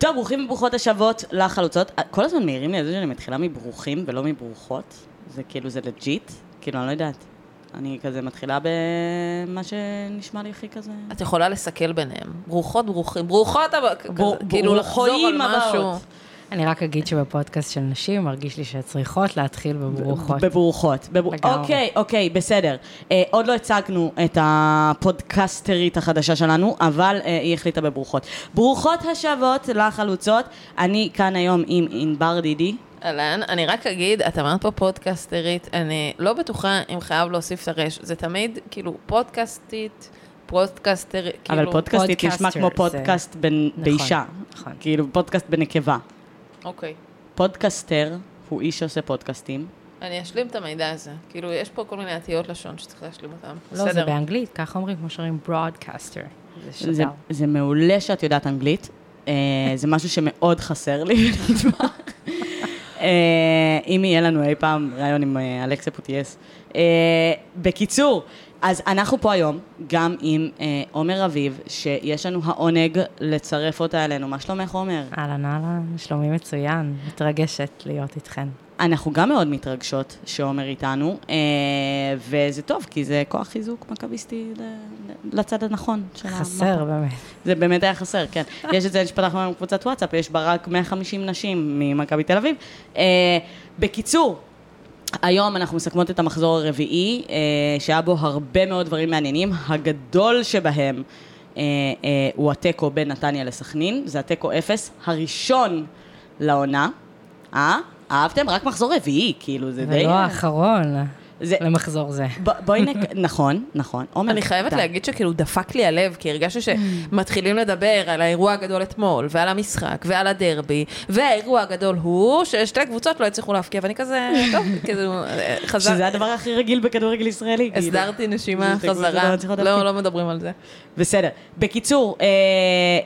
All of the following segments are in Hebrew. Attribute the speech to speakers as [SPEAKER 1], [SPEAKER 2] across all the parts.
[SPEAKER 1] טוב, ברוכים וברוכות השבות לחלוצות. כל הזמן מעירים לי על זה שאני מתחילה מברוכים ולא מברוכות. זה כאילו, זה legit? כאילו, אני לא יודעת. אני כזה מתחילה במה שנשמע לי הכי כזה...
[SPEAKER 2] את יכולה לשכל ביניהם. ברוכות, ברוכים, ברוכות הבאות.
[SPEAKER 1] בור-
[SPEAKER 2] כאילו לחזור על משהו.
[SPEAKER 3] אני רק אגיד שבפודקאסט של נשים מרגיש לי שצריכות להתחיל בברוכות.
[SPEAKER 1] בברוכות. בבר...
[SPEAKER 3] לגמרי.
[SPEAKER 1] אוקיי, אוקיי, בסדר. אה, עוד לא הצגנו את הפודקסטרית החדשה שלנו, אבל אה, היא החליטה בברוכות. ברוכות השבות לחלוצות. אני כאן היום עם ענבר דידי.
[SPEAKER 2] אהלן, אני רק אגיד, את אמרת פה פודקסטרית, אני לא בטוחה אם חייב להוסיף את הריש. זה תמיד, כאילו, פודקאסטית, פודקסטר, כאילו...
[SPEAKER 1] אבל פודקאסטית נשמע כמו
[SPEAKER 3] פודקסטר, זה-
[SPEAKER 1] פודקאסט בן-
[SPEAKER 3] נכון,
[SPEAKER 1] באישה.
[SPEAKER 3] נכון.
[SPEAKER 1] כאילו, פודקאסט בנקבה.
[SPEAKER 2] אוקיי.
[SPEAKER 1] פודקסטר הוא איש שעושה פודקאסטים.
[SPEAKER 2] אני אשלים את המידע הזה. כאילו, יש פה כל מיני אותיות לשון שצריך להשלים אותם.
[SPEAKER 3] לא, זה באנגלית, ככה אומרים, כמו שאומרים broadcaster. זה
[SPEAKER 1] זה,
[SPEAKER 3] שדר.
[SPEAKER 1] זה מעולה שאת יודעת אנגלית. אה, זה משהו שמאוד חסר לי. אה, אם יהיה לנו אי פעם ראיון עם אה, אלכסיה פוטייאס. בקיצור, אז אנחנו פה היום גם עם אה, עומר אביב, שיש לנו העונג לצרף אותה אלינו. מה שלומך, עומר?
[SPEAKER 3] אהלן אהלן, שלומי מצוין, מתרגשת להיות איתכן.
[SPEAKER 1] אנחנו גם מאוד מתרגשות שעומר איתנו, אה, וזה טוב, כי זה כוח חיזוק מכביסטי לצד הנכון של המפה.
[SPEAKER 3] חסר באמת.
[SPEAKER 1] זה באמת היה חסר, כן. יש את זה שפתחנו היום קבוצת וואטסאפ, יש בה רק 150 נשים ממכבי תל אביב. אה, בקיצור, היום אנחנו מסכמות את המחזור הרביעי, אה, שהיה בו הרבה מאוד דברים מעניינים. הגדול שבהם אה, אה, הוא התיקו בין נתניה לסכנין, זה התיקו אפס, הראשון לעונה. אה? אהבתם? רק מחזור רביעי, כאילו, זה די...
[SPEAKER 3] ולא האחרון
[SPEAKER 1] זה-
[SPEAKER 3] למחזור זה.
[SPEAKER 1] ב- בואי נק... נכון, נכון. עומר,
[SPEAKER 2] אני חייבת
[SPEAKER 1] די.
[SPEAKER 2] להגיד שכאילו דפק לי הלב, כי הרגשתי שמתחילים לדבר על האירוע הגדול אתמול, ועל המשחק, ועל הדרבי, והאירוע הגדול הוא ששתי קבוצות לא הצליחו להפקיע, ואני כזה, טוב, כאילו, חזר,
[SPEAKER 1] שזה הדבר הכי רגיל בכדורגל ישראלי. כאילו.
[SPEAKER 2] הסדרתי נשימה,
[SPEAKER 1] קבוצות
[SPEAKER 2] חזרה,
[SPEAKER 1] לא.
[SPEAKER 2] לא, לא מדברים על זה.
[SPEAKER 1] בסדר. בקיצור, אה,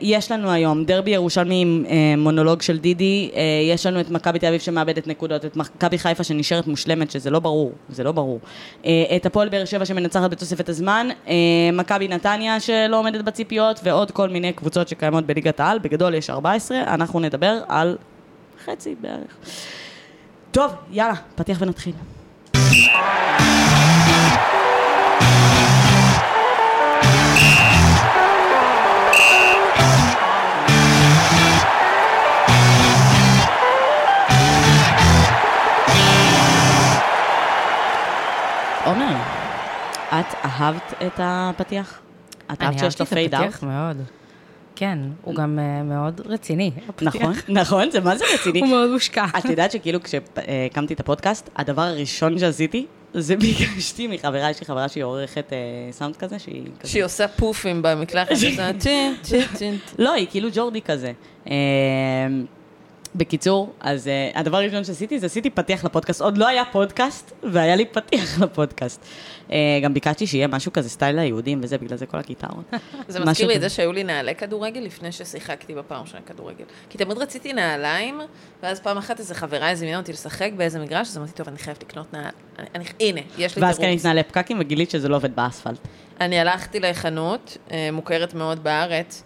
[SPEAKER 1] יש לנו היום דרבי ירושלמי עם אה, מונולוג של דידי, אה, יש לנו את מכבי תל אביב שמאבדת נקודות, את מכבי חיפה שנשארת מושלמת, שזה לא ברור, זה לא ברור. אה, את הפועל באר שבע שמנצחת בתוספת הזמן, אה, מכבי נתניה שלא עומדת בציפיות, ועוד כל מיני קבוצות שקיימות בליגת העל, בגדול יש 14, אנחנו נדבר על חצי בערך. טוב, יאללה, פתיח ונתחיל. עומר, את אהבת את הפתיח? את אהבת
[SPEAKER 3] אני
[SPEAKER 1] שיש לו
[SPEAKER 3] אהבתי
[SPEAKER 1] פייד
[SPEAKER 3] את
[SPEAKER 1] אאוט?
[SPEAKER 3] הפתיח מאוד. כן, הוא גם אה, מאוד רציני.
[SPEAKER 1] נכון, נכון, זה מה זה רציני.
[SPEAKER 3] הוא מאוד מושקע.
[SPEAKER 1] את יודעת שכאילו כשהקמתי את הפודקאסט, הדבר הראשון שעשיתי, זה ביקשתי מחברה, יש לי חברה שהיא עורכת אה, סאונד כזה, שהיא כזה...
[SPEAKER 2] שהיא עושה פופים במקלחת.
[SPEAKER 1] לא, היא כאילו ג'ורדי כזה. בקיצור, אז אה, הדבר הראשון שעשיתי זה עשיתי פתיח לפודקאסט. עוד לא היה פודקאסט, והיה לי פתיח לפודקאסט. אה, גם ביקשתי שיהיה משהו כזה סטייל ליהודים וזה, בגלל זה כל הקיטרות.
[SPEAKER 2] זה מזכיר לי את. זה שהיו לי נעלי כדורגל לפני ששיחקתי בפעם ראשונה כדורגל. כי תמיד רציתי נעליים, ואז פעם אחת איזה חברה הזמינה אותי לשחק באיזה מגרש, אז אמרתי, טוב, אני חייבת לקנות נעל... אני, אני, הנה, יש לי
[SPEAKER 1] ואז
[SPEAKER 2] תירוץ.
[SPEAKER 1] קנית נעלי פקקים וגילית שזה לא עובד באספלט.
[SPEAKER 2] אני הלכתי לחנות, אה, מוכרת מאוד בארץ,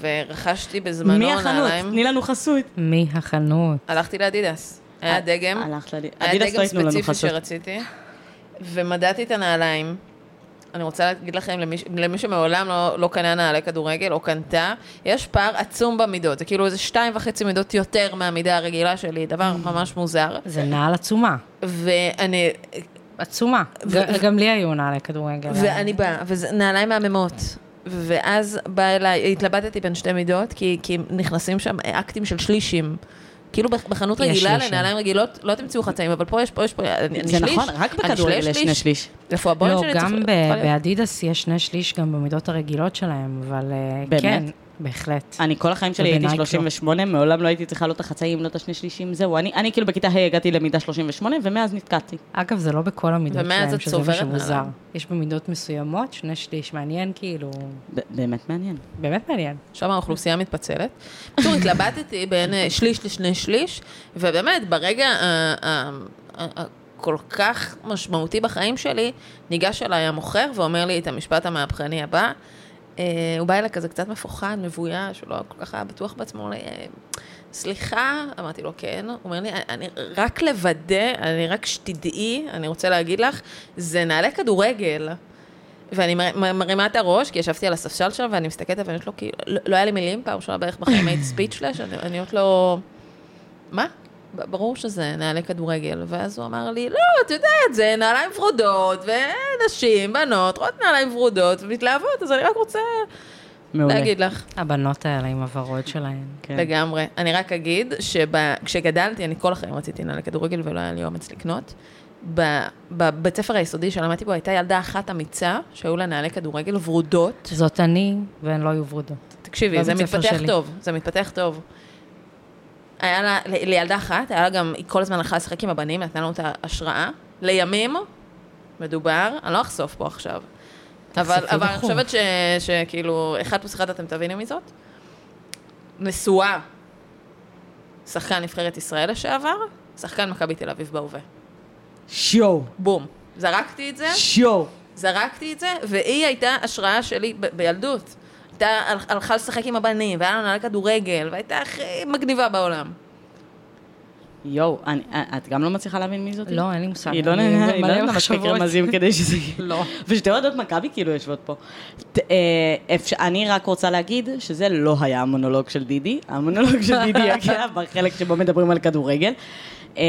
[SPEAKER 2] ורכשתי בזמנו
[SPEAKER 1] מי החנות?
[SPEAKER 2] נעליים.
[SPEAKER 1] תני לנו חסות.
[SPEAKER 3] מי החנות?
[SPEAKER 2] הלכתי לאדידס. היה דגם.
[SPEAKER 1] הלכת לד...
[SPEAKER 2] היה
[SPEAKER 1] לא
[SPEAKER 2] דגם
[SPEAKER 1] לנו
[SPEAKER 2] ספציפי. שרציתי, ומדדתי את הנעליים. אני רוצה להגיד לכם, למי, למי שמעולם לא, לא קנה נעלי כדורגל או קנתה, יש פער עצום במידות. זה כאילו איזה שתיים וחצי מידות יותר מהמידה הרגילה שלי, דבר ממש מוזר.
[SPEAKER 3] זה נעל עצומה.
[SPEAKER 2] ואני,
[SPEAKER 3] עצומה. ג- גם לי היו נעלי כדורגל.
[SPEAKER 2] ואני באה, וזה נעליים מהממות. ואז באה אליי, התלבטתי בין שתי מידות, כי, כי נכנסים שם אקטים של שלישים. כאילו בח- בחנות רגילה. לנעליים רגילות לא תמצאו חצאים, אבל פה יש פה, יש פה, אני, אני
[SPEAKER 1] זה
[SPEAKER 2] שליש.
[SPEAKER 1] נכון, רק
[SPEAKER 2] אני
[SPEAKER 1] בכדורגל יש שני שליש.
[SPEAKER 2] איפה הבוינט
[SPEAKER 3] לא,
[SPEAKER 2] שלי?
[SPEAKER 3] גם ב-
[SPEAKER 2] יכול להיות.
[SPEAKER 3] באדידס יש שני שליש גם במידות הרגילות שלהם, אבל אה,
[SPEAKER 1] באמת?
[SPEAKER 3] כן, בהחלט.
[SPEAKER 1] אני כל החיים שלי הייתי
[SPEAKER 3] ובנייקו.
[SPEAKER 1] 38, מעולם לא הייתי צריכה לא את החצאים, לא את השני שלישים, זהו. אני, אני כאילו בכיתה ה' הגעתי למידה 38, ומאז נתקעתי.
[SPEAKER 3] אגב, זה לא בכל המידות שלהם, שזה מה שמוזר. יש במידות מסוימות שני שליש, מעניין כאילו,
[SPEAKER 1] ב- באמת מעניין.
[SPEAKER 3] באמת מעניין.
[SPEAKER 2] שם האוכלוסייה מתפצלת. בקיצור, התלבטתי בין אה, שליש לשני שליש, ובאמת, ברגע ה- ה- ה- הכל כך משמעותי בחיים שלי, ניגש אליי המוכר ואומר לי את המשפט המהפכני הבא, אה, הוא בא אליי כזה קצת מפוחד, מבויש, הוא לא כל כך היה בטוח בעצמו, לי, "אה, סליחה, אמרתי לו, כן. הוא אומר לי, אני רק לוודא, אני רק שתדעי, אני רוצה להגיד לך, זה נעלי כדורגל. ואני מרימה את הראש, כי ישבתי על הספסל שם, ואני מסתכלת ואני אומרת לו, כאילו, לא לא היה לי מילים, פעם ראשונה בערך בחיים הייתי ספיצ'לש, אני אומרת לו, מה? ברור שזה נעלי כדורגל. ואז הוא אמר לי, לא, את יודעת, זה נעליים ורודות, ונשים, בנות, רואות נעליים ורודות, ומתלהבות, אז אני רק רוצה
[SPEAKER 1] מעולה.
[SPEAKER 2] להגיד לך.
[SPEAKER 3] הבנות האלה עם הוורוד שלהן.
[SPEAKER 1] כן.
[SPEAKER 2] לגמרי. אני רק אגיד שכשגדלתי, אני כל החיים רציתי נעלי כדורגל ולא היה לי אומץ לקנות. ב- בבית ספר היסודי שלמדתי בו הייתה ילדה אחת אמיצה, שהיו לה נעלי כדורגל ורודות.
[SPEAKER 3] זאת אני, והן לא יהיו ורודות.
[SPEAKER 2] תקשיבי, זה מתפתח
[SPEAKER 3] שלי.
[SPEAKER 2] טוב, זה מתפתח טוב. היה לה, לילדה אחת, היה לה גם, היא כל הזמן הלכה לשחק עם הבנים, נתנה לנו את ההשראה. לימים, מדובר, אני לא אחשוף פה עכשיו. אבל, אבל אני. חושבת ש, שכאילו, אחד פלוס אחד אתם תבינו מזאת. נשואה, שחקן נבחרת ישראל לשעבר, שחקן מכבי תל אביב בהווה.
[SPEAKER 1] שואו,
[SPEAKER 2] בום. זרקתי את זה,
[SPEAKER 1] שואו.
[SPEAKER 2] זרקתי את זה, והיא הייתה השראה שלי ב- בילדות. הייתה, הל- הלכה לשחק עם הבנים, והיה לנו כדורגל, והייתה הכי מגניבה בעולם.
[SPEAKER 1] יואו, אני- את גם לא מצליחה להבין מי זאת?
[SPEAKER 3] לא, אין לי מושג.
[SPEAKER 1] היא לא נהנה, לא
[SPEAKER 3] מלא
[SPEAKER 1] נהנה מספיק. רמזים כדי שזה...
[SPEAKER 3] לא.
[SPEAKER 1] ושתי אוהדות מכבי כאילו יושבות פה. אה, אני רק רוצה להגיד שזה לא היה המונולוג של דידי, המונולוג של דידי יגיע בחלק שבו מדברים על כדורגל. אה,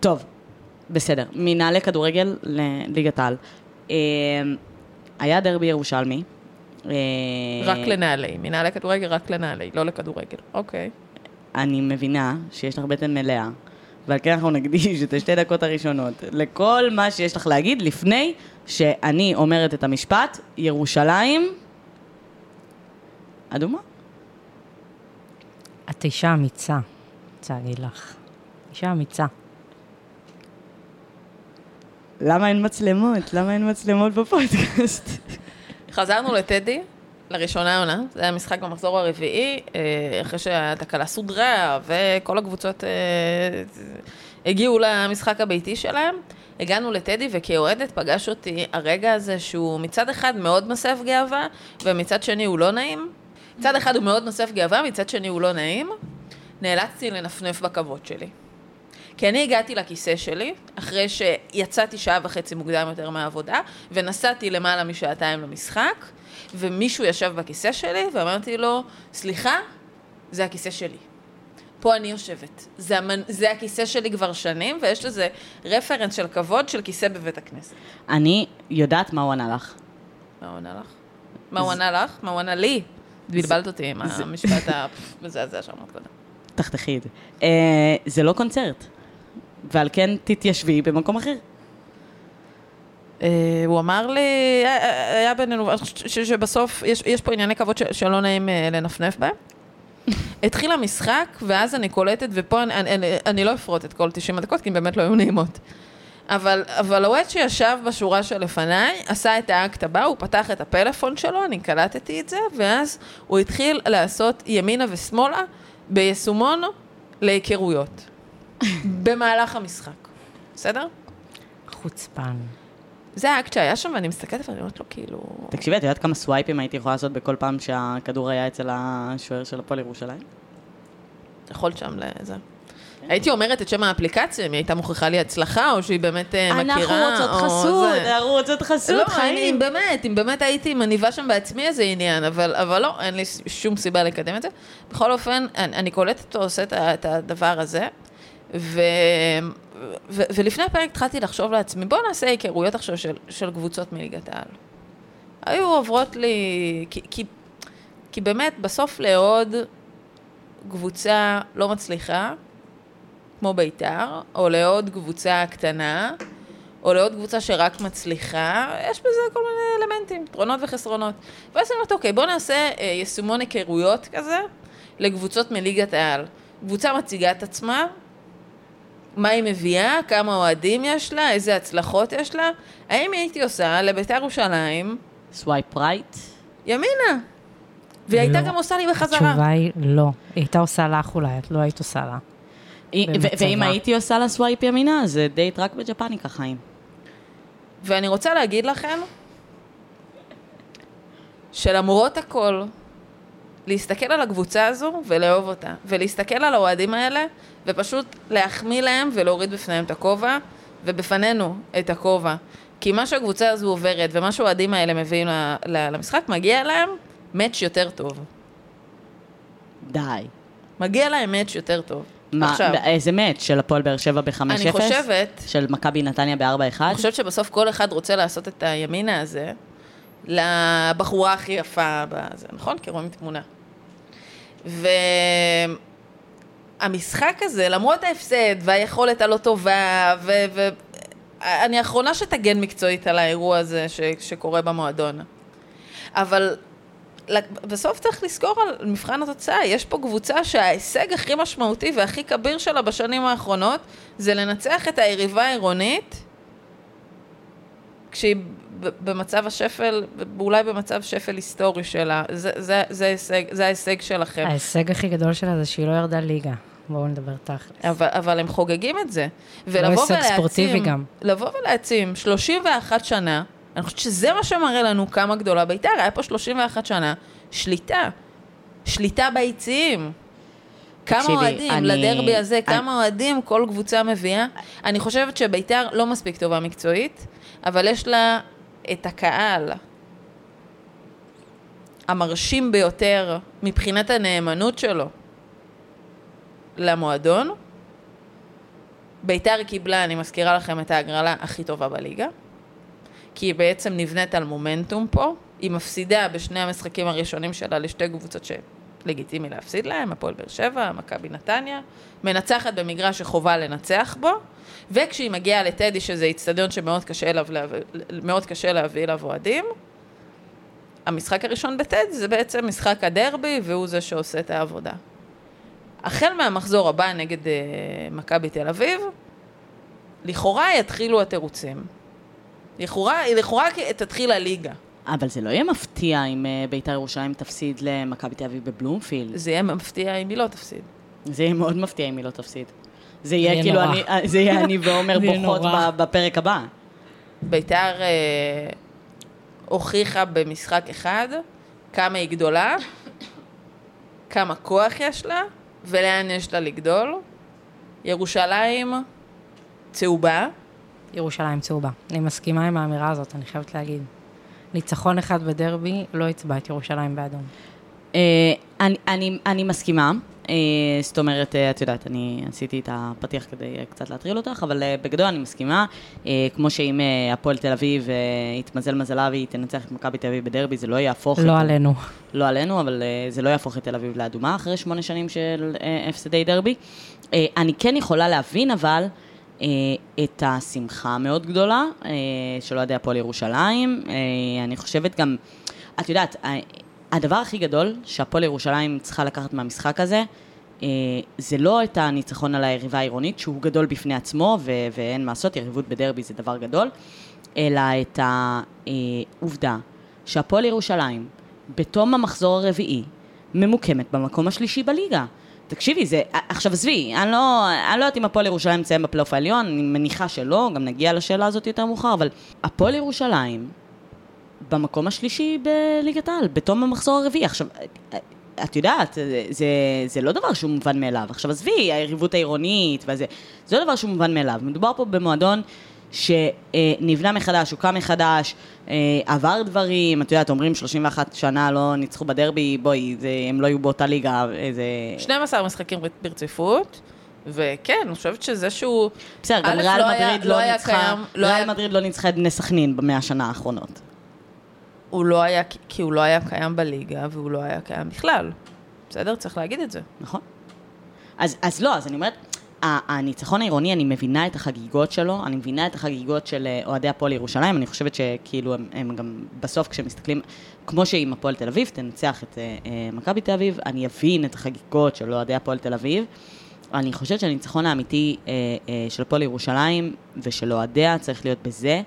[SPEAKER 1] טוב, בסדר, מנהלי כדורגל לליגת העל. אה, היה דרבי ירושלמי. אה,
[SPEAKER 2] רק לנעלי, מנהלי כדורגל רק לנעלי, לא לכדורגל. אוקיי.
[SPEAKER 1] אני מבינה שיש לך בטן מלאה, ועל כן אנחנו נקדיש את השתי דקות הראשונות לכל מה שיש לך להגיד לפני שאני אומרת את המשפט, ירושלים אדומה.
[SPEAKER 3] את אישה אמיצה, רוצה להגיד לך. אישה אמיצה.
[SPEAKER 1] למה אין מצלמות? למה אין מצלמות בפודקאסט?
[SPEAKER 2] חזרנו לטדי, לראשונה העונה, זה היה משחק במחזור הרביעי, אה, אחרי שהתקלה סודרה וכל הקבוצות אה, הגיעו למשחק הביתי שלהם. הגענו לטדי וכאוהדת פגש אותי הרגע הזה שהוא מצד אחד מאוד מסב גאווה, ומצד שני הוא לא נעים. מצד אחד הוא מאוד מסב גאווה, מצד שני הוא לא נעים. נאלצתי לנפנף בכבוד שלי. כי אני הגעתי לכיסא שלי, אחרי שיצאתי שעה וחצי מוקדם יותר מהעבודה, ונסעתי למעלה משעתיים למשחק, ומישהו ישב בכיסא שלי, ואמרתי לו, סליחה, זה הכיסא שלי. פה אני יושבת. זה, המנ... זה הכיסא שלי כבר שנים, ויש לזה רפרנס של כבוד של כיסא בבית הכנסת.
[SPEAKER 1] אני יודעת מה הוא ענה לך.
[SPEAKER 2] מה הוא ענה לך? מה הוא ענה לך? מה הוא ענה לי? בלבלת אותי עם המשפט המזעזע שאמרת קודם.
[SPEAKER 1] תחתכי את זה. אה, זה לא קונצרט, ועל כן תתיישבי במקום אחר.
[SPEAKER 2] אה, הוא אמר לי, היה- היה בינינו, שבסוף יש, יש פה ענייני כבוד ש- שלא נעים אה, לנפנף בהם. התחיל המשחק, ואז אני קולטת, ופה אני, אני, אני, אני לא אפרוט את כל 90 הדקות, כי הן באמת לא היו נעימות. אבל, אבל האוהד שישב בשורה שלפניי, עשה את האקט הבא, הוא פתח את הפלאפון שלו, אני קלטתי את זה, ואז הוא התחיל לעשות ימינה ושמאלה ביישומון להיכרויות. במהלך המשחק. בסדר?
[SPEAKER 3] חוצפן.
[SPEAKER 2] זה האקט שהיה שם, ואני מסתכלת ואני אומרת לו, כאילו...
[SPEAKER 1] תקשיבי, את יודעת כמה סווייפים הייתי יכולה לעשות בכל פעם שהכדור היה אצל השוער של הפועל ירושלים?
[SPEAKER 2] יכולת שם לזה. הייתי אומרת את שם האפליקציה, אם היא הייתה מוכיחה לי הצלחה, או שהיא באמת אה, מכירה,
[SPEAKER 1] אנחנו רוצות
[SPEAKER 2] או
[SPEAKER 1] חסות,
[SPEAKER 2] זה.
[SPEAKER 1] אנחנו רוצות חסות,
[SPEAKER 2] לא,
[SPEAKER 1] חיים.
[SPEAKER 2] אם באמת, אם באמת הייתי מניבה שם בעצמי איזה עניין, אבל, לא, אין לי שום סיבה לקדם את זה. בכל אופן, אני, קולטת אותו עושה את הדבר הזה, ו, ו, ולפני הפרק התחלתי לחשוב לעצמי, בואו נעשה היכרויות עכשיו של, של קבוצות מליגת העל. היו עוברות לי, כי, כי, כי באמת, בסוף לאהוד קבוצה לא מצליחה, כמו בית"ר, או לעוד קבוצה קטנה, או לעוד קבוצה שרק מצליחה, יש בזה כל מיני אלמנטים, יתרונות וחסרונות. ואז אני אומרת, אוקיי, בואו נעשה אה, יישומון היכרויות כזה לקבוצות מליגת העל. קבוצה מציגה את עצמה, מה היא מביאה, כמה אוהדים יש לה, איזה הצלחות יש לה. האם הייתי עושה לבית"ר ירושלים
[SPEAKER 1] swipe right.
[SPEAKER 2] ימינה? והיא הייתה
[SPEAKER 3] לא.
[SPEAKER 2] גם עושה לי בחזרה.
[SPEAKER 3] התשובה היא לא. היא הייתה עושה לך אולי, את לא היית עושה לה.
[SPEAKER 1] ואם הייתי עושה לה swipe ימינה, זה דייט רק בג'פניקה, חיים.
[SPEAKER 2] ואני רוצה להגיד לכם שלמרות הכל, להסתכל על הקבוצה הזו ולאהוב אותה, ולהסתכל על האוהדים האלה, ופשוט להחמיא להם ולהוריד בפניהם את הכובע, ובפנינו את הכובע. כי מה שהקבוצה הזו עוברת, ומה שהאוהדים האלה מביאים למשחק, מגיע להם מאץ' יותר טוב.
[SPEAKER 1] די.
[SPEAKER 2] מגיע להם מאץ' יותר טוב.
[SPEAKER 1] מה,
[SPEAKER 2] עכשיו,
[SPEAKER 1] איזה מאץ' של הפועל באר שבע ב-5-0?
[SPEAKER 2] אני חושבת,
[SPEAKER 1] של מכבי נתניה ב-4-1?
[SPEAKER 2] אני חושבת שבסוף כל אחד רוצה לעשות את הימינה הזה לבחורה הכי יפה בזה, נכון? כי רואים תמונה. והמשחק הזה, למרות ההפסד והיכולת הלא טובה, ואני האחרונה שתגן מקצועית על האירוע הזה ש... שקורה במועדון. אבל בסוף צריך לזכור על מבחן התוצאה, יש פה קבוצה שההישג הכי משמעותי והכי כביר שלה בשנים האחרונות זה לנצח את היריבה העירונית כשהיא במצב השפל, ואולי במצב שפל היסטורי שלה. זה, זה, זה, ההישג, זה ההישג שלכם.
[SPEAKER 3] ההישג הכי גדול שלה זה שהיא לא ירדה ליגה. בואו נדבר תכלס.
[SPEAKER 2] אבל, אבל הם חוגגים את זה. ולבוא
[SPEAKER 3] לא הישג ספורטיבי גם.
[SPEAKER 2] לבוא ולהעצים 31 שנה, אני חושבת שזה מה שמראה לנו כמה גדולה בית"ר, היה פה 31 שנה, שליטה. שליטה ביציעים. כמה אוהדים
[SPEAKER 1] אני-
[SPEAKER 2] לדרבי הזה,
[SPEAKER 1] אני-
[SPEAKER 2] כמה אוהדים כל קבוצה מביאה. אני חושבת שבית"ר לא מספיק טובה מקצועית, אבל יש לה את הקהל המרשים ביותר מבחינת הנאמנות שלו למועדון. ביתר קיבלה, אני מזכירה לכם, את ההגרלה הכי טובה בליגה, כי היא בעצם נבנית על מומנטום פה. היא מפסידה בשני המשחקים הראשונים שלה לשתי קבוצות שלגיטימי להפסיד להם, הפועל באר שבע, מכבי נתניה, מנצחת במגרש שחובה לנצח בו, וכשהיא מגיעה לטדי, שזה איצטדיון שמאוד קשה, להביא- מאוד קשה להביא אליו אוהדים, המשחק הראשון בטדי זה בעצם משחק הדרבי, והוא זה שעושה את העבודה. החל מהמחזור הבא נגד אה, מכבי תל אביב, לכאורה יתחילו התירוצים. לכאורה, לכאורה תתחיל הליגה.
[SPEAKER 1] אבל זה לא יהיה מפתיע אם אה, בית"ר ירושלים תפסיד למכבי תל אביב בבלומפילד.
[SPEAKER 2] זה יהיה מפתיע אם היא לא תפסיד.
[SPEAKER 1] זה יהיה מאוד מפתיע אם היא לא תפסיד. זה יהיה
[SPEAKER 3] יהיה
[SPEAKER 1] כאילו,
[SPEAKER 3] נורא.
[SPEAKER 1] אני- אה, זה יהיה אני ועומר בוכות בפרק הבא.
[SPEAKER 2] ביתר אה, הוכיחה במשחק אחד כמה היא גדולה, כמה כוח יש לה, ולאן יש לה לגדול. ירושלים צהובה,
[SPEAKER 3] ירושלים צהובה. אני מסכימה עם האמירה הזאת, אני חייבת להגיד. ניצחון אחד בדרבי, לא הצבע את ירושלים באדום.
[SPEAKER 1] אה, אני, אני, אני מסכימה. אה, זאת אומרת, אה, את יודעת, אני עשיתי את הפתיח כדי קצת להטריל אותך, אבל בגדול אני מסכימה. כמו שאם הפועל תל אביב יתמזל מזלה והיא תנצח את מכבי תל אביב בדרבי, זה לא יהפוך
[SPEAKER 3] לא
[SPEAKER 1] את...
[SPEAKER 3] עלינו.
[SPEAKER 1] לא עלינו, אבל זה לא יהפוך את תל אביב לאדומה אחרי שמונה שנים של הפסדי דרבי. אני כן יכולה להבין, אבל, את השמחה המאוד גדולה אה, של אוהדי הפועל ירושלים. אה, אני חושבת גם, את יודעת, אה, הדבר הכי גדול שהפועל ירושלים צריכה לקחת מהמשחק הזה, אה, זה לא את הניצחון על היריבה העירונית, שהוא גדול בפני עצמו, ו- ואין מה לעשות, יריבות בדרבי זה דבר גדול, אלא את העובדה שהפועל ירושלים, בתום המחזור הרביעי, ממוקמת במקום השלישי בליגה. תקשיבי, זה, עכשיו עזבי, אני לא, אני לא יודעת אם הפועל ירושלים מסיים בפלייאוף העליון, אני מניחה שלא, גם נגיע לשאלה הזאת יותר מאוחר, אבל הפועל ירושלים במקום השלישי בליגת העל, בתום המחזור הרביעי. עכשיו, את יודעת, זה, זה, זה לא דבר שהוא מובן מאליו. עכשיו עזבי, היריבות העירונית וזה, זה לא דבר שהוא מובן מאליו. מדובר פה במועדון שנבנה מחדש, הוקם מחדש, אה, עבר דברים, את יודעת, אומרים 31 שנה לא ניצחו בדרבי, בואי, זה, הם לא יהיו באותה ליגה, זה...
[SPEAKER 2] 12 משחקים ברציפות, וכן, אני חושבת שזה שהוא...
[SPEAKER 1] בסדר, גם ריאל
[SPEAKER 2] לא
[SPEAKER 1] מדריד
[SPEAKER 2] לא
[SPEAKER 1] לא ניצחה,
[SPEAKER 2] לא
[SPEAKER 1] ריאל
[SPEAKER 2] היה-
[SPEAKER 1] מדריד לא ניצחה את בני סכנין במאה השנה האחרונות.
[SPEAKER 2] הוא לא היה, כי הוא לא היה קיים בליגה, והוא לא היה קיים בכלל. בסדר? צריך להגיד את זה.
[SPEAKER 1] נכון. אז, אז לא, אז אני אומרת, הניצחון העירוני, אני מבינה את החגיגות שלו, אני מבינה את החגיגות של אה, אוהדי הפועל ירושלים, אני חושבת שכאילו הם, הם גם בסוף כשמסתכלים, כמו שאם הפועל תל אביב תנצח את אה, אה, מכבי תל אביב, אני אבין את החגיגות של אוהדי הפועל תל אביב. אני חושבת שהניצחון האמיתי אה, אה, של הפועל ירושלים ושל אוהדיה צריך להיות בזה,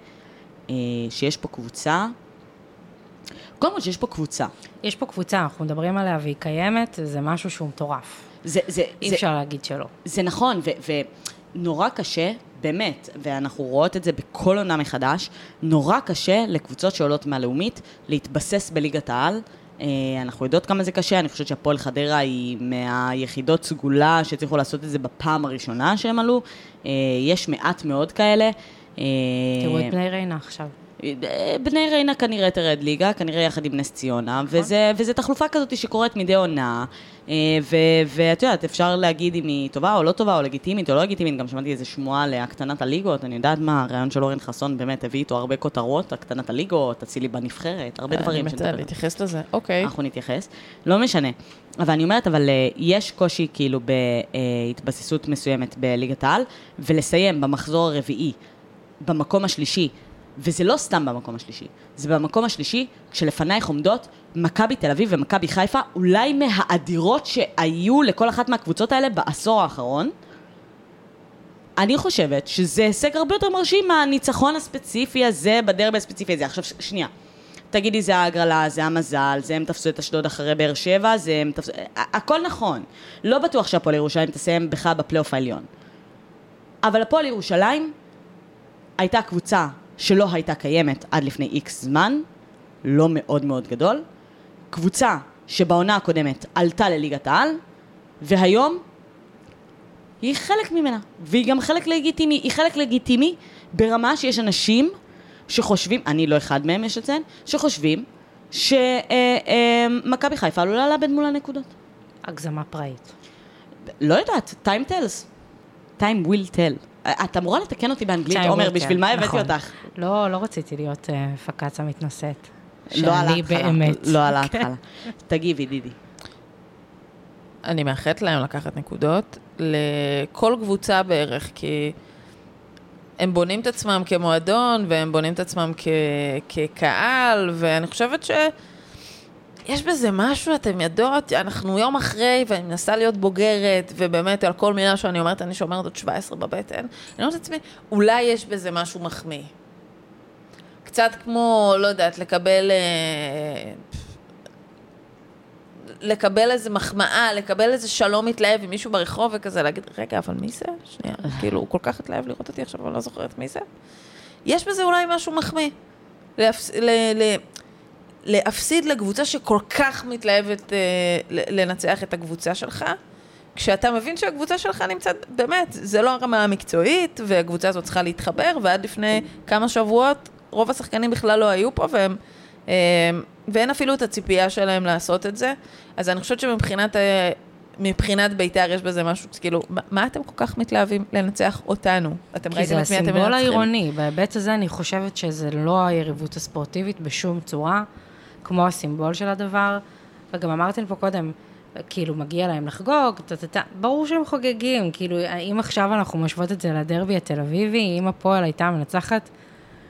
[SPEAKER 1] אה, שיש פה קבוצה, קודם כל שיש פה קבוצה.
[SPEAKER 3] יש פה קבוצה, אנחנו מדברים עליה והיא קיימת, זה משהו שהוא מטורף.
[SPEAKER 1] זה, זה,
[SPEAKER 3] אי
[SPEAKER 1] זה,
[SPEAKER 3] אפשר להגיד שלא.
[SPEAKER 1] זה נכון, ו- ונורא קשה, באמת, ואנחנו רואות את זה בכל עונה מחדש, נורא קשה לקבוצות שעולות מהלאומית להתבסס בליגת העל. אה, אנחנו יודעות כמה זה קשה, אני חושבת שהפועל חדרה היא מהיחידות סגולה שהצליחו לעשות את זה בפעם הראשונה שהם עלו. אה, יש מעט מאוד כאלה. אה,
[SPEAKER 3] תראו את בני ריינה עכשיו.
[SPEAKER 1] בני ריינה כנראה תרד ליגה, כנראה יחד עם נס ציונה, וזה, וזה תחלופה כזאת שקורית מדי עונה, אה, ואת יודעת, אפשר להגיד אם היא טובה או לא טובה, או לגיטימית או לא לגיטימית, גם שמעתי איזה שמועה להקטנת הליגות, אני יודעת מה, הרעיון של אורן חסון באמת הביא איתו הרבה כותרות, הקטנת הליגות, אצילי בנבחרת, הרבה דברים
[SPEAKER 2] אני מתה להתייחס לזה, אוקיי.
[SPEAKER 1] אנחנו נתייחס, לא משנה. אבל אני אומרת, אבל אה, יש קושי כאילו בהתבססות מסוימת בליגת העל, ולסיים במחזור הרביעי, במקום השלישי, וזה לא סתם במקום השלישי, זה במקום השלישי, כשלפנייך עומדות מכבי תל אביב ומכבי חיפה, אולי מהאדירות שהיו לכל אחת מהקבוצות האלה בעשור האחרון. אני חושבת שזה הישג הרבה יותר מרשים מהניצחון הספציפי הזה בדרבי הספציפי הזה. עכשיו, שנייה. תגידי, זה ההגרלה, זה המזל, זה הם תפסו את אשדוד אחרי באר שבע, זה הם תפסו... הכל נכון. לא בטוח שהפועל ירושלים תסיים בכלל בפלייאוף העליון. אבל הפועל ירושלים הייתה קבוצה שלא הייתה קיימת עד לפני איקס זמן, לא מאוד מאוד גדול. קבוצה שבעונה הקודמת עלתה לליגת העל, והיום היא חלק ממנה, והיא גם חלק לגיטימי, היא חלק לגיטימי ברמה שיש אנשים שחושבים, אני לא אחד מהם יש לציין, שחושבים שמכבי חיפה עלולה לאבד מול הנקודות.
[SPEAKER 3] הגזמה פראית.
[SPEAKER 1] לא יודעת, time tells. time will tell. את אמורה לתקן אותי באנגלית, עומר, בשביל מה הבאתי
[SPEAKER 3] נכון.
[SPEAKER 1] אותך?
[SPEAKER 3] לא, לא רציתי להיות אה, פקצה מתנשאת.
[SPEAKER 1] לא על
[SPEAKER 3] שאני
[SPEAKER 1] ההתחלה.
[SPEAKER 3] באמת.
[SPEAKER 1] לא על
[SPEAKER 3] כן.
[SPEAKER 1] ההתחלה. תגיבי, דידי.
[SPEAKER 2] אני מאחלת להם לקחת נקודות לכל קבוצה בערך, כי הם בונים את עצמם כמועדון, והם בונים את עצמם כ... כקהל, ואני חושבת ש... יש בזה משהו, אתם יודעות, אנחנו יום אחרי, ואני מנסה להיות בוגרת, ובאמת על כל מילה שאני אומרת, אני שומרת עוד 17 בבטן. אני אומרת לעצמי, אולי יש בזה משהו מחמיא. קצת כמו, לא יודעת, לקבל... אה, לקבל איזה מחמאה, לקבל איזה שלום מתלהב עם מישהו ברחוב וכזה, להגיד, רגע, אבל מי זה? שנייה, כאילו, הוא כל כך התלהב לראות אותי עכשיו, אני לא זוכרת מי זה. יש בזה אולי משהו מחמיא. להפס... ל... ל... להפסיד לקבוצה שכל כך מתלהבת אה, לנצח את הקבוצה שלך, כשאתה מבין שהקבוצה שלך נמצאת, באמת, זה לא הרמה המקצועית, והקבוצה הזאת צריכה להתחבר, ועד לפני כמה שבועות, רוב השחקנים בכלל לא היו פה, והם... אה, ואין אפילו את הציפייה שלהם לעשות את זה. אז אני חושבת שמבחינת אה, מבחינת בית"ר יש בזה משהו, כאילו, מה, מה אתם כל כך מתלהבים לנצח אותנו? אתם
[SPEAKER 3] כי
[SPEAKER 2] ראיתם
[SPEAKER 3] זה
[SPEAKER 2] את מי אתם
[SPEAKER 3] הסימבול
[SPEAKER 2] מנצחים?
[SPEAKER 3] העירוני. בהיבט הזה אני חושבת שזה לא היריבות הספורטיבית בשום צורה, כמו הסימבול של הדבר. וגם אמרתי פה קודם, כאילו, מגיע להם לחגוג, טה-טה-טה. ברור שהם חוגגים, כאילו, אם עכשיו אנחנו משוות את זה לדרבי התל אביבי, אם הפועל הייתה מנצחת,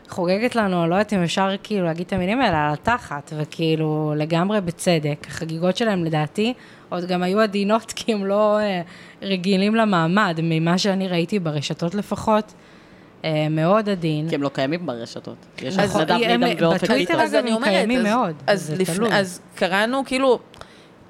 [SPEAKER 3] חוגגת לנו, לא יודעת אם אפשר כאילו להגיד את המילים האלה, על התחת, וכאילו, לגמרי בצדק. החגיגות שלהם, לדעתי, עוד גם היו עדינות, כי הם לא אה, רגילים למעמד, ממה שאני ראיתי ברשתות לפחות. אה, מאוד עדין.
[SPEAKER 1] כי הם לא קיימים ברשתות. יש
[SPEAKER 3] נכון,
[SPEAKER 1] את נדב
[SPEAKER 3] הם-
[SPEAKER 1] נידם ואופק
[SPEAKER 3] בטוויטר
[SPEAKER 2] אז אני
[SPEAKER 3] הם
[SPEAKER 2] אומרת. אז קראנו, כאילו,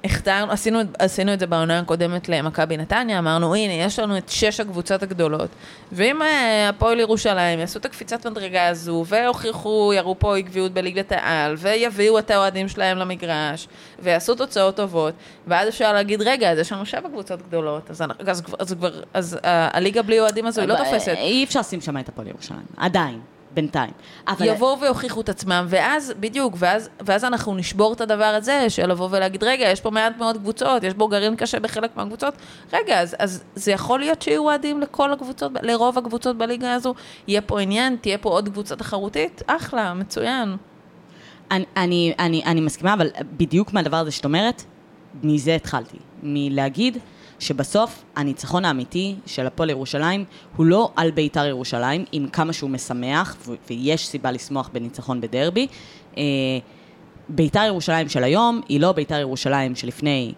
[SPEAKER 2] הכתרנו, עשינו, עשינו את זה בעונה הקודמת למכבי נתניה, אמרנו, הנה, יש לנו את שש הקבוצות הגדולות, ואם אה, הפועל ירושלים יעשו את הקפיצת מדרגה הזו, והוכיחו, יראו פה עקביות בליגת העל, ויביאו את האוהדים שלהם למגרש, ויעשו תוצאות טובות, ואז אפשר להגיד, רגע, אז יש לנו שבע קבוצות גדולות, אז, אז, אז, כבר- אז אה, הליגה בלי אוהדים הזו היא לא
[SPEAKER 1] אבל,
[SPEAKER 2] תופסת.
[SPEAKER 1] אה, אי אפשר לשים שם את הפועל ירושלים. עדיין. בינתיים. אבל...
[SPEAKER 2] יבואו ויוכיחו את עצמם, ואז, בדיוק, ואז, ואז אנחנו נשבור את הדבר הזה, של לבוא ולהגיד, רגע, יש פה מעט מאוד קבוצות, יש בו גרעין קשה בחלק מהקבוצות, רגע, אז, אז זה יכול להיות שיהיו אוהדים לכל הקבוצות, לרוב הקבוצות בליגה הזו, יהיה פה עניין, תהיה פה עוד קבוצה תחרותית, אחלה, מצוין.
[SPEAKER 1] אני, אני, אני, אני מסכימה, אבל בדיוק מהדבר הזה שאת אומרת, מזה התחלתי. מלהגיד שבסוף הניצחון האמיתי של הפועל ירושלים הוא לא על בית"ר ירושלים, עם כמה שהוא משמח, ויש סיבה לשמוח בניצחון בדרבי. אה, בית"ר ירושלים של היום היא לא בית"ר ירושלים שלפני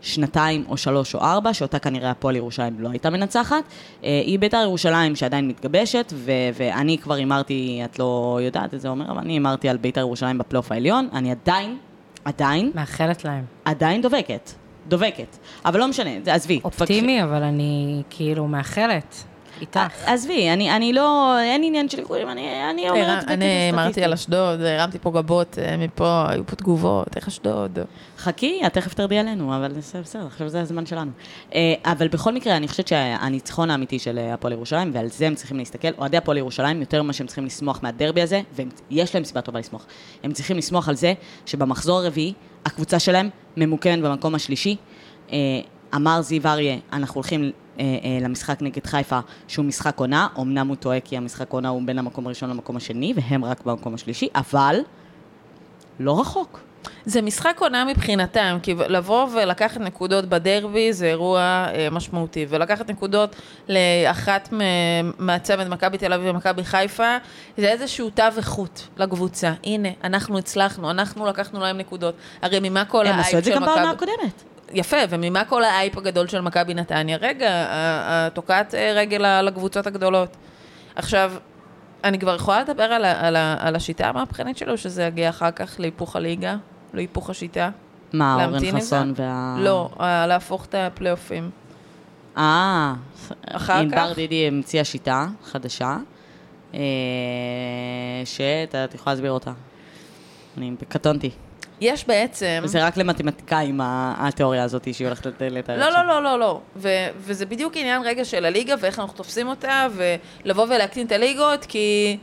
[SPEAKER 1] שנתיים או שלוש או ארבע, שאותה כנראה הפועל ירושלים לא הייתה מנצחת. אה, היא בית"ר ירושלים שעדיין מתגבשת, ו- ואני כבר הימרתי, את לא יודעת את זה, עומר, אבל אני הימרתי על בית"ר ירושלים בפלייאוף העליון. אני עדיין, עדיין,
[SPEAKER 3] מאחלת להם.
[SPEAKER 1] עדיין דובקת. דובקת. אבל לא משנה, עזבי.
[SPEAKER 3] אופטימי, אבל אני כאילו מאחלת. איתך.
[SPEAKER 1] עזבי, אני, אני לא, אין עניין של איחודים, אני, אני אומרת
[SPEAKER 2] הרם- אני אמרתי על אשדוד, הרמתי פה גבות אה, מפה, היו פה תגובות, איך אשדוד?
[SPEAKER 1] חכי, את תכף תרדי עלינו, אבל בסדר, עכשיו זה הזמן שלנו. אה, אבל בכל מקרה, אני חושבת שהניצחון האמיתי של אה, הפועל ירושלים, ועל זה הם צריכים להסתכל, אוהדי הפועל ירושלים, יותר ממה שהם צריכים לשמוח מהדרבי הזה, ויש להם סיבה טובה לשמוח. הם צריכים לשמוח על זה שבמחזור הרביעי, הקבוצה שלהם ממוקמת במקום השלישי. אמר זיו אריה, אנחנו הולכים למשחק נגד חיפה, שהוא משחק עונה, אמנם הוא טועה כי המשחק עונה הוא בין המקום הראשון למקום השני, והם רק במקום השלישי, אבל לא רחוק.
[SPEAKER 2] זה משחק עונה מבחינתם, כי לבוא ולקחת נקודות בדרבי זה אירוע אה, משמעותי, ולקחת נקודות לאחת מ- מהצמד מכבי תל אביב ומכבי חיפה, זה איזשהו תו איכות לקבוצה. הנה, אנחנו הצלחנו, אנחנו לקחנו להם נקודות. הרי ממה כל
[SPEAKER 1] הם
[SPEAKER 2] האייפ
[SPEAKER 1] עשו את זה
[SPEAKER 2] של
[SPEAKER 1] גם בעונה
[SPEAKER 2] מכבי...
[SPEAKER 1] הקודמת.
[SPEAKER 2] יפה, וממה כל האייפ הגדול של מכבי נתניה? רגע, תוקעת אה, רגל ל- לקבוצות הגדולות. עכשיו, אני כבר יכולה לדבר על, ה- על, ה- על השיטה המהפכנית שלו, שזה יגיע אחר כך להיפוך הליגה, להיפוך השיטה.
[SPEAKER 1] מה, אורן חסון? וה...
[SPEAKER 2] לא, להפוך את הפלייאופים.
[SPEAKER 1] אה,
[SPEAKER 2] אחר
[SPEAKER 1] ענבר
[SPEAKER 2] כך?
[SPEAKER 1] דידי המציאה שיטה חדשה, אה, שאת את יכולה להסביר אותה. אני קטונתי.
[SPEAKER 2] יש בעצם...
[SPEAKER 1] זה רק למתמטיקאים, התיאוריה הזאת שהיא הולכת לת- לתאר
[SPEAKER 2] לא. לא, לא, לא, לא. ו- וזה בדיוק עניין רגע של הליגה ואיך אנחנו תופסים אותה, ולבוא ולהקטין את הליגות, כי...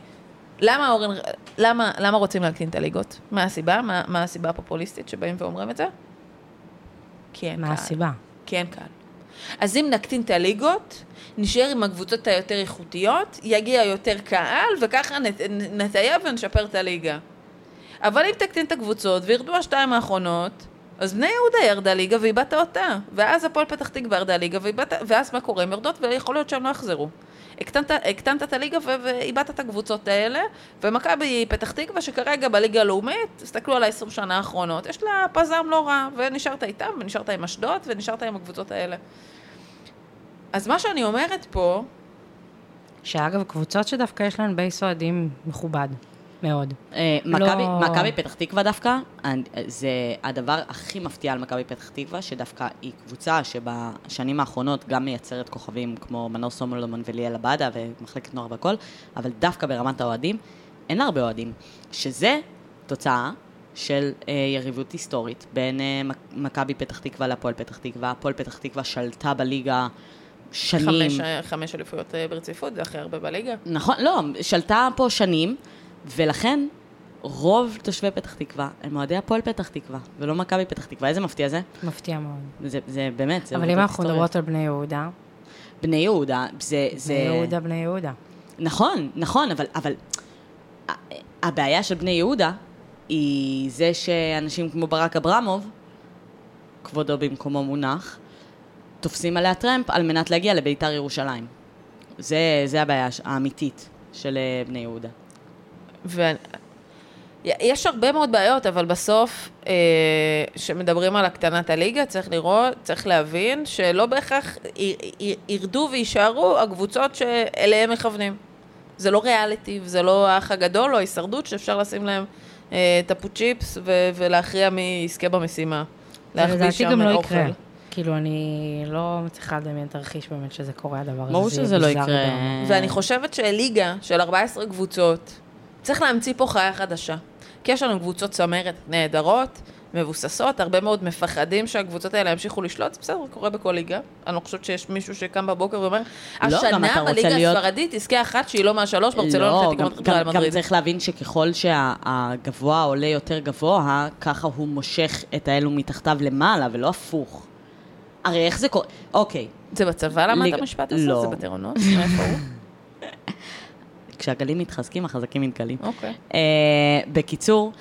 [SPEAKER 2] למה אורן... למה, למה רוצים להקטין את הליגות? מה הסיבה? מה, מה הסיבה הפופוליסטית שבאים ואומרים את זה? כי אין
[SPEAKER 3] מה
[SPEAKER 2] קהל.
[SPEAKER 3] הסיבה?
[SPEAKER 2] כי אין קהל. אז אם נקטין את הליגות, נשאר עם הקבוצות היותר איכותיות, יגיע יותר קהל, וככה נטייב ונשפר את הליגה. אבל אם תקטין את הקבוצות וירדו השתיים האחרונות, אז בני יהודה ירדה ליגה ואיבדת אותה. ואז הפועל פתח תקווה ירדה ליגה ואיבדת, ואז מה קורה? הן יורדות ויכול להיות שהן לא יחזרו. הקטנת, הקטנת את הליגה ואיבדת את הקבוצות האלה, ומכבי פתח תקווה שכרגע בליגה הלאומית, תסתכלו על ה-20 שנה האחרונות, יש לה פזם לא רע, ונשארת איתם, ונשארת עם אשדוד, ונשארת עם הקבוצות האלה. אז מה שאני אומרת פה,
[SPEAKER 3] שאגב, קבוצות שדווקא יש להן בייס אוהדים מכובד, מאוד.
[SPEAKER 1] אה,
[SPEAKER 3] לא-
[SPEAKER 1] מכבי פתח תקווה דווקא, זה הדבר הכי מפתיע על מכבי פתח תקווה, שדווקא היא קבוצה שבשנים האחרונות גם מייצרת כוכבים כמו מנור סומולומון וליאל עבדה ומחלקת נוער והכל, אבל דווקא ברמת האוהדים, אין לה הרבה אוהדים, שזה תוצאה של אה, יריבות היסטורית בין אה, מכ- מכבי פתח תקווה להפועל פתח תקווה. הפועל פתח תקווה שלטה בליגה שנים.
[SPEAKER 2] חמש, חמש אליפויות אה, ברציפות, זה הכי הרבה בליגה.
[SPEAKER 1] נכון, לא, שלטה פה שנים, ולכן רוב תושבי פתח תקווה הם אוהדי הפועל פתח תקווה, ולא מכבי פתח תקווה. איזה מפתיע זה?
[SPEAKER 3] מפתיע מאוד.
[SPEAKER 1] זה, זה באמת, זה
[SPEAKER 3] אבל אם אנחנו. מדברות על בני יהודה,
[SPEAKER 1] בני יהודה, זה... זה...
[SPEAKER 3] בני יהודה, בני יהודה.
[SPEAKER 1] נכון, נכון, אבל, אבל הבעיה של בני יהודה היא זה שאנשים כמו ברק אברמוב, כבודו במקומו מונח, תופסים עליה טרמפ על מנת להגיע לביתר ירושלים. זה, זה הבעיה האמיתית של אה, בני יהודה.
[SPEAKER 2] ויש הרבה מאוד בעיות, אבל בסוף, כשמדברים על הקטנת הליגה, צריך לראות, צריך להבין שלא בהכרח י- י- ירדו ויישארו הקבוצות שאליהם מכוונים. זה לא ריאליטי, וזה לא האח הגדול או ההישרדות שאפשר לשים להם אה, טפו צ'יפס ו- ולהכריע מי יזכה במשימה. להחביא
[SPEAKER 3] לדעתי
[SPEAKER 2] שם
[SPEAKER 3] גם לא
[SPEAKER 2] אוכל.
[SPEAKER 3] יקרה. כאילו, אני לא מצליחה לדמיין תרחיש באמת שזה קורה הדבר הזה.
[SPEAKER 1] ברור שזה לא יקרה.
[SPEAKER 2] ואני חושבת שליגה של 14 קבוצות, צריך להמציא פה חיה חדשה. כי יש לנו קבוצות צמרת נהדרות, מבוססות, הרבה מאוד מפחדים שהקבוצות האלה ימשיכו לשלוט, זה בסדר, קורה בכל ליגה. אני לא חושבת שיש מישהו שקם בבוקר ואומר,
[SPEAKER 1] לא,
[SPEAKER 2] השנה
[SPEAKER 1] רוצה
[SPEAKER 2] בליגה
[SPEAKER 1] להיות-
[SPEAKER 2] הספרדית תזכה אחת שהיא לא מהשלוש, ברצלונה
[SPEAKER 1] לא, גם,
[SPEAKER 2] את ריאל
[SPEAKER 1] גם. צריך להבין שככל שהגבוה עולה יותר גבוה, ככה הוא מושך את האלו מתחתיו למעלה, ולא הפוך. הרי איך זה קורה? אוקיי,
[SPEAKER 2] זה בצבא למדת המשפט הזה?
[SPEAKER 1] לא.
[SPEAKER 2] זה בטירונות? מאיפה הוא?
[SPEAKER 1] כשהגלים מתחזקים, החזקים מתגלים.
[SPEAKER 2] אוקיי.
[SPEAKER 1] אה, בקיצור,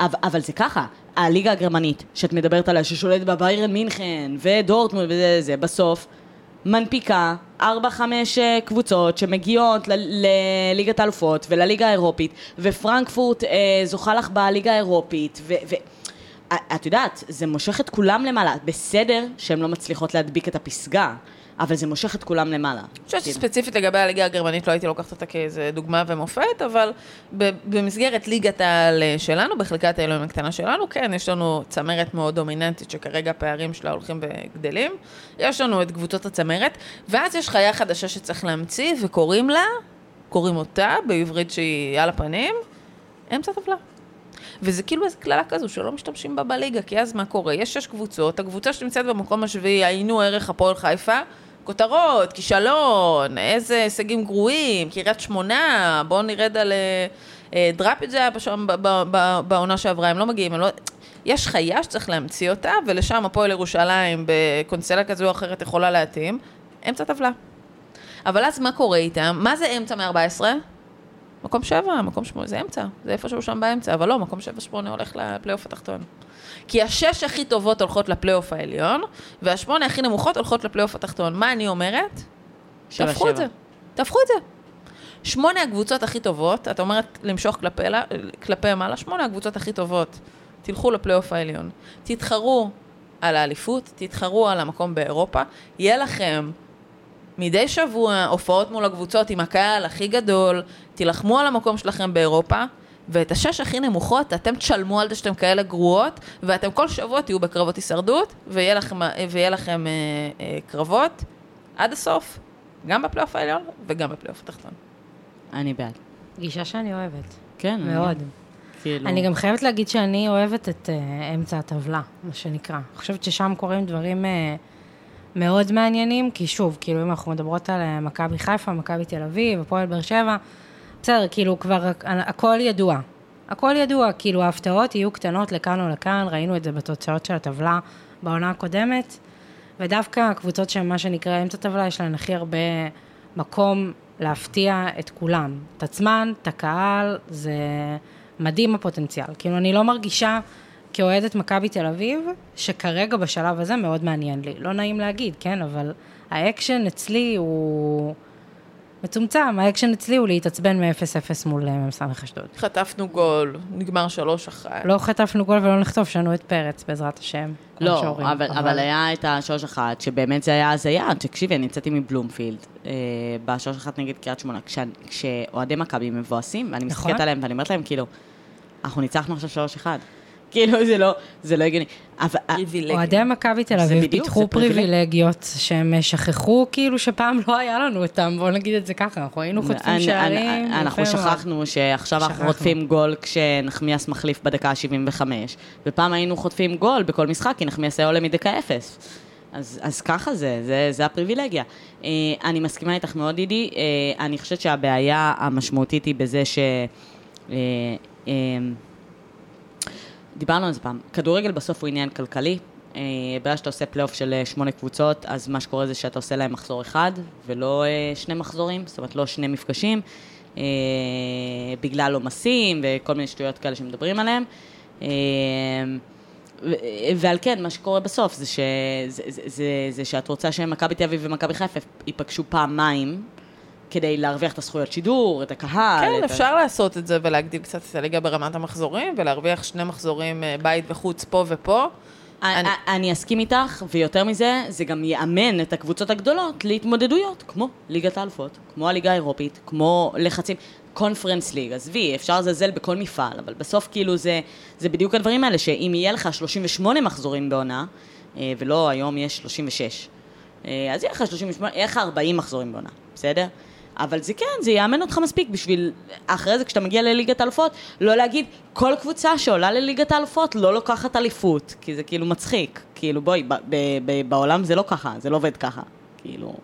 [SPEAKER 1] אבל, אבל זה ככה, הליגה הגרמנית, שאת מדברת עליה, ששולטת בביירן מינכן, ודורטמונד וזה, זה, בסוף, מנפיקה 4-5 אה, קבוצות שמגיעות לליגת האלופות ולליגה האירופית, ופרנקפורט אה, זוכה לך בליגה האירופית, ו... ו- את יודעת, זה מושך את כולם למעלה. בסדר שהן לא מצליחות להדביק את הפסגה, אבל זה מושך את כולם למעלה.
[SPEAKER 2] אני חושבת. שספציפית לגבי הליגה הגרמנית לא הייתי לוקחת אותה כאיזה דוגמה ומופת, אבל במסגרת ליגת העל אה, שלנו, בחלקת האלוהים הקטנה שלנו, כן, יש לנו צמרת מאוד דומיננטית שכרגע הפערים שלה הולכים וגדלים. יש לנו את קבוצות הצמרת, ואז יש חיה חדשה שצריך להמציא, וקוראים לה, קוראים אותה, בעברית שהיא על הפנים, אמצע טבלה. וזה כאילו איזו קללה כזו שלא משתמשים בה בליגה, כי אז מה קורה? יש שש קבוצות, הקבוצה שנמצאת במקום השביעי, היינו ערך הפועל חיפה, כותרות, כישלון, איזה הישגים גרועים, קריית שמונה, בואו נרד על אה, אה, דראפיג' זה היה בשם- ב- ב- ב- בעונה שעברה, הם לא מגיעים, הם לא... יש חיה שצריך להמציא אותה, ולשם הפועל ירושלים בקונסטלה כזו או אחרת יכולה להתאים, אמצע טבלה. אבל אז מה קורה איתם? מה זה אמצע מ-14? מקום שבע, מקום שמונה, זה אמצע, זה איפשהו שם באמצע, אבל לא, מקום שבע שמונה הולך לפלייאוף התחתון. כי השש הכי טובות הולכות לפלייאוף העליון, והשמונה הכי נמוכות הולכות לפלייאוף התחתון. מה אני אומרת? תהפכו את. זה. תהפכו את זה. שמונה הקבוצות הכי טובות, את אומרת למשוך כלפי, כלפי מעלה, שמונה הקבוצות הכי טובות, תלכו לפלייאוף העליון. תתחרו על האליפות, תתחרו על המקום באירופה, יהיה לכם מדי שבוע הופעות מול הקבוצות עם הקהל הכי גדול, תילחמו על המקום שלכם באירופה, ואת השש הכי נמוכות אתם תשלמו על זה שאתם כאלה גרועות, ואתם כל שבוע תהיו בקרבות הישרדות, ויהיה לכם, ויהיה לכם אה, אה, קרבות עד הסוף, גם בפלייאוף העליון וגם בפלייאוף התחתון.
[SPEAKER 1] אני בעד.
[SPEAKER 3] גישה שאני אוהבת,
[SPEAKER 1] כן. אני-
[SPEAKER 3] מאוד.
[SPEAKER 1] כאילו...
[SPEAKER 3] אני גם חייבת להגיד שאני אוהבת את uh, אמצע הטבלה, מה שנקרא. אני חושבת ששם קורים דברים uh, מאוד מעניינים, כי שוב, כאילו אם אנחנו מדברות על uh, מכבי חיפה, מכבי תל אביב, הפועל באר שבע, בסדר, כאילו כבר הכ- הכל ידוע. הכל ידוע, כאילו ההפתעות יהיו קטנות לכאן או לכאן, ראינו את זה בתוצאות של הטבלה בעונה הקודמת, ודווקא הקבוצות שהן מה שנקרא אמצע טבלה, יש להן הכי הרבה מקום להפתיע את כולם. את עצמן, את הקהל, זה מדהים הפוטנציאל. כאילו, אני לא מרגישה כאוהדת מכבי תל אביב, שכרגע בשלב הזה מאוד מעניין לי. לא נעים להגיד, כן, אבל האקשן אצלי הוא מצומצם, האקשן אצלי הוא להתעצבן מ-0-0 מול מ"ס אשדוד.
[SPEAKER 2] חטפנו גול, נגמר שלוש אחת.
[SPEAKER 3] לא חטפנו גול ולא נחטוף, יש לנו את פרץ, בעזרת השם.
[SPEAKER 1] לא,
[SPEAKER 3] שאומרים.
[SPEAKER 1] אבל, אבל היה את השלוש אחת, שבאמת זה היה הזיה. תקשיבי, אני יצאתי מבלומפילד, אה, בשלוש אחת נגד קריית שמונה, כשאוהדי מכבי מבואסים, ואני
[SPEAKER 3] נכון.
[SPEAKER 1] מסתכלת עליהם ואני אומרת להם, כאילו, אנחנו ניצחנו עכשיו שלוש אחד. כאילו, זה לא, זה לא הגיוני.
[SPEAKER 2] פריבילגיה.
[SPEAKER 3] אוהדי מכבי תל אביב
[SPEAKER 1] בדיוק,
[SPEAKER 3] פיתחו. פריבילגיות שהם שכחו כאילו שפעם לא היה לנו אותם, בואו נגיד את זה ככה, אנחנו היינו חוטפים שערים.
[SPEAKER 1] אנחנו. שכחנו שעכשיו אנחנו. חוטפים גול כשנחמיאס מחליף בדקה ה-75, ופעם היינו חוטפים גול בכל משחק כי נחמיאס היה עולה מדקה אפס. אז, אז ככה זה, זה, זה הפריבילגיה. אה, אני מסכימה איתך מאוד, דידי. אה, אני חושבת שהבעיה המשמעותית היא בזה ש... אה, אה, דיברנו על זה פעם. כדורגל בסוף הוא עניין כלכלי. אה, ברגע שאתה עושה פלייאוף של אה, שמונה קבוצות, אז מה שקורה זה שאתה עושה להם מחזור אחד, ולא אה, שני מחזורים, זאת אומרת לא שני מפגשים, בגלל עומסים וכל מיני שטויות כאלה שמדברים עליהם. ועל כן, מה שקורה בסוף זה, ש... זה, זה, זה, זה שאת רוצה שמכבי תל אביב ומכבי חיפה ייפגשו פעמיים כדי להרוויח את הזכויות שידור, את הקהל.
[SPEAKER 2] כן,
[SPEAKER 1] את ה-
[SPEAKER 2] אפשר לעשות את זה ולהגדיל קצת את הליגה ברמת המחזורים, ולהרוויח שני מחזורים אה, בית וחוץ פה ופה.
[SPEAKER 1] אני,
[SPEAKER 2] אני-
[SPEAKER 1] אסכים איתך, ויותר מזה, זה גם יאמן את הקבוצות הגדולות להתמודדויות, כמו ליגת האלופות, כמו הליגה האירופית, כמו לחצים, קונפרנס ליג, עזבי, אפשר לזלזל בכל מפעל, אבל בסוף כאילו זה, זה בדיוק הדברים האלה, שאם יהיה לך 38 מחזורים בעונה, אה, ולא היום יש 36, אה, אז יהיה לך 38, יהיה לך 40 מחזורים בעונה, בסדר? אבל זה כן, זה יאמן אותך מספיק בשביל, אחרי זה כשאתה מגיע לליגת האלופות, לא להגיד, כל קבוצה שעולה לליגת האלופות לא לוקחת אליפות, כי זה כאילו מצחיק. כאילו בואי, ב- ב- ב- בעולם זה לא ככה, זה לא עובד ככה. כאילו,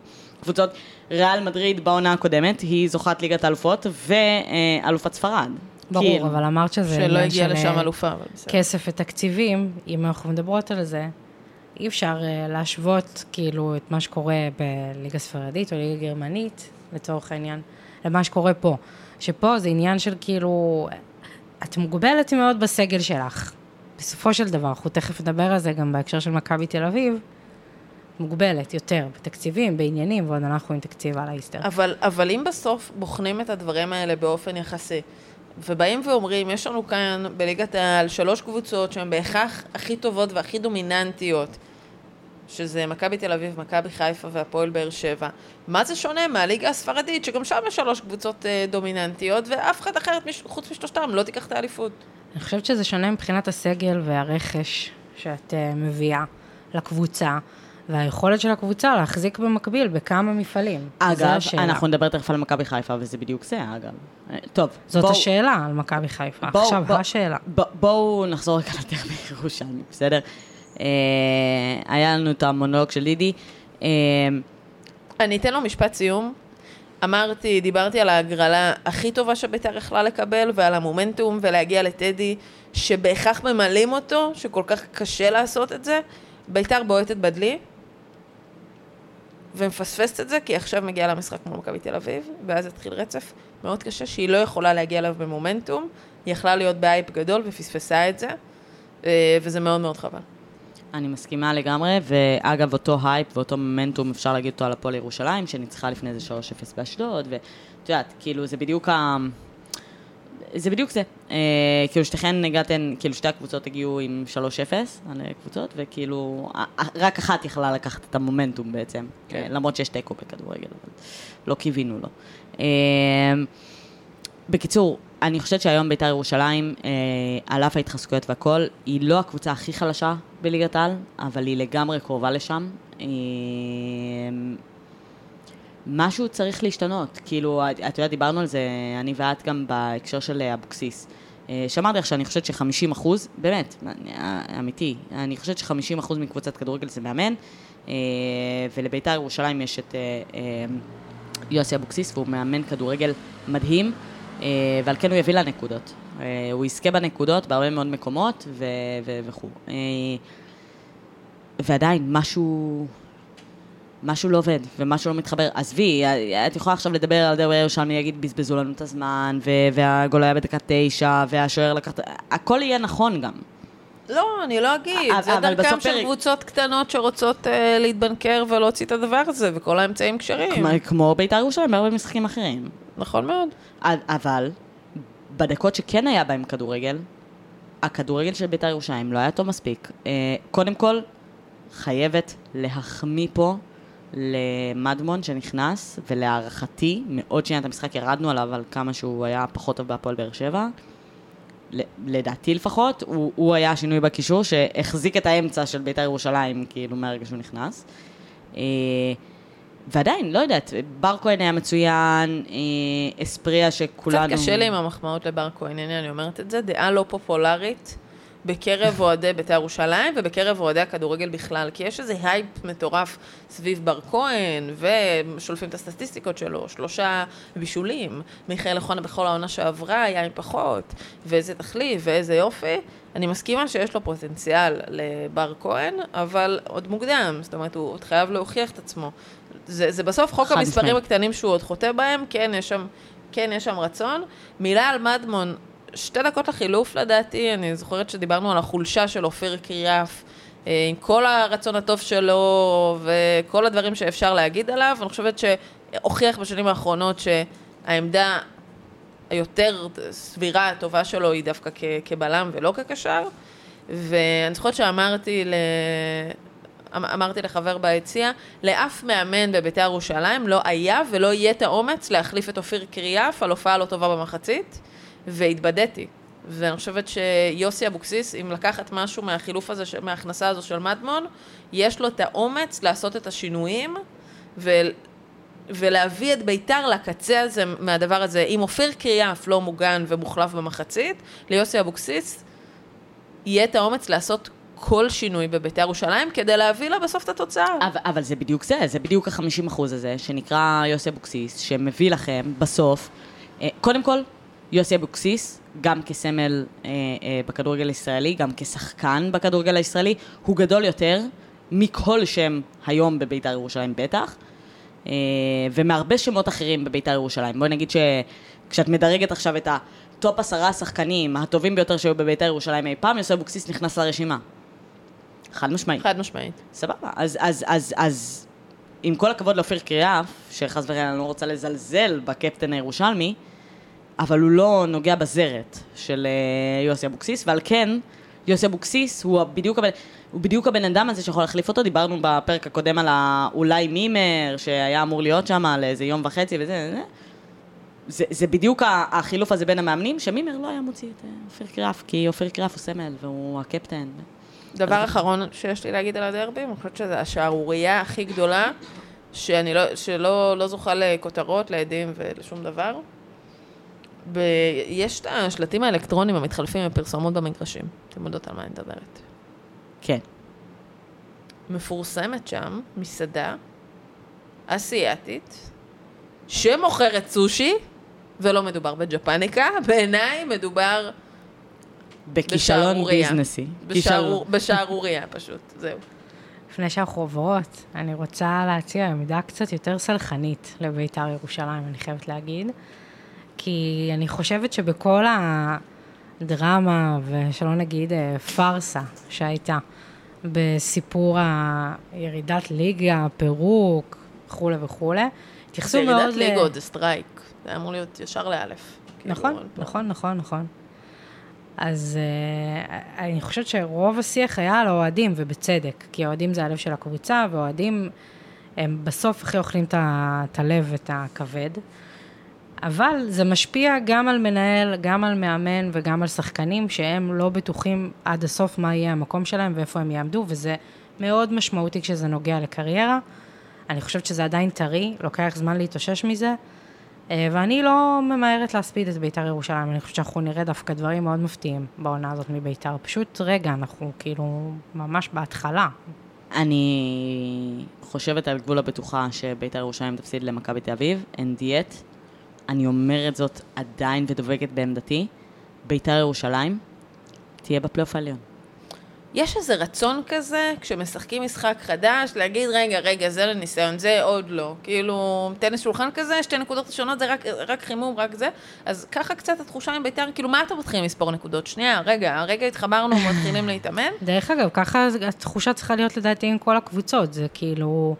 [SPEAKER 1] קבוצות, ריאל מדריד בעונה הקודמת, היא זוכת ליגת האלופות ואלופת ספרד.
[SPEAKER 3] ברור,
[SPEAKER 1] כאילו,
[SPEAKER 3] אבל אמרת שזה
[SPEAKER 2] שלא הגיע לשם
[SPEAKER 3] אה,
[SPEAKER 2] אלופה, אבל בסדר.
[SPEAKER 3] כסף ותקציבים, אם אנחנו מדברות על זה, אי אפשר אה, להשוות כאילו את מה שקורה בליגה ספרדית או ליגה גרמנית, לצורך העניין, למה שקורה פה. שפה זה עניין של כאילו, את מוגבלת מאוד בסגל שלך. בסופו של דבר, אנחנו תכף נדבר על זה גם בהקשר של מכבי תל אביב, מוגבלת יותר בתקציבים, בעניינים, ועוד אנחנו עם תקציב על האיסטר.
[SPEAKER 2] אבל, אבל אם בסוף בוחנים את הדברים האלה באופן יחסי, ובאים ואומרים, יש לנו כאן בליגת העל שלוש קבוצות שהן בהכרח הכי טובות והכי דומיננטיות, שזה מכבי תל אביב, מכבי חיפה והפועל באר שבע. מה זה שונה מהליגה הספרדית, שגם שם יש שלוש קבוצות אה, דומיננטיות, ואף אחד אחרת מש- חוץ משלושתם לא תיקח את האליפות.
[SPEAKER 3] אני חושבת שזה שונה מבחינת הסגל והרכש שאת uh, מביאה לקבוצה, והיכולת של הקבוצה להחזיק במקביל בכמה מפעלים.
[SPEAKER 1] אגב. אנחנו נדבר תכף על מכבי חיפה, וזה בדיוק זה, אגב. אה, טוב,
[SPEAKER 3] זאת
[SPEAKER 1] בואו-
[SPEAKER 3] השאלה על מכבי חיפה.
[SPEAKER 1] בואו-
[SPEAKER 3] עכשיו,
[SPEAKER 1] בואו-
[SPEAKER 3] השאלה.
[SPEAKER 1] בואו נחזור רגע לדרבי ירושלמי, בסדר? אה, היה לנו את המונולוג של לידי. אה,
[SPEAKER 2] אני אתן לו משפט סיום. אמרתי, דיברתי על ההגרלה הכי טובה שביתר יכלה לקבל, ועל המומנטום, ולהגיע לטדי, שבהכרח ממלאים אותו, שכל כך קשה לעשות את זה. ביתר בועטת בדלי, ומפספסת את זה, כי עכשיו מגיעה למשחק מול מכבי תל אביב, ואז התחיל רצף מאוד קשה, שהיא לא יכולה להגיע אליו במומנטום. היא יכלה להיות בהייפ גדול ופספסה את זה, אה, וזה מאוד מאוד חבל.
[SPEAKER 1] אני מסכימה לגמרי, ואגב, אותו הייפ ואותו מומנטום, אפשר להגיד אותו על הפועל ירושלים, שניצחה לפני זה 3-0 באשדוד, ואת יודעת, כאילו, זה בדיוק ה... זה בדיוק זה. אה, כאילו, שתיכן הגעתן, כאילו, שתי הקבוצות הגיעו עם 3-0 על קבוצות, וכאילו, ה- ה- רק אחת יכלה לקחת את המומנטום בעצם.
[SPEAKER 2] כן.
[SPEAKER 1] אה, למרות שיש תיקו בכדורגל, אבל לא קיווינו לו. אה, בקיצור, אני חושבת שהיום בית"ר ירושלים, אה, על אף ההתחזקויות והכל, היא לא הקבוצה הכי חלשה בליגת העל, אבל היא לגמרי קרובה לשם. אה, משהו צריך להשתנות. כאילו, את את יודעת, דיברנו על זה, אני ואת גם בהקשר של אבוקסיס. אה, שאמרתי לך שאני חושבת ש-50 אחוז, באמת, אה, אמיתי, אני חושבת ש-50 אחוז מקבוצת כדורגל זה מאמן, אה, ולבית"ר ירושלים יש את אה, אה, יוסי אבוקסיס, והוא מאמן כדורגל מדהים, ועל כן הוא יביא לה נקודות. אה, הוא יזכה בנקודות בהרבה מאוד מקומות ו- ו- וכו'. אה, ועדיין, משהו... משהו לא עובד, ומשהו לא מתחבר. עזבי, את יכולה עכשיו לדבר על דרבי ירושלמי, להגיד בזבזו לנו את הזמן, והגול היה בדקה תשע, והשוער לקח... הכל יהיה נכון גם.
[SPEAKER 2] לא, אני לא אגיד. זה דרכם של קבוצות קטנות שרוצות אה, להתבנקר ולהוציא את הדבר הזה, וכל האמצעים כשרים.
[SPEAKER 1] כמו, בית"ר ירושלים בהרבה משחקים אחרים.
[SPEAKER 2] נכון מאוד.
[SPEAKER 1] אבל, בדקות שכן היה בהם כדורגל, הכדורגל של בית"ר ירושלים לא היה טוב מספיק. אה, קודם כל, חייבת להחמיא פה למדמון שנכנס, ולהערכתי, מאוד שינה את המשחק, ירדנו עליו על כמה שהוא היה פחות טוב בהפועל באר שבע. לדעתי לפחות, הוא, הוא היה השינוי בקישור שהחזיק את האמצע של בית"ר ירושלים, כאילו, מהרגע שהוא נכנס. אה, ועדיין, לא יודעת, בר כהן היה מצוין, אה, אספריה שכולנו...
[SPEAKER 2] קצת קשה לי עם המחמאות לבר כהן, הנה אני אומרת את זה, דעה לא פופולרית בקרב אוהדי בית"ר ירושלים ובקרב אוהדי הכדורגל בכלל, כי יש איזה הייפ מטורף סביב בר כהן, ושולפים את הסטטיסטיקות שלו, שלושה בישולים, מיכאל אוחנה בכל העונה שעברה היה עם פחות, ואיזה תחליף ואיזה יופי. אני מסכימה שיש לו פוטנציאל לבר כהן, אבל עוד מוקדם, זאת אומרת, הוא עוד חייב להוכיח את עצמו. זה, זה בסוף חוק המספרים. הקטנים שהוא עוד חוטא בהם, כן, יש שם, כן, יש שם רצון. מילה על מדמון, שתי דקות לחילוף לדעתי, אני זוכרת שדיברנו על החולשה של אופיר קריאף, אה, עם כל הרצון הטוב שלו וכל הדברים שאפשר להגיד עליו, אני חושבת שהוכיח בשנים האחרונות שהעמדה היותר סבירה, הטובה שלו, היא דווקא כ- כבלם ולא כקשר. ואני זוכרת שאמרתי ל... אמ- אמרתי לחבר ביציע, לאף מאמן בבית"ר ירושלים לא היה ולא יהיה את האומץ להחליף את אופיר קריאף על הופעה לא טובה במחצית, והתבדיתי. ואני חושבת שיוסי אבוקסיס, אם לקחת משהו מהחילוף הזה, מההכנסה הזו של מדמון, יש לו את האומץ לעשות את השינויים, ו... ולהביא את ביתר לקצה הזה, מהדבר הזה. אם אופיר קריאף לא מוגן ומוחלף במחצית, ליוסי אבוקסיס יהיה את האומץ לעשות כל שינוי בביתר ירושלים, כדי להביא לה בסוף את התוצאה.
[SPEAKER 1] אבל, אבל זה בדיוק זה, זה בדיוק ה-50 אחוז הזה, שנקרא יוסי אבוקסיס, שמביא לכם בסוף, אה, קודם כל, יוסי אבוקסיס, גם כסמל אה, אה, בכדורגל הישראלי, גם כשחקן בכדורגל הישראלי, הוא גדול יותר מכל שם היום בביתר ירושלים בטח, אה, ומהרבה שמות אחרים בביתר ירושלים. בואי נגיד שכשאת מדרגת עכשיו את ה top עשרה השחקנים הטובים ביותר שהיו בביתר ירושלים אי פעם, יוסי אבוקסיס נכנס לרשימה. חד משמעית.
[SPEAKER 2] חד משמעית.
[SPEAKER 1] סבבה, אז, אז, אז, אז עם כל הכבוד לאופיר קריאף, שחס וחלילה אני לא רוצה לזלזל בקפטן הירושלמי, אבל הוא לא נוגע בזרת של אה, יוסי אבוקסיס, ועל כן, יוסי אבוקסיס הוא בדיוק הבן... הוא בדיוק הבן אדם הזה שיכול להחליף אותו, דיברנו בפרק הקודם על האולי מימר, שהיה אמור להיות שם על איזה יום וחצי וזה, זה, זה, זה בדיוק החילוף הזה בין המאמנים, שמימר לא היה מוציא את אה, אופיר קרף, כי אופיר קרף הוא סמל והוא הקפטן.
[SPEAKER 2] דבר אחרון שיש לי להגיד על הדרבי, אני חושבת שזו השערורייה הכי גדולה, שאני לא, שלא לא זוכה לכותרות, לעדים ולשום דבר. ב... יש את השלטים האלקטרונים המתחלפים בפרסומות במגרשים. אתם יודעות על מה אני מדברת.
[SPEAKER 1] כן.
[SPEAKER 2] מפורסמת שם מסעדה אסיאתית שמוכרת סושי, ולא מדובר בג'פניקה, בעיניי מדובר
[SPEAKER 1] בכישלון
[SPEAKER 2] בשערורייה.
[SPEAKER 1] ביזנסי.
[SPEAKER 2] בשערור- בשערורייה פשוט, זהו.
[SPEAKER 3] לפני שאנחנו עוברות, אני רוצה להציע עמדה קצת יותר סלחנית לבית"ר ירושלים, אני חייבת להגיד. כי אני חושבת שבכל הדרמה, ושלא נגיד אה, פארסה שהייתה, בסיפור הירידת ליגה, פירוק, וכולי וכולי, התייחסו מאוד
[SPEAKER 2] ירידת ליגות זה straight, זה אמור להיות ישר לאלף. כאילו,
[SPEAKER 3] נכון, נכון, נכון, נכון. אז אה, אני חושבת שרוב השיח היה על האוהדים, ובצדק, כי האוהדים זה הלב של הקבוצה, והאוהדים הם בסוף הכי אוכלים את הלב ואת הכבד. אבל זה משפיע גם על מנהל, גם על מאמן וגם על שחקנים שהם לא בטוחים עד הסוף מה יהיה המקום שלהם ואיפה הם יעמדו, וזה מאוד משמעותי כשזה נוגע לקריירה. אני חושבת שזה עדיין טרי, לוקח זמן להתאושש מזה. אה, ואני לא ממהרת להספיד את בית"ר ירושלים, אני חושבת שאנחנו נראה דווקא דברים מאוד מפתיעים בעונה הזאת מבית"ר. פשוט רגע, אנחנו כאילו ממש בהתחלה.
[SPEAKER 1] אני חושבת על גבול הבטוחה שבית"ר ירושלים תפסיד למכבי תל אביב, אין דיאט. אני אומרת זאת עדיין ודובקת בעמדתי. בית"ר ירושלים תהיה בפלייאוף העליון.
[SPEAKER 2] יש איזה רצון כזה, כשמשחקים משחק חדש, להגיד, רגע, רגע, זה לניסיון, זה עוד לא. כאילו, טניס שולחן כזה, שתי נקודות ראשונות, זה רק, רק חימום, רק זה. אז ככה קצת התחושה עם בית"ר, כאילו, מה אתם מתחילים לספור נקודות? שנייה, רגע, הרגע התחברנו, מתחילים להתאמן?
[SPEAKER 3] דרך אגב, ככה התחושה צריכה להיות לדעתי עם כל הקבוצות, זה כאילו,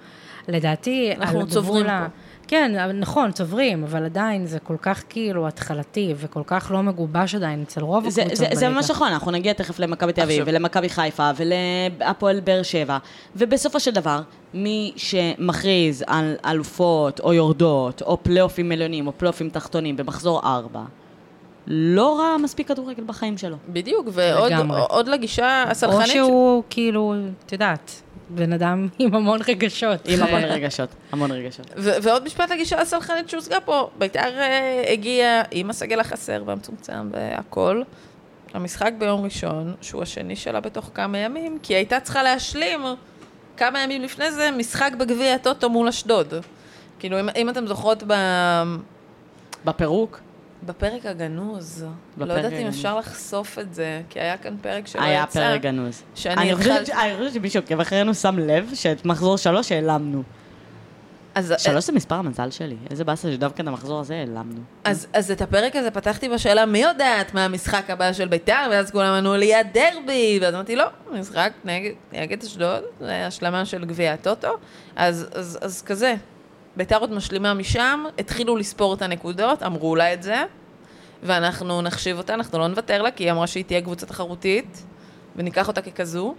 [SPEAKER 3] לדעתי,
[SPEAKER 2] אנחנו צוברים
[SPEAKER 3] ה-
[SPEAKER 2] פה.
[SPEAKER 3] כן, נכון, צוברים, אבל עדיין זה כל כך כאילו התחלתי, וכל כך לא מגובש עדיין אצל רוב
[SPEAKER 1] זה,
[SPEAKER 3] הקבוצות
[SPEAKER 1] זה,
[SPEAKER 3] בליגה.
[SPEAKER 1] זה ממש נכון, אנחנו נגיע תכף למכבי תל אביב, ולמכבי חיפה, ולהפועל באר שבע, ובסופו של דבר, מי שמכריז על אלופות, או יורדות, או פלייאופים עליונים, או פלייאופים תחתונים במחזור ארבע, לא ראה מספיק כדורגל בחיים שלו.
[SPEAKER 2] בדיוק, ועוד
[SPEAKER 3] לגמרי.
[SPEAKER 2] עוד לגישה
[SPEAKER 3] או
[SPEAKER 2] הסלחנית.
[SPEAKER 3] שהוא כאילו, את יודעת, בן אדם עם המון רגשות.
[SPEAKER 1] עם המון רגשות, המון רגשות.
[SPEAKER 2] ועוד משפט לגישה הסלחנית שהושגה פה, בית"ר אה, הגיע עם הסגל החסר והמצומצם והכל, המשחק ביום ראשון, שהוא השני שלה בתוך כמה ימים, כי היא הייתה צריכה להשלים כמה ימים לפני זה משחק בגביע הטוטו מול אשדוד. כאילו, אם, אם אתם זוכרות ב...
[SPEAKER 1] בפירוק,
[SPEAKER 2] בפרק הגנוז, לא
[SPEAKER 1] בפרק
[SPEAKER 2] יודעת אם. אפשר לחשוף את זה, כי היה כאן פרק שלא
[SPEAKER 1] היה
[SPEAKER 2] יצא.
[SPEAKER 1] פרק גנוז. אני חושבת חושבת שמי שעוקב אחרינו שם לב שאת מחזור שלוש העלמנו.
[SPEAKER 2] אז,
[SPEAKER 1] שלוש זה מספר המזל שלי. איזה באסה שדווקא את המחזור הזה העלמנו.
[SPEAKER 2] אז, אז את הפרק הזה פתחתי בשאלה, מי יודעת מה המשחק הבא של בית"ר? ואז כולם ענו לי, הדרבי! ואז אמרתי, לא, משחק נגד, נגד אשדוד, זה השלמה של גביע הטוטו. אז, אז, אז כזה, בית"ר עוד משלימה משם, התחילו לספור את הנקודות, אמרו לה את זה, ואנחנו נחשיב אותה, אנחנו לא נוותר לה, כי היא אמרה שהיא תהיה קבוצה תחרותית, וניקח אותה ככזו,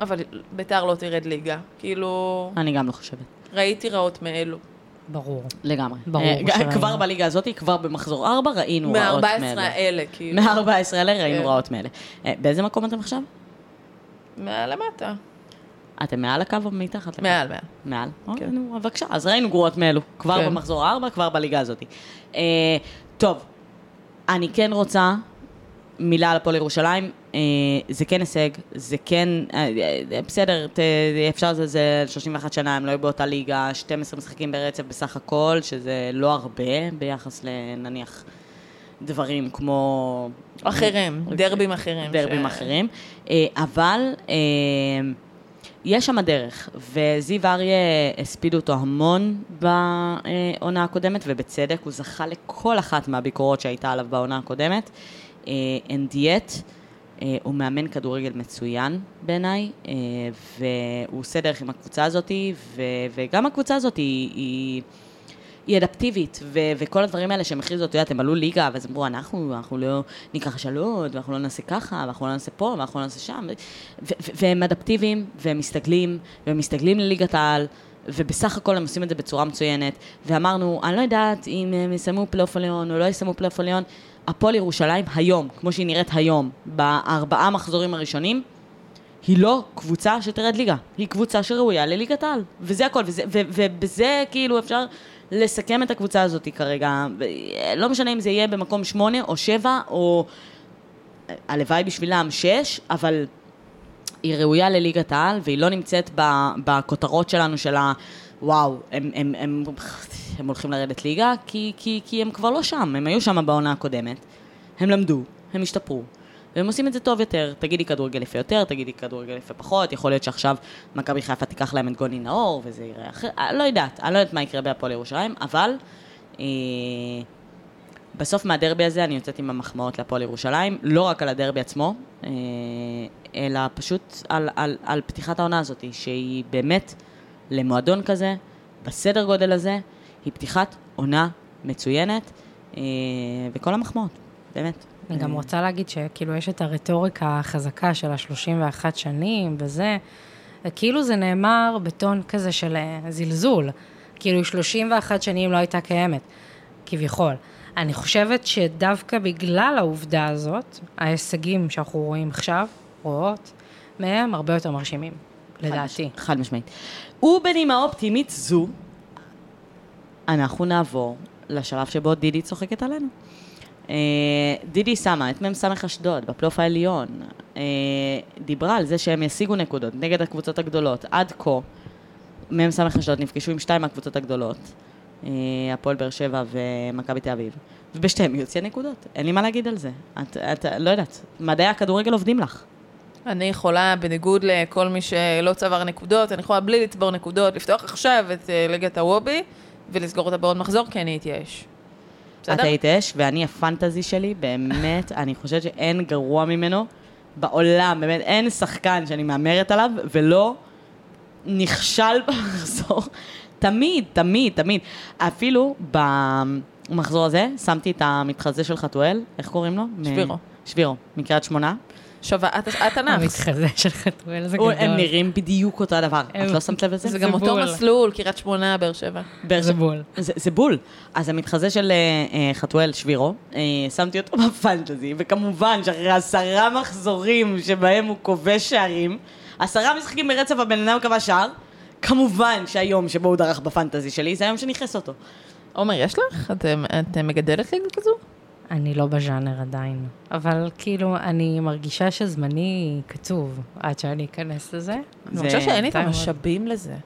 [SPEAKER 2] אבל בית"ר לא תרד ליגה. כאילו,
[SPEAKER 1] אני גם לא חושבת.
[SPEAKER 2] ראיתי רעות מאלו.
[SPEAKER 3] ברור.
[SPEAKER 1] לגמרי.
[SPEAKER 3] ברור
[SPEAKER 1] אה. כבר בליגה הזאת, כבר במחזור ארבע ראינו רעות
[SPEAKER 2] מה-14
[SPEAKER 1] מאלה.
[SPEAKER 2] האלה, כאילו.
[SPEAKER 1] מה-14 האלה ראינו
[SPEAKER 2] כן.
[SPEAKER 1] רעות מאלה. אה, באיזה מקום אתם עכשיו?
[SPEAKER 2] מהלמטה.
[SPEAKER 1] אתם מעל הקו או מתחת?
[SPEAKER 2] מעל, מעל.
[SPEAKER 1] מעל?
[SPEAKER 2] כן.
[SPEAKER 1] כן. נו, בבקשה, אז ראינו גרועות מאלו. כבר
[SPEAKER 2] כן.
[SPEAKER 1] במחזור הארבע, כבר בליגה הזאת. אה, טוב, אני כן רוצה מילה על הפועל ירושלים. אה, זה כן הישג, זה כן, אה, אה, בסדר, ת, אפשר לזלזל, 31 שנה, הם לא היו באותה ליגה, 12 משחקים ברצף בסך הכל, שזה לא הרבה ביחס לנניח דברים כמו...
[SPEAKER 2] אחרים, דרבים אחרים.
[SPEAKER 1] דרבים
[SPEAKER 2] ש-
[SPEAKER 1] אחרים. אה, אבל אה, יש שם דרך, וזיו אריה הספידו אותו המון בעונה הקודמת, ובצדק, הוא זכה לכל אחת מהביקורות שהייתה עליו בעונה הקודמת. אה, אין דיאט, אה, הוא מאמן כדורגל מצוין בעיניי, אה, והוא עושה דרך עם הקבוצה הזאת, וגם הקבוצה הזאת. היא היא אדפטיבית, ו- וכל הדברים האלה שהם הכריזו, את יודעת, הם עלו ליגה, ואז אמרו, אנחנו, אנחנו לא ניקח השאלות, ואנחנו לא נעשה ככה, ואנחנו לא נעשה פה, ואנחנו לא נעשה שם, ו- ו- והם אדפטיביים, והם מסתגלים, והם מסתגלים לליגת העל, ובסך הכל הם עושים את זה בצורה מצוינת, ואמרנו, אני לא יודעת אם הם יסיימו פלייאוף עליון או לא יסיימו פלייאוף עליון, הפועל ירושלים היום, כמו שהיא נראית היום, בארבעה מחזורים הראשונים, היא לא קבוצה שתרד ליגה, היא קבוצה שראויה לליגת העל, וזה הכל, וזה, ו, ובזה כאילו אפשר לסכם את הקבוצה הזאת כרגע, לא משנה אם זה יהיה במקום שמונה או שבע, או הלוואי בשבילם שש, אבל היא ראויה לליגת העל, והיא לא נמצאת בכותרות שלנו של ה... וואו, הם, הם, הם, הם הולכים לרדת ליגה, כי, כי, כי הם כבר לא שם, הם היו שם בעונה הקודמת. הם למדו, הם השתפרו, והם עושים את זה טוב יותר. תגידי כדורגל יפה יותר, תגידי כדורגל יפה פחות, יכול להיות שעכשיו מכבי חיפה תיקח להם את גוני נאור, וזה יראה אחר, אני לא יודעת, אני לא יודעת מה יקרה בהפועל ירושלים, אבל אה, בסוף מהדרבי הזה אני יוצאת עם המחמאות להפועל ירושלים, לא רק על הדרבי עצמו, אה, אלא פשוט על, על, על פתיחת העונה הזאת, שהיא באמת למועדון כזה, בסדר גודל הזה, היא פתיחת עונה מצוינת, אה, וכל המחמאות, באמת.
[SPEAKER 3] אני גם
[SPEAKER 1] אה,
[SPEAKER 3] רוצה להגיד שכאילו יש את הרטוריקה החזקה של ה-31 שנים וזה, כאילו זה נאמר בטון כזה של אה, זלזול. כאילו 31 שנים לא הייתה קיימת, כביכול. אני חושבת שדווקא בגלל העובדה הזאת, ההישגים שאנחנו רואים עכשיו, רואות, מהם הרבה יותר מרשימים, לדעתי.
[SPEAKER 1] חד משמעית. ובנימה אופטימית זו, אנחנו נעבור לשלב שבו דידי צוחקת עלינו. אה, דידי שמה את מ"ס אשדוד בפלייאוף העליון, אה, דיברה על זה שהם ישיגו נקודות נגד הקבוצות הגדולות. עד כה, מ"ס אשדוד נפגשו עם שתיים מהקבוצות הגדולות, אה, הפועל באר שבע ומכבי תל אביב, ובשתיהם היא הוציאה נקודות. אין לי מה להגיד על זה. את, את לא יודעת, מדעי הכדורגל עובדים לך.
[SPEAKER 2] אני יכולה, בניגוד לכל מי שלא צבר נקודות, אני יכולה בלי לצבור נקודות, לפתוח עכשיו את ליגת הוובי ולסגור אותה בעוד מחזור, כי אני אתייאש.
[SPEAKER 1] את
[SPEAKER 2] בסדר?
[SPEAKER 1] היית אש, ואני הפנטזי שלי, באמת, אני חושבת שאין גרוע ממנו בעולם, באמת, אין שחקן שאני מהמרת עליו, ולא נכשל במחזור. תמיד, תמיד, תמיד. אפילו במחזור הזה, שמתי את המתחזה של חתואל, איך קוראים לו? מ-
[SPEAKER 2] שבירו.
[SPEAKER 1] שבירו, מקריית שמונה.
[SPEAKER 2] שווה, את- את ענף.
[SPEAKER 3] המתחזה של חתואל זה גדול.
[SPEAKER 1] הם נראים בדיוק אותו הדבר. את לא שמת לב לזה?
[SPEAKER 2] זה גם אותו. מסלול, קריית שמונה, באר שבע.
[SPEAKER 3] זה בול.
[SPEAKER 1] זה, בול. אז המתחזה של אה, אה, חתואל שבירו, אה, שמתי אותו בפנטזי, וכמובן שאחרי עשרה מחזורים שבהם הוא כובש שערים, עשרה משחקים ברצף הבן אדם כבש שער, כמובן שהיום שבו הוא דרך בפנטזי שלי, זה היום שנכנס אותו.
[SPEAKER 2] עומר, יש לך? את, את מגדלת ליגה כזו?
[SPEAKER 3] אני לא בז'אנר עדיין, אבל כאילו, אני מרגישה שזמני קצוב עד שאני אכנס לזה.
[SPEAKER 2] אני חושבת שאין לי את המשאבים לזה.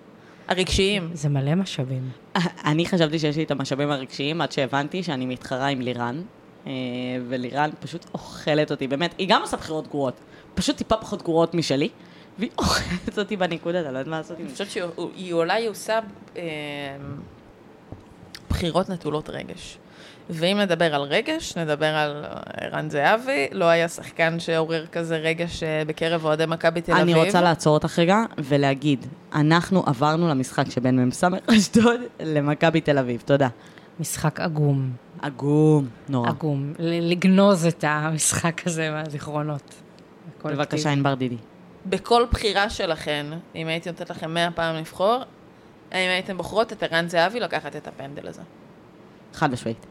[SPEAKER 2] הרגשיים.
[SPEAKER 3] זה מלא משאבים.
[SPEAKER 1] אני חשבתי שיש לי את המשאבים הרגשיים עד שהבנתי שאני מתחרה עם לירן, אה, ולירן פשוט אוכלת אותי, באמת, היא גם עושה בחירות גרועות, פשוט טיפה פחות גרועות משלי, והיא אוכלת אותי בנקודה, אני לא יודעת מה לעשות עם
[SPEAKER 2] אני. חושבת שהיא אולי עושה אה, בחירות נטולות רגש. ואם נדבר על רגש, נדבר על אה, ערן זהבי, לא היה שחקן שעורר כזה רגש אה, בקרב אוהדי מכבי תל אביב.
[SPEAKER 1] אני רוצה לעצור אותך רגע ולהגיד, אנחנו עברנו למשחק שבין מ"ס אשדוד למכבי תל אביב, תודה.
[SPEAKER 3] משחק עגום,
[SPEAKER 1] עגום, נורא.
[SPEAKER 3] עגום. לגנוז את המשחק הזה מהזיכרונות.
[SPEAKER 1] בבקשה. ענבר דידי.
[SPEAKER 2] בכל בחירה שלכן, אם הייתי נותנת לכם 100 פעם לבחור, האם הייתם בוחרות את ערן זהבי לקחת את הפנדל הזה?
[SPEAKER 1] חד משמעית.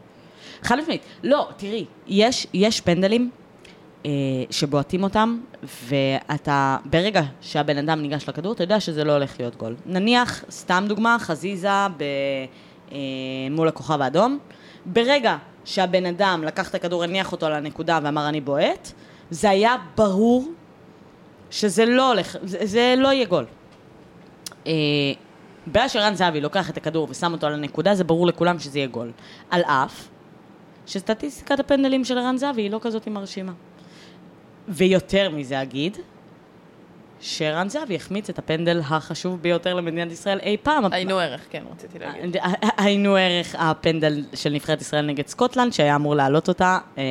[SPEAKER 1] חד משמעית. לא, תראי, יש, יש פנדלים אה, שבועטים אותם, ואתה, ברגע שהבן אדם ניגש לכדור, אתה יודע שזה לא הולך להיות גול. נניח, סתם דוגמה, חזיזה ב, אה, מול הכוכב האדום, ברגע שהבן אדם לקח את הכדור, הניח אותו על הנקודה ואמר אני בועט, זה היה ברור שזה לא הולך, זה, זה לא יהיה גול. אה, ברגע שרן זהבי לוקח את הכדור ושם אותו על הנקודה, זה ברור לכולם שזה יהיה גול. על אף שסטטיסטיקת הפנדלים של ערן זהבי היא לא כזאת מרשימה. ויותר מזה אגיד, שערן זהבי החמיץ את הפנדל החשוב ביותר למדינת ישראל אי פעם.
[SPEAKER 2] היינו ערך, כן, רציתי להגיד.
[SPEAKER 1] היינו ערך הפנדל של נבחרת ישראל נגד סקוטלנד, שהיה אמור להעלות אותה אה, אה,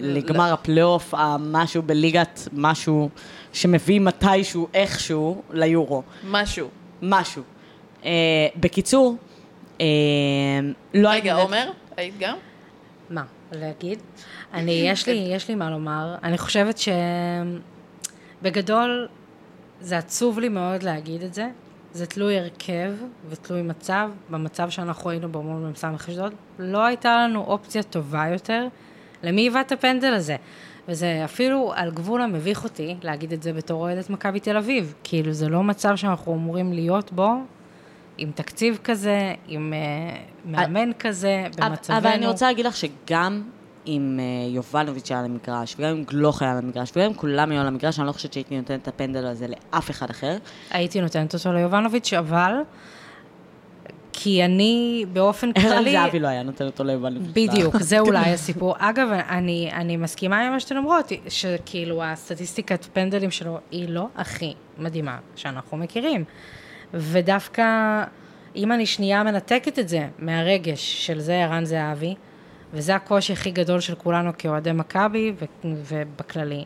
[SPEAKER 1] לגמר הפלייאוף, המשהו בליגת משהו שמביא מתישהו, איכשהו, ליורו.
[SPEAKER 2] משהו.
[SPEAKER 1] משהו. אה, בקיצור, לא הייתי...
[SPEAKER 2] רגע, עומר, היית גם?
[SPEAKER 3] להגיד? אני, יש לי, יש לי מה לומר. אני חושבת שבגדול, זה עצוב לי מאוד להגיד את זה. זה תלוי הרכב ותלוי מצב. במצב שאנחנו היינו בו מול מ"ס אשדוד, לא הייתה לנו אופציה טובה יותר. למי היווה את הפנדל הזה? וזה אפילו על גבול המביך אותי להגיד את זה בתור אוהדת מכבי תל אביב. כאילו, זה לא מצב שאנחנו אמורים להיות בו עם תקציב כזה, עם uh, מאמן כזה, במצבנו.
[SPEAKER 1] אבל אני רוצה להגיד לך שגם אם uh, יובלוביץ' היה על המגרש, וגם אם גלוך היה על המגרש, וגם אם כולם היו על המגרש, אני לא חושבת שהייתי נותנת את הפנדל הזה לאף אחד אחר.
[SPEAKER 3] הייתי נותנת אותו ליובלוביץ', אבל... כי אני באופן כללי...
[SPEAKER 1] ערן זהבי לא היה נותן אותו ליובלוביץ'.
[SPEAKER 3] בדיוק, זה אולי הסיפור. אגב, אני, אני מסכימה עם מה שאתן אומרות, שכאילו הסטטיסטיקת פנדלים שלו היא לא הכי מדהימה שאנחנו מכירים. ודווקא, אם אני שנייה מנתקת את זה מהרגש של זה ערן זהבי, וזה הקושי הכי גדול של כולנו כאוהדי מכבי ובכללי.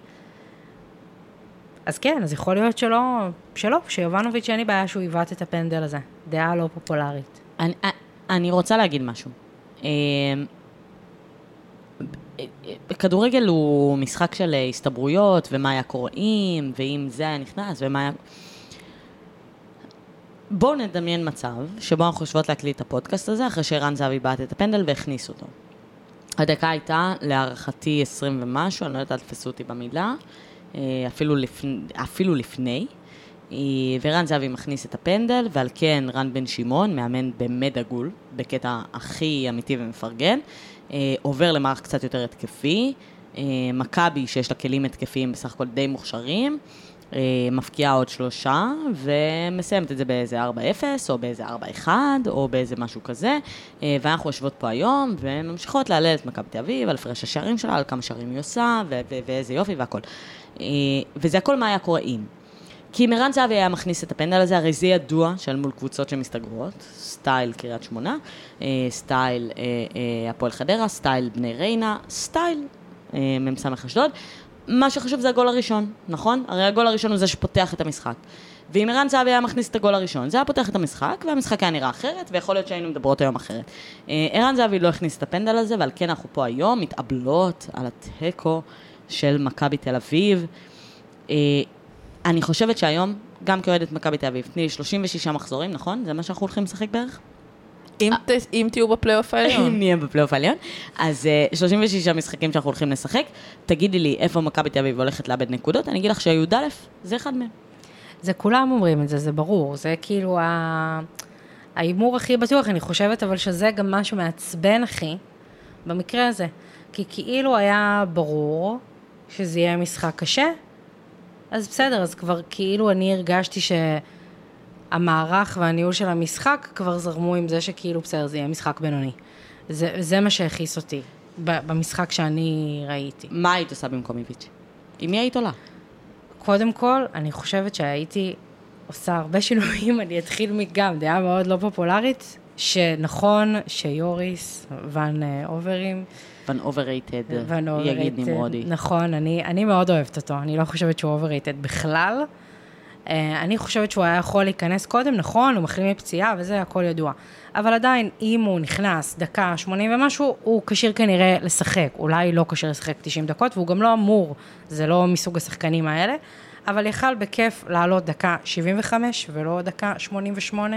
[SPEAKER 3] אז כן, אז יכול להיות שלא, שלא, שיובנוביץ' אין לי בעיה שהוא עיוות את הפנדל הזה. דעה לא פופולרית.
[SPEAKER 1] אני, אני רוצה להגיד משהו. אמ, כדורגל הוא משחק של הסתברויות, ומה היה קורה אם, ואם זה היה נכנס, ומה היה... בואו נדמיין מצב שבו אנחנו חושבות להקליט את הפודקאסט הזה, אחרי שערן זהבי בעט את הפנדל והכניס אותו. הדקה הייתה, להערכתי, 20 ומשהו, אני לא יודעת, תתפסו אותי במילה, אה, אפילו, לפ... אפילו לפני. אה, ורן זהבי מכניס את הפנדל, ועל כן רן בן שמעון, מאמן באמת דגול, בקטע הכי אמיתי ומפרגן, אה, עובר למערך קצת יותר התקפי. מכבי, שיש לה כלים התקפיים בסך הכל די מוכשרים, מפקיעה עוד שלושה, ומסיימת את זה באיזה 4-0, או באיזה 4-1, או באיזה משהו כזה. אה, ואנחנו יושבות פה היום, וממשיכות להלל את מכבי תל אביב, על הפרש השערים שלה, על כמה שערים היא עושה, ואיזה יופי והכל. אה, וזה הכל מה היה קורה אם. כי אם ערן זהבי היה מכניס את הפנדל הזה, הרי זה ידוע של מול קבוצות שמסתגרות, סטייל קריית שמונה, סטייל הפועל חדרה, סטייל בני ריינה, סטייל מ"ס אשדוד. מה שחשוב זה הגול הראשון, נכון? הרי הגול הראשון הוא זה שפותח את המשחק. ואם ערן זהבי היה מכניס את הגול הראשון, זה היה פותח את המשחק, והמשחק היה נראה אחרת, ויכול להיות שהיינו מדברות היום אחרת. אה, ערן זהבי לא הכניס את הפנדל הזה, ועל כן אנחנו פה היום מתאבלות על התיקו של מכבי תל אביב. אה, אני חושבת שהיום, גם כאוהדת מכבי תל אביב, תני לי 36 מחזורים, נכון? זה מה שאנחנו הולכים לשחק בערך?
[SPEAKER 2] אם, ת, אם תהיו בפלייאוף העליון.
[SPEAKER 1] אם נהיה בפלייאוף העליון. אז uh, 36 משחקים שאנחנו הולכים לשחק. תגידי לי איפה מכבי תל אביב הולכת לאבד נקודות, אני אגיד לך שי"א זה אחד מהם.
[SPEAKER 3] זה כולם אומרים את זה, זה ברור. זה כאילו ה... ההימור הכי בטוח, אני חושבת אבל שזה גם משהו מעצבן הכי, במקרה הזה. כי כאילו היה ברור שזה יהיה משחק קשה, אז בסדר, אז כבר כאילו אני הרגשתי ש... המערך והניהול של המשחק כבר זרמו עם זה שכאילו בסדר, זה יהיה משחק בינוני. זה, זה מה שהכעיס אותי במשחק שאני ראיתי.
[SPEAKER 1] מה היית עושה במקום איביץ'? עם מי היית עולה?
[SPEAKER 3] קודם כל, אני חושבת שהייתי עושה הרבה שינויים, אני אתחיל מגם, דעה מאוד לא פופולרית, שנכון שיוריס ואן אה, אוברים,
[SPEAKER 1] ואן overrated, יגיד נמרודי.
[SPEAKER 3] נכון, אני, אני מאוד אוהבת אותו, אני לא חושבת שהוא overrated בכלל. אה, אני חושבת שהוא היה יכול להיכנס קודם, נכון, הוא מחלים מפציעה וזה, הכל ידוע. אבל עדיין, אם הוא נכנס דקה 80 ומשהו, הוא כשיר כנראה לשחק. אולי לא כשיר לשחק 90 דקות, והוא גם לא אמור, זה לא מסוג השחקנים האלה, אבל יכל בכיף לעלות דקה 75 ולא דקה 88.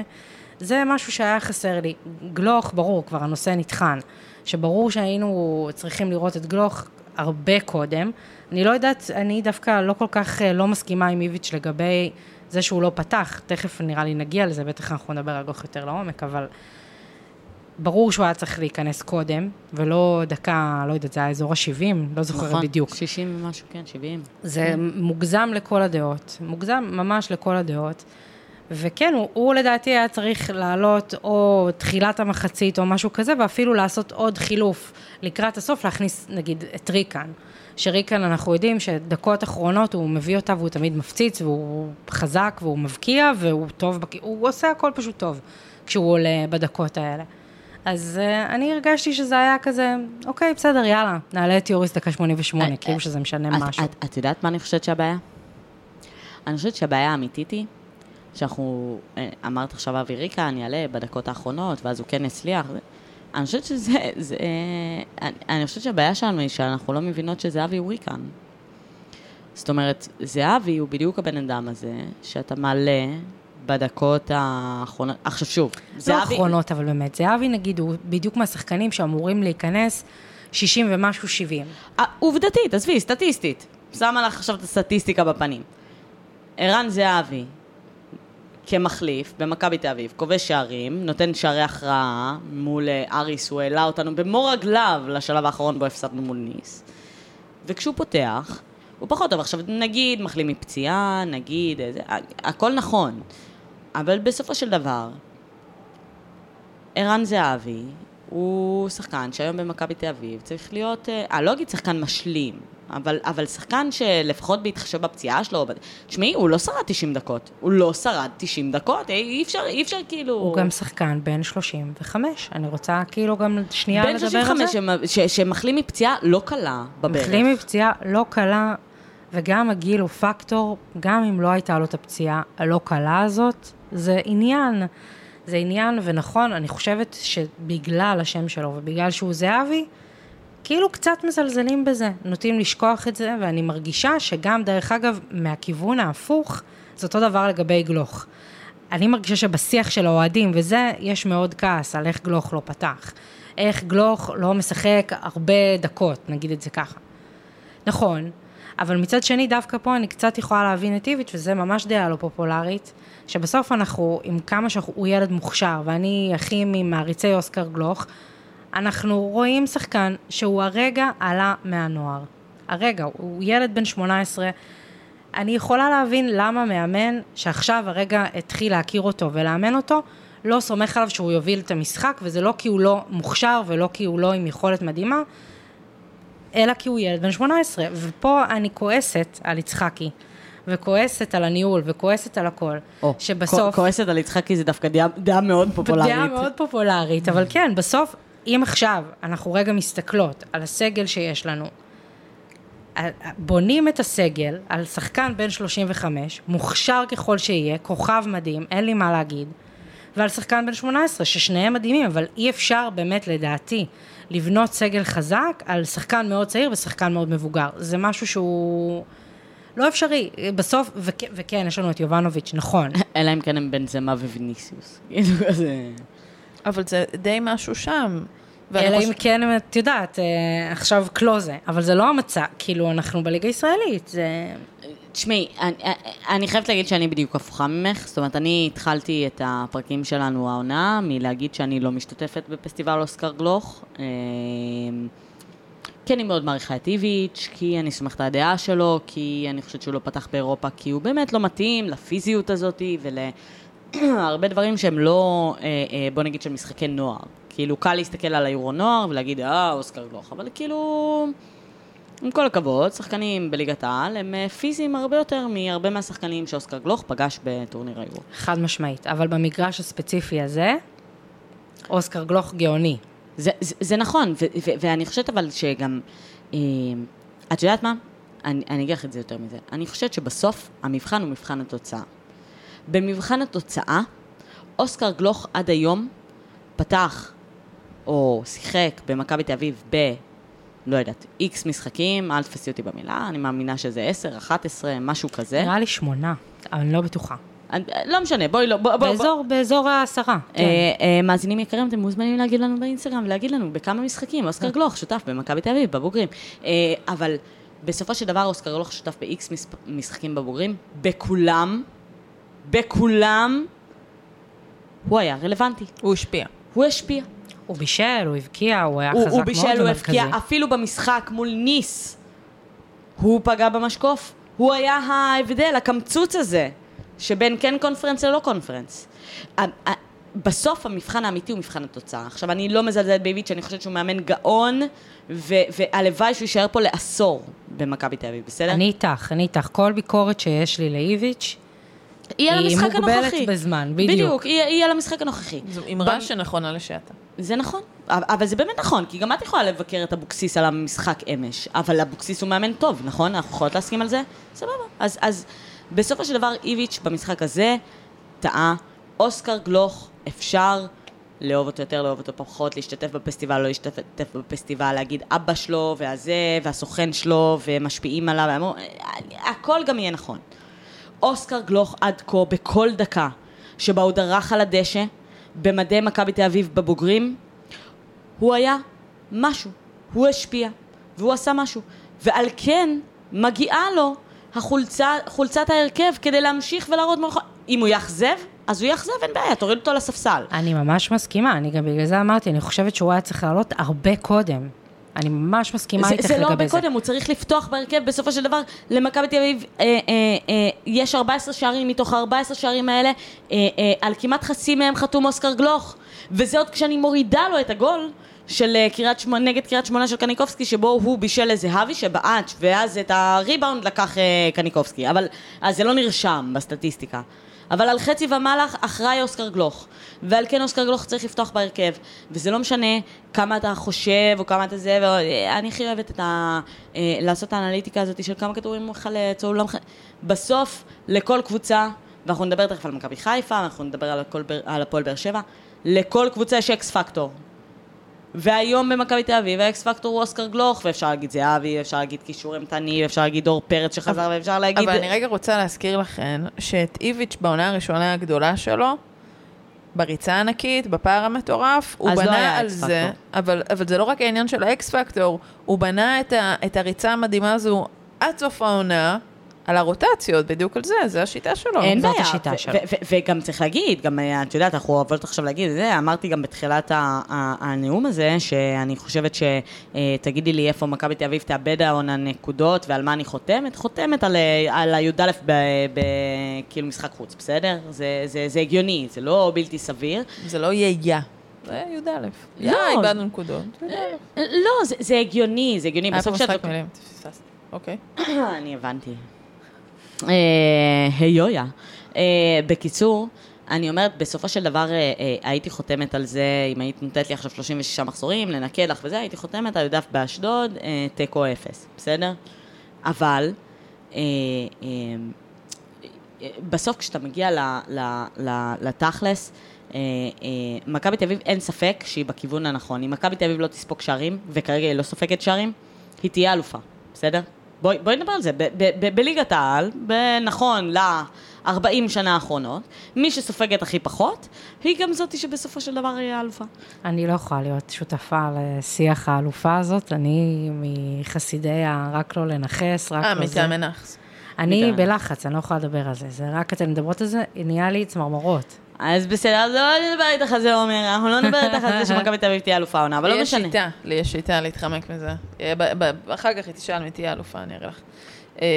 [SPEAKER 3] זה משהו שהיה חסר לי. גלוך, ברור, כבר הנושא נטחן, שברור שהיינו צריכים לראות את גלוך הרבה קודם. אני לא יודעת, אני דווקא לא כל כך אה, לא מסכימה עם איביץ' לגבי זה שהוא לא פתח. תכף נראה לי נגיע לזה, בטח אנחנו נדבר על גלוך יותר לעומק, אבל ברור שהוא היה צריך להיכנס קודם, ולא דקה, לא יודעת, זה היה אזור ה-70, לא זוכרת נכון, בדיוק.
[SPEAKER 1] נכון, 60 ומשהו, כן, 70.
[SPEAKER 3] זה כן. מוגזם לכל הדעות, מוגזם ממש לכל הדעות. וכן, הוא, הוא לדעתי היה צריך לעלות או תחילת המחצית או משהו כזה, ואפילו לעשות עוד חילוף לקראת הסוף, להכניס נגיד את ריקן. שריקן אנחנו יודעים שדקות אחרונות הוא מביא אותה והוא תמיד מפציץ והוא חזק והוא מבקיע והוא טוב, בק... הוא עושה הכל פשוט טוב כשהוא עולה בדקות האלה. אז uh, אני הרגשתי שזה היה כזה, אוקיי, בסדר, יאללה, נעלה את יוריס דקה 88, כאילו שזה משנה משהו.
[SPEAKER 1] את, את יודעת מה אני חושבת שהבעיה? אני חושבת שהבעיה האמיתית היא שאנחנו, אה, אמרת עכשיו אבי ריקה, אני אעלה בדקות האחרונות, ואז הוא כן הצליח. אני חושבת שזה, זה, אני, אני חושבת שהבעיה שלנו היא שאנחנו לא מבינות שזהבי הוא ריקן. זאת אומרת, זהבי הוא בדיוק הבן אדם הזה, שאתה מעלה בדקות האחרונות. עכשיו שוב,
[SPEAKER 3] לא
[SPEAKER 1] זהבי...
[SPEAKER 3] אחרונות, אבל באמת. זהבי, נגיד, הוא בדיוק מהשחקנים שאמורים להיכנס 60 ומשהו 70.
[SPEAKER 1] אה, עובדתית, עזבי, סטטיסטית. שמה לך עכשיו את הסטטיסטיקה בפנים. ערן זהבי, כמחליף במכבי תל אביב, כובש שערים, נותן שערי הכרעה מול אה, אריס, הוא העלה אותנו במו רגליו לשלב האחרון בו הפסדנו מול ניס. וכשהוא פותח, הוא פחות טוב. עכשיו, נגיד מחלים מפציעה, נגיד, איזה, הכל נכון. אבל בסופו של דבר, ערן זהבי הוא שחקן שהיום במכבי תל אביב צריך להיות, אה, לא אגיד שחקן משלים, אבל, אבל שחקן שלפחות בהתחשב בפציעה שלו, תשמעי, הוא לא שרד 90 דקות, הוא לא שרד 90 דקות, אי אי אפשר, אי אפשר כאילו...
[SPEAKER 3] הוא גם שחקן בן 35. אני רוצה כאילו גם שנייה
[SPEAKER 1] בן
[SPEAKER 3] לדבר
[SPEAKER 1] 35
[SPEAKER 3] על זה.
[SPEAKER 1] שמ- ש- שמחלים מפציעה לא קלה בברך.
[SPEAKER 3] מחלים מפציעה לא קלה, וגם הגיל הוא פקטור, גם אם לא הייתה לו את הפציעה הלא קלה הזאת, זה עניין. זה עניין, ונכון, אני חושבת שבגלל השם שלו ובגלל שהוא זהבי, כאילו קצת מזלזלים בזה, נוטים לשכוח את זה, ואני מרגישה שגם, דרך אגב, מהכיוון ההפוך, זה אותו דבר לגבי גלוך. אני מרגישה שבשיח של האוהדים וזה, יש מאוד כעס על איך גלוך לא פתח. איך גלוך לא משחק הרבה דקות, נגיד את זה ככה. נכון, אבל מצד שני, דווקא פה אני קצת יכולה להבין את איביץ', וזה ממש דעה לא פופולרית, שבסוף אנחנו, עם כמה שהוא ילד מוכשר, ואני הכי ממעריצי אוסקר גלוך, אנחנו רואים שחקן שהוא הרגע עלה מהנוער. הרגע, הוא ילד בן 18. אני יכולה להבין למה מאמן שעכשיו הרגע התחיל להכיר אותו ולאמן אותו, לא סומך עליו שהוא יוביל את המשחק, וזה לא כי הוא לא מוכשר ולא כי הוא לא עם יכולת מדהימה, אלא כי הוא ילד בן 18. ופה אני כועסת על יצחקי, וכועסת על הניהול, וכועסת על הכל.
[SPEAKER 1] או,
[SPEAKER 3] שבסוף...
[SPEAKER 1] כועסת על יצחקי זה דווקא דעה, דעה מאוד פופולרית.
[SPEAKER 3] דעה מאוד פופולרית, אבל כן, בסוף, אם עכשיו אנחנו רגע מסתכלות על הסגל שיש לנו, בונים את הסגל על שחקן בן 35, מוכשר ככל שיהיה, כוכב מדהים, אין לי מה להגיד, ועל שחקן בן 18, ששניהם מדהימים, אבל אי אפשר באמת, לדעתי, לבנות סגל חזק על שחקן מאוד צעיר ושחקן מאוד מבוגר. זה משהו שהוא לא אפשרי. בסוף, וכ- וכן, יש לנו את יובנוביץ', נכון.
[SPEAKER 1] אלא אם כן הם בן זמה וויניסיוס.
[SPEAKER 2] אבל זה די משהו שם.
[SPEAKER 3] אלא
[SPEAKER 2] חוש-
[SPEAKER 3] אם כן, את יודעת, אה, עכשיו קלוזה, אבל זה לא המצע, כאילו, אנחנו בליגה הישראלית, זה...
[SPEAKER 1] תשמעי, אני, אני חייבת להגיד שאני בדיוק הפוכה ממך, זאת אומרת, אני התחלתי את הפרקים שלנו העונה מלהגיד שאני לא משתתפת בפסטיבל אוסקר גלוך. כי אני מאוד מעריכה את איביץ', כי אני סומכת על הדעה שלו, כי אני חושבת שהוא לא פתח באירופה, כי הוא באמת לא מתאים לפיזיות הזאת ולהרבה דברים שהם לא, אה, אה, בוא נגיד, של משחקי נוער. כאילו, קל להסתכל על היורו נוער ולהגיד, אה, אוסקר גלוך, אבל כאילו... עם כל הכבוד, שחקנים בליגת העל הם אה, פיזיים הרבה יותר מהרבה מהשחקנים שאוסקר גלוך פגש בטורניר היורו.
[SPEAKER 3] חד משמעית. אבל במגרש הספציפי הזה, אוסקר גלוך גאוני.
[SPEAKER 1] זה, זה, זה נכון, ו, ו, ואני חושבת אבל שגם, אה, את יודעת מה? אני, אני אגיד לך את זה יותר מזה. אני חושבת שבסוף המבחן הוא מבחן התוצאה. במבחן התוצאה, אוסקר גלוך עד היום פתח או שיחק במכבי תל אביב ב... לא יודעת, איקס משחקים, אל תפסי אותי במילה, אני מאמינה שזה 10, 11, משהו כזה.
[SPEAKER 3] נראה לי שמונה, אבל אני לא בטוחה.
[SPEAKER 1] אני- לא משנה, בואי לא... בוא, בוא,
[SPEAKER 3] באזור, באזור העשרה, כן.
[SPEAKER 1] אה, אה, מאזינים יקרים, אתם מוזמנים להגיד לנו באינסטגרם ולהגיד לנו בכמה משחקים, אוסקר
[SPEAKER 3] אה.
[SPEAKER 1] גלוך שותף במכבי תל אביב, בבוגרים. אה, אבל בסופו של דבר אוסקר גלוך שותף מס- משחקים בבוגרים, בכולם, בכולם, הוא היה רלוונטי.
[SPEAKER 2] הוא השפיע.
[SPEAKER 1] הוא השפיע.
[SPEAKER 3] הוא בישל, הוא הבקיע, הוא היה
[SPEAKER 1] הוא,
[SPEAKER 3] חזק
[SPEAKER 1] הוא
[SPEAKER 3] מאוד
[SPEAKER 1] בישל, הוא
[SPEAKER 3] ומרכזי.
[SPEAKER 1] הבקיע, אפילו במשחק מול ניס, הוא פגע במשקוף. הוא היה ההבדל, הקמצוץ הזה, שבין כן קונפרנס ללא קונפרנס. בסוף המבחן האמיתי הוא מבחן התוצאה. עכשיו, אני לא מזלזלת באיביץ', אני חושבת שהוא מאמן גאון, ו- והלוואי שהוא יישאר פה לעשור במכבי תל אביב, בסדר?
[SPEAKER 3] אני איתך, אני איתך. כל ביקורת שיש לי לאיביץ',
[SPEAKER 1] היא על
[SPEAKER 3] היא
[SPEAKER 1] המשחק
[SPEAKER 3] מוגבלת
[SPEAKER 1] הנוכחי.
[SPEAKER 3] בזמן, בדיוק.
[SPEAKER 1] בדיוק, היא, היא על המשחק הנוכחי.
[SPEAKER 2] זו אמרה שנכונה לשעתה.
[SPEAKER 1] זה נכון, אבל זה באמת נכון, כי גם את יכולה לבקר את אבוקסיס על המשחק אמש, אבל אבוקסיס הוא מאמן טוב, נכון? אנחנו יכולות להסכים על זה? סבבה. אז, אז בסופו של דבר, איביץ' במשחק הזה טעה. אוסקר גלוך, אפשר לאהוב אותו יותר, לאהוב אותו פחות, להשתתף בפסטיבל, לא להשתתף בפסטיבל, להגיד אבא שלו, והזה, והסוכן שלו, ומשפיעים עליו, ואמרו, הכל גם יהיה נכון. אוסקר גלוך עד כה, בכל דקה שבה הוא דרך על הדשא, במדי מכבי תל אביב בבוגרים, הוא היה משהו, הוא השפיע, והוא עשה משהו. ועל כן מגיעה לו החולצה, חולצת ההרכב כדי להמשיך ולהראות מולך. אם הוא יאכזב, אז הוא יאכזב, אין בעיה, תוריד אותו לספסל.
[SPEAKER 3] אני ממש מסכימה, אני גם בגלל זה אמרתי, אני חושבת שהוא היה צריך לעלות הרבה קודם. אני ממש מסכימה
[SPEAKER 1] זה,
[SPEAKER 3] איתך
[SPEAKER 1] זה
[SPEAKER 3] לגבי
[SPEAKER 1] לא
[SPEAKER 3] זה.
[SPEAKER 1] הרבה קודם, הוא צריך לפתוח בהרכב, בסופו של דבר, למכבי תל אביב אה, אה, אה, יש 14 שערים, מתוך ה-14 שערים האלה, אה, אה, על כמעט חצי מהם חתום אוסקר גלוך. וזה עוד כשאני מורידה לו את הגול של קריית שמונה, נגד קריית שמונה של קניקובסקי, שבו הוא בישל לזהבי שבעט, ואז את הריבאונד לקח אה, קניקובסקי. אבל, אז זה לא נרשם בסטטיסטיקה. אבל על חצי ומעלה אחראי אוסקר גלוך. ועל כן אוסקר גלוך צריך לפתוח בהרכב. וזה לא משנה כמה אתה חושב או כמה אתה זה, ואני הכי אוהבת את ה... אה, לעשות את האנליטיקה הזאת של כמה כדורים הוא מחלץ או לא מחלץ. בסוף, לכל קבוצה, ואנחנו נדבר תכף על מכבי חיפה, אנחנו נדבר על, הפועל באר שבע, לכל קבוצה יש X factor. והיום במכבי תל אביב ה X factor הוא אוסקר גלוך, ואפשר להגיד זהבי, אפשר להגיד קישור אימתני, אפשר להגיד דור פרץ שחזר, ואפשר להגיד...
[SPEAKER 2] אבל אני רגע רוצה להזכיר לכם, שאת איביץ' בעונה הראשונה הגדולה שלו, בריצה הענקית, בפער המטורף, הוא
[SPEAKER 1] לא
[SPEAKER 2] בנה
[SPEAKER 1] היה
[SPEAKER 2] על זה. אבל, אבל זה לא רק העניין של האקס פקטור, הוא בנה את, ה, את הריצה המדהימה הזו עד סוף העונה, על הרוטציות, בדיוק על זה, זה השיטה שלו.
[SPEAKER 1] אין
[SPEAKER 3] זאת
[SPEAKER 1] בעיה,
[SPEAKER 3] השיטה
[SPEAKER 1] ו-
[SPEAKER 3] שלו.
[SPEAKER 1] וגם צריך להגיד, גם אה, את יודעת, אנחנו אוהבות עכשיו להגיד את זה, אמרתי גם בתחילת הנאום הזה, שאני חושבת שתגידי לי איפה מכבי תל אביב תאבד העונה נקודות ועל מה אני חותמת, חותמת על, אה, על הי"א כאילו משחק חוץ, בסדר? זה, זה, זה הגיוני, זה לא בלתי סביר.
[SPEAKER 2] זה לא יהיה. זה י"א.
[SPEAKER 1] לא.
[SPEAKER 2] איבדנו נקודות.
[SPEAKER 1] לא, זה, הגיוני, זה הגיוני.
[SPEAKER 2] היה פה משחק מילים, פספסתי. אוקיי.
[SPEAKER 1] אני הבנתי. אה, היויה. אה, בקיצור, אני אומרת, בסופו של דבר אה, אה, הייתי חותמת על זה, אם היית נותנת לי עכשיו 36 מחזורים, לנקד לך וזה, הייתי חותמת על יודף באשדוד, אה, תיקו אפס, בסדר? אבל, אה, אה, אה, בסוף כשאתה מגיע לתכלס, אה, אה, מכבי תל אביב אין ספק שהיא בכיוון הנכון. אם מכבי תל אביב לא תספוג שערים, וכרגע היא לא סופגת שערים, היא תהיה אלופה, בסדר? בואי, בואי נדבר על זה. ב- ב- ב- בליגת העל, נכון ל-40 שנה האחרונות, מי שסופגת הכי פחות, היא גם זאתי שבסופו של דבר היא האלופה.
[SPEAKER 3] אני לא יכולה להיות שותפה לשיח האלופה הזאת, אני מחסידי ה- רק לא לנכס, רק
[SPEAKER 2] אה,
[SPEAKER 3] לא זה.
[SPEAKER 2] מטעמי נאחס.
[SPEAKER 3] אני. בלחץ, אני לא יכולה לדבר על זה. זה רק אתן מדברות על זה, נהיה לי צמרמורות.
[SPEAKER 1] אז בסדר, אז לא נדבר איתך על זה, עומר, אנחנו לא נדבר איתך על זה שמכבי תל אביב תהיה אלופה עונה, אבל
[SPEAKER 2] לי
[SPEAKER 1] לא
[SPEAKER 2] יש
[SPEAKER 1] משנה.
[SPEAKER 2] שיטה, לי יש שיטה להתחמק מזה. אה, אחר כך היא תשאל מי תהיה אלופה, אני אראה לך. אה,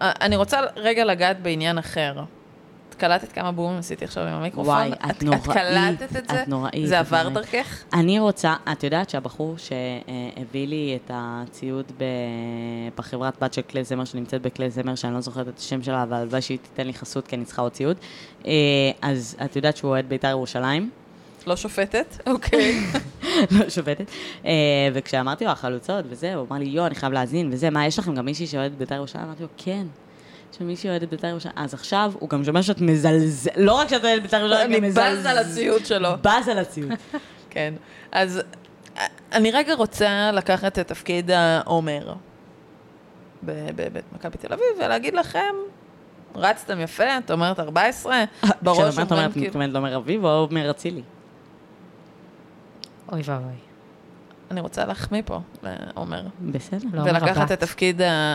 [SPEAKER 2] אני רוצה רגע לגעת בעניין אחר. את קלטת כמה בומים עשיתי עכשיו עם המיקרופון?
[SPEAKER 1] וואי, את נוראית,
[SPEAKER 2] את קלטת את זה?
[SPEAKER 1] את נוראית,
[SPEAKER 2] זה
[SPEAKER 1] את
[SPEAKER 2] עבר
[SPEAKER 1] נוראית.
[SPEAKER 2] דרכך?
[SPEAKER 1] אני רוצה, את יודעת שהבחור שהביא לי את הציוד ב- בחברת בת של כלי זמר שנמצאת בכלי זמר, שאני לא זוכרת את השם שלה, אבל הלוואי שהיא תיתן לי חסות כי אני צריכה עוד ציוד, אה, אז את יודעת שהוא אוהד בית"ר ירושלים,
[SPEAKER 2] לא שופטת? אוקיי.
[SPEAKER 1] לא שופטת, אה, וכשאמרתי לו החלוצות וזה, הוא אמר לי, יו, אני חייב להאזין וזה, מה, יש לכם גם מישהי שאוהדת בית"ר ירושלים? אמרתי לו, כן. יש מישהי אוהדת בית"ר ירושלים, אז עכשיו הוא גם שומע שאת מזלזל, לא רק שאת אוהדת בית"ר ירושלים,
[SPEAKER 2] אני בז על הציוד שלו.
[SPEAKER 1] בז על הציוד.
[SPEAKER 2] כן. אז אה, אני רגע רוצה לקחת את תפקיד העומר בבית מכבי תל אביב ולהגיד לכם, רצתם יפה, את אומרת 14, בראש
[SPEAKER 1] כשאת אומרת,
[SPEAKER 2] אומרים
[SPEAKER 1] אומרת,
[SPEAKER 2] כאילו...
[SPEAKER 1] מתכוונת לעומר רביב או עומר אצילי?
[SPEAKER 3] אוי ואבוי.
[SPEAKER 2] אני רוצה להחמיא פה לעומר.
[SPEAKER 1] בסדר.
[SPEAKER 2] ולקחת. את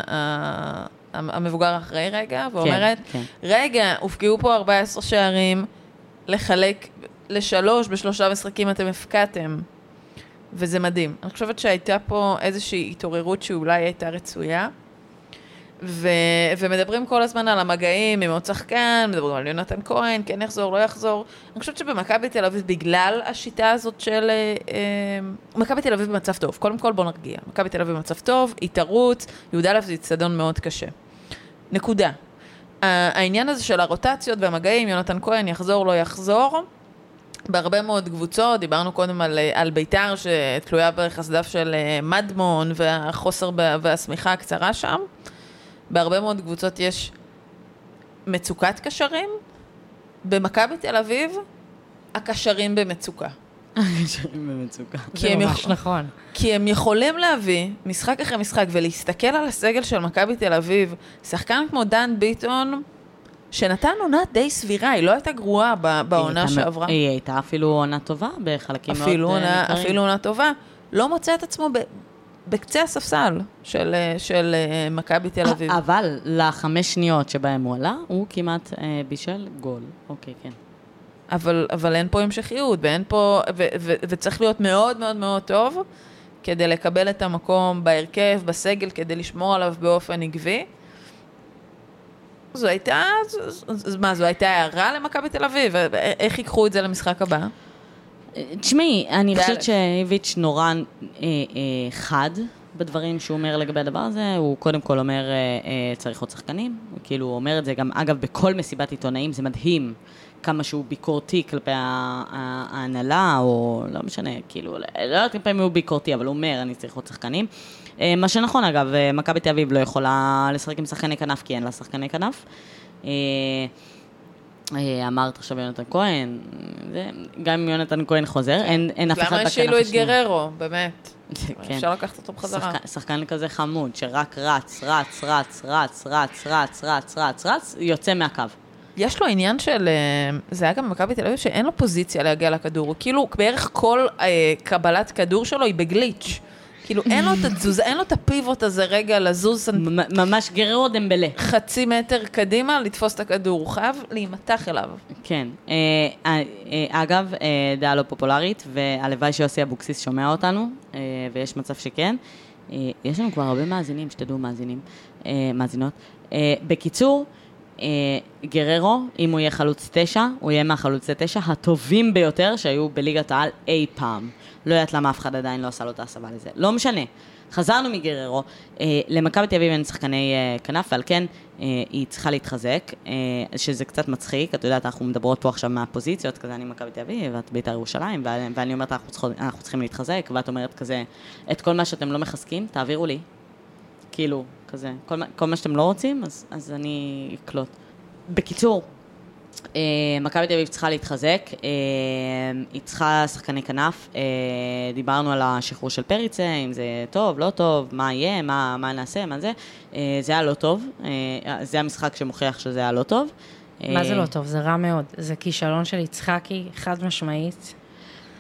[SPEAKER 2] ה- המבוגר האחראי רגע, ואומרת,
[SPEAKER 1] כן.
[SPEAKER 2] רגע, הופקעו פה 14 שערים, לחלק לשלוש בשלושה משחקים אתם הפקעתם. וזה מדהים. אני חושבת שהייתה פה איזושהי התעוררות שאולי הייתה רצויה. ו- ומדברים כל הזמן על המגעים עם עוד שחקן, מדברים על יונתן כהן, כן יחזור, לא יחזור. אני חושבת שבמכבי תל אביב, בגלל השיטה הזאת של... אה, אה, מכבי תל אביב במצב טוב. קודם כל בוא נרגיע. מכבי תל אביב במצב טוב, היא תרוץ, י"א זה אצטדיון מאוד קשה. נקודה. העניין הזה של הרוטציות והמגעים, יונתן כהן יחזור, לא יחזור, בהרבה מאוד קבוצות, דיברנו קודם על, אה, על ביתר שתלויה בחסדיו של אה, מדמון והחוסר והשמיכה הקצרה שם. בהרבה מאוד קבוצות יש מצוקת קשרים, במכבי תל אביב, הקשרים במצוקה.
[SPEAKER 1] הקשרים במצוקה.
[SPEAKER 2] כי
[SPEAKER 3] זה
[SPEAKER 2] הם
[SPEAKER 3] ממש נכון.
[SPEAKER 2] כי הם יכולים להביא משחק אחרי משחק ולהסתכל על הסגל של מכבי תל אביב, שחקן כמו דן ביטון, שנתן עונה די סבירה, היא לא הייתה גרועה בעונה שעברה.
[SPEAKER 1] היא הייתה אפילו עונה טובה בחלקים מאוד
[SPEAKER 2] אפילו
[SPEAKER 1] אה, ניכרים.
[SPEAKER 2] אפילו עונה טובה, לא מוצא את עצמו ב, בקצה הספסל של, אה, של אה, מכבי תל אביב.
[SPEAKER 1] אבל לחמש שניות שבהם הוא עלה, הוא כמעט אה, בישל גול. אוקיי, כן.
[SPEAKER 2] אבל, אבל אין פה המשכיות, ואין פה, ו, ו, וצריך להיות מאוד מאוד מאוד טוב כדי לקבל את המקום בהרכב, בסגל, כדי לשמור עליו באופן עקבי. זו הייתה, ז- ז- מה, זו הייתה הערה למכבי תל אביב? איך ייקחו את זה למשחק הבא?
[SPEAKER 1] תשמעי, אני. חושבת שאיביץ' נורא אה, אה, חד בדברים שהוא אומר לגבי הדבר הזה. הוא קודם כל אומר, אה, אה, צריך עוד שחקנים. הוא כאילו אומר את זה גם, אגב, בכל מסיבת עיתונאים, זה מדהים כמה שהוא ביקורתי כלפי ההנהלה, או לא משנה, כאילו, לא יודעת כמה פעמים הוא ביקורתי, אבל הוא אומר, אני צריך עוד שחקנים. אה, מה שנכון, אגב, אה, מכבי תל אביב לא יכולה לשחק עם שחקני כנף, כי אין לה שחקני כנף. אה, אמרת עכשיו יונתן כהן, זה, גם אם יונתן כהן חוזר, אין, אין אף אחד
[SPEAKER 2] למה
[SPEAKER 1] בכנף
[SPEAKER 2] השאילו את. גררו, באמת?
[SPEAKER 1] כן.
[SPEAKER 2] אפשר לקחת אותו בחזרה.
[SPEAKER 1] שחקן, שחקן כזה חמוד, שרק רץ, רץ, רץ, רץ, רץ, רץ, רץ, רץ, רץ, יוצא מהקו.
[SPEAKER 2] יש לו עניין של, אה, זה היה גם במכבי תל אביב, שאין לו פוזיציה להגיע לכדור. הוא כאילו, בערך כל אה, קבלת כדור שלו היא בגליץ'. כאילו, אין לו את התזוזה, אין לו את הפיבוט הזה רגע לזוז
[SPEAKER 1] ממש גררו דמבלה.
[SPEAKER 2] חצי מטר קדימה, לתפוס את הכדור. הוא חייב להימתח אליו.
[SPEAKER 1] כן. אה, אה, אגב, דעה לא פופולרית, והלוואי שיוסי אבוקסיס שומע אותנו, ויש מצב שכן. יש לנו כבר הרבה מאזינים, שתדעו מאזינים, מאזינות. בקיצור, אה, גררו, אם הוא יהיה חלוץ תשע, הוא יהיה מהחלוצי תשע הטובים ביותר שהיו בליגת העל אי פעם. לא יודעת למה אף אחד עדיין לא עשה לו את ההסבה לזה. לא משנה. חזרנו מגררו, אה, למכבי תל אביב אין שחקני אה, כנף, ועל כן אה, היא צריכה להתחזק, אה, שזה קצת מצחיק, את יודעת, אנחנו מדברות פה עכשיו מהפוזיציות, כזה אני מכבי תל אביב, ואת בית"ר ירושלים, ואני, ואני אומרת, אנחנו, צריכות, אנחנו צריכים להתחזק, ואת אומרת כזה, את כל מה שאתם לא מחזקים, תעבירו לי. כאילו, כזה, כל, כל מה שאתם לא רוצים, אז, אז אני אקלוט. בקיצור, אה, מכבי תל אביב צריכה להתחזק, אה, היא צריכה שחקני כנף, אה, דיברנו על השחרור של פריצה, אם זה טוב, לא טוב, מה יהיה, מה, מה נעשה, מה זה, אה, זה היה לא טוב, אה, זה המשחק שמוכיח שזה היה לא טוב.
[SPEAKER 3] מה זה
[SPEAKER 1] אה,
[SPEAKER 3] לא טוב? זה רע מאוד. זה כישלון של יצחקי, חד משמעית.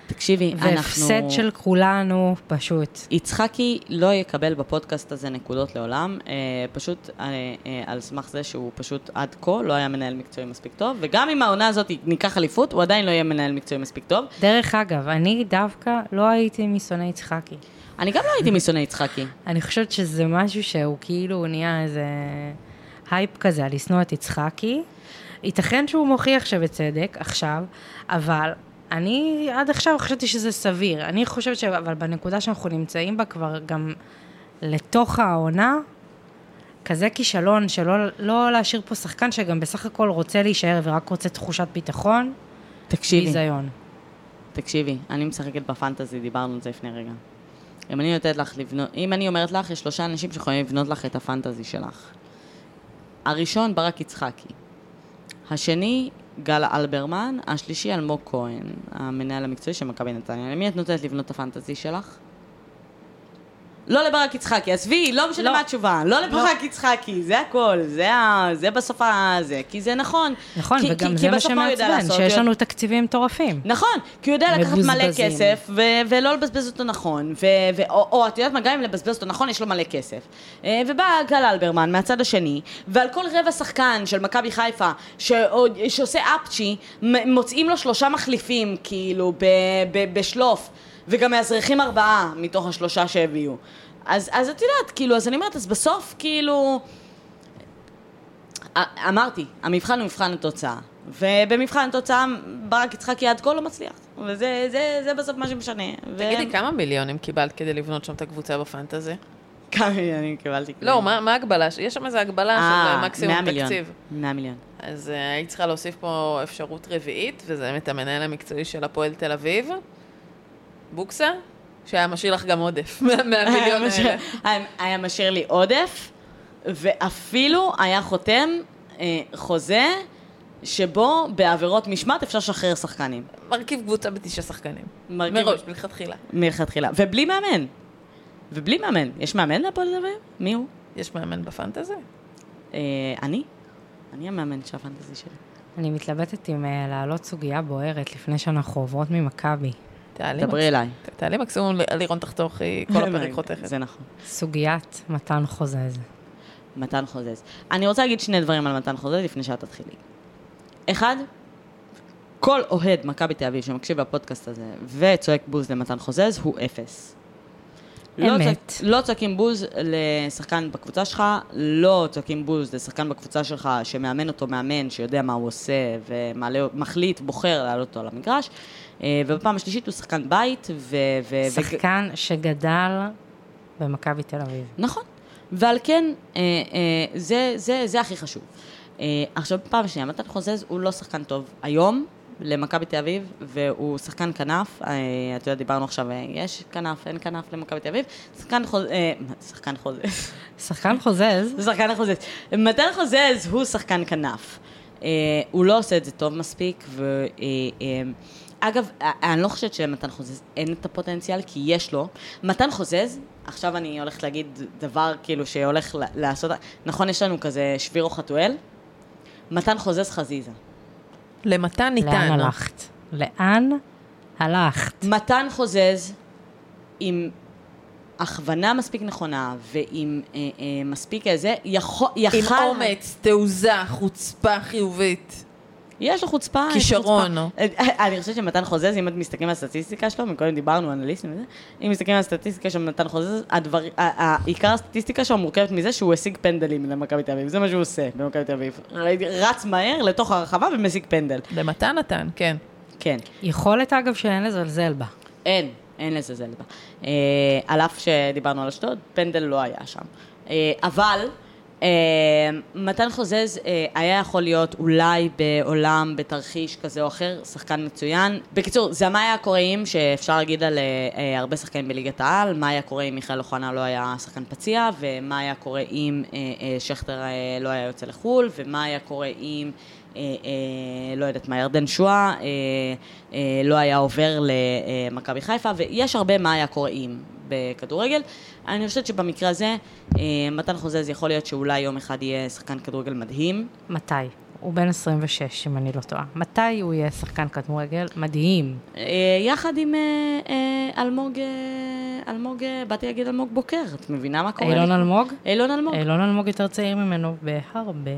[SPEAKER 1] תקשיבי, אנחנו...
[SPEAKER 3] והפסד של כולנו, פשוט.
[SPEAKER 1] יצחקי לא יקבל בפודקאסט הזה נקודות לעולם, אה, פשוט אה, אה, על סמך זה שהוא פשוט עד כה לא היה מנהל מקצועי מספיק טוב, וגם אם העונה הזאת ניקח אליפות, הוא עדיין לא יהיה מנהל מקצועי מספיק טוב.
[SPEAKER 3] דרך אגב, אני דווקא לא הייתי משונאי יצחקי.
[SPEAKER 1] אני גם לא הייתי משונאי יצחקי.
[SPEAKER 3] אני חושבת שזה משהו שהוא כאילו נהיה איזה הייפ כזה על לשנוא את יצחקי. ייתכן שהוא מוכיח שבצדק עכשיו, אבל אני עד עכשיו חשבתי שזה סביר. אני חושבת ש... אבל בנקודה שאנחנו נמצאים בה כבר גם לתוך העונה, כזה כישלון שלא לא להשאיר פה שחקן שגם בסך הכל רוצה להישאר ורק רוצה תחושת ביטחון,
[SPEAKER 1] תקשיבי,
[SPEAKER 3] ביזיון.
[SPEAKER 1] תקשיבי, אני משחקת בפנטזי, דיברנו על זה לפני רגע. אם אני נותנת לך לבנות, אם אני אומרת לך, יש שלושה אנשים שיכולים לבנות לך את הפנטזי שלך. הראשון, ברק יצחקי. השני, גל אלברמן. השלישי, אלמוג כהן, המנהל המקצועי של מכבי נתניה. למי את נותנת לבנות את הפנטזי שלך? לא לברק יצחקי, עזבי, לא משנה
[SPEAKER 3] לא.
[SPEAKER 1] מה התשובה. לא לברק יצחקי, זה הכל, זה, ה... זה בסוף הזה, כי זה נכון.
[SPEAKER 3] נכון,
[SPEAKER 1] כי,
[SPEAKER 3] וגם
[SPEAKER 1] כי,
[SPEAKER 3] זה
[SPEAKER 1] כי
[SPEAKER 3] מה שמעצבן? שיש לנו תקציבים מטורפים.
[SPEAKER 1] נכון, כי הוא יודע לקחת מלא. כסף ו- ולא לבזבז אותו נכון. ו- ו- או, או את יודעת מה, גם אם לבזבז אותו נכון, יש לו מלא כסף. אה, ובא גל אלברמן מהצד השני, ועל כל רבע שחקן של מכבי חיפה שעוד, שעושה אפצ'י, מוצאים לו שלושה מחליפים, כאילו, ב- ב- בשלוף, וגם מאזרחים ארבעה מתוך השלושה שהביאו. אז, אז את יודעת, כאילו, אז אני אומרת, אז בסוף, כאילו... אמרתי, המבחן הוא מבחן התוצאה. ובמבחן התוצאה, ברק יצחקי עד כה לא מצליח. וזה זה, זה בסוף מה שמשנה. ו-
[SPEAKER 2] תגידי, כמה מיליונים קיבלת כדי לבנות שם את הקבוצה בפנטזי?
[SPEAKER 1] כמה אני קיבלתי?
[SPEAKER 2] לא, מה מה ההגבלה? יש שם איזה הגבלה של
[SPEAKER 1] אה,
[SPEAKER 2] מקסימום
[SPEAKER 1] 100 מיליון.
[SPEAKER 2] תקציב.
[SPEAKER 1] 100 מיליון.
[SPEAKER 2] אז אה, היית צריכה להוסיף פה אפשרות רביעית, וזה באמת המנהל המקצועי של הפועל תל אביב, בוקסה, שהיה משאיר לך גם עודף מה- מהמיליון האלה.
[SPEAKER 1] היה- משאיר לי עודף, ואפילו היה חותם אה, חוזה שבו בעבירות משמעת אפשר לשחרר שחקנים.
[SPEAKER 2] מרכיב קבוצה בתשעה שחקנים.
[SPEAKER 1] מרכיב-
[SPEAKER 2] מראש, מלכתחילה.
[SPEAKER 1] מלכתחילה. ובלי מאמן. ובלי מאמן. יש מאמן להפועל אביב? מי הוא?
[SPEAKER 2] יש מאמן בפנטזי?
[SPEAKER 1] אה, אני? אני המאמן של הפנטזי שלי.
[SPEAKER 3] אני מתלבטת אם אה, להעלות סוגיה בוערת לפני שאנחנו עוברות ממכבי.
[SPEAKER 2] תעלי
[SPEAKER 1] דברי אליי.
[SPEAKER 2] תעלי מקסימום לירון תחתוך, היא כל הפרק חותכת.
[SPEAKER 1] זה נכון.
[SPEAKER 3] סוגיית מתן חוזז.
[SPEAKER 1] מתן חוזז. אני רוצה להגיד שני דברים על מתן חוזז לפני שאת תתחילי. אחד, כל אוהד מכבי תל אביב שמקשיב לפודקאסט הזה וצועק בוז למתן חוזז הוא אפס. לא
[SPEAKER 3] אמת.
[SPEAKER 1] לא צועקים בוז לשחקן בקבוצה שלך, לא צועקים בוז לשחקן בקבוצה שלך שמאמן אותו מאמן, שיודע מה הוא עושה ומחליט, בוחר להעלות אותו על המגרש. אה, ובפעם השלישית הוא שחקן בית ו... ו- ו-
[SPEAKER 3] שחקן שגדל במכבי תל אביב.
[SPEAKER 1] נכון. ועל כן, אה, אה, זה, זה, זה הכי חשוב. אה, עכשיו, פעם שנייה, מתן חוזז הוא לא שחקן טוב היום למכבי תל אביב, והוא שחקן כנף, אה, אתה יודע, דיברנו עכשיו, אה, יש כנף, אין כנף למכבי תל אביב, שחקן חוזז, אה, שחקן חוזז,
[SPEAKER 3] שחקן חוזז,
[SPEAKER 1] שחקן חוזז. מתן חוזז הוא שחקן כנף. אה, הוא לא עושה את זה טוב מספיק, ו... אה, אה, אגב, אה, אני לא חושבת שלמתן חוזז אין את הפוטנציאל, כי יש לו. מתן חוזז, עכשיו אני הולכת להגיד דבר כאילו שהולך לעשות, נכון, יש לנו כזה שבירו חתואל? מתן חוזז חזיזה.
[SPEAKER 2] למתן ניתן.
[SPEAKER 3] לאן הלכת? לאן הלכת?
[SPEAKER 1] מתן חוזז עם הכוונה מספיק נכונה ועם אה, אה, מספיק איזה, יכול.
[SPEAKER 2] עם אומץ, תעוזה, חוצפה חיובית.
[SPEAKER 1] יש לו חוצפה. יש לו
[SPEAKER 2] כישרון,
[SPEAKER 1] חוצפה. אני חושבת שמתן חוזז, אם את מסתכלים על הסטטיסטיקה שלו, מקודם דיברנו, אנליסטים וזה, אם מסתכלים על הסטטיסטיקה של מתן חוזז, עיקר הסטטיסטיקה שלו מורכבת מזה שהוא השיג פנדלים למכבי תל אביב, זה מה שהוא עושה במכבי תל אביב. רץ מהר לתוך הרחבה ומשיג פנדל.
[SPEAKER 2] למתן נתן, כן.
[SPEAKER 1] כן.
[SPEAKER 3] יכולת, אגב, שאין לזלזל בה.
[SPEAKER 1] אין, אין לזלזל בה. אה, על אף שדיברנו על אשדוד, פנדל לא היה שם. אה, אבל אה, מתן חוזז אה, היה יכול להיות אולי בעולם, בתרחיש כזה או אחר, שחקן מצוין. בקיצור, זה מה היה קורה אם, שאפשר להגיד על אה, הרבה שחקנים בליגת העל, מה היה קורה אם מיכאל אוחנה לא היה שחקן פציע, ומה היה קורה אם אה, אה, שכטר אה, לא היה יוצא לחו"ל, ומה היה קורה אם... אה, אה, לא יודעת מה, ירדן שואה אה, אה, לא היה עובר למכבי חיפה, ויש הרבה מה היה קורה אם בכדורגל. אני חושבת שבמקרה הזה, אה, מתן חוזז יכול להיות שאולי יום אחד יהיה שחקן כדורגל מדהים.
[SPEAKER 3] מתי? הוא בן 26, אם אני לא טועה. מתי הוא יהיה שחקן כדורגל? מדהים.
[SPEAKER 1] אה, יחד עם אלמוג, אלמוג, באתי להגיד אלמוג בוקר, את מבינה מה קורה?
[SPEAKER 3] אילון? אלמוג?
[SPEAKER 1] אילון אלמוג.
[SPEAKER 3] אילון אלמוג יותר צעיר ממנו בהרבה.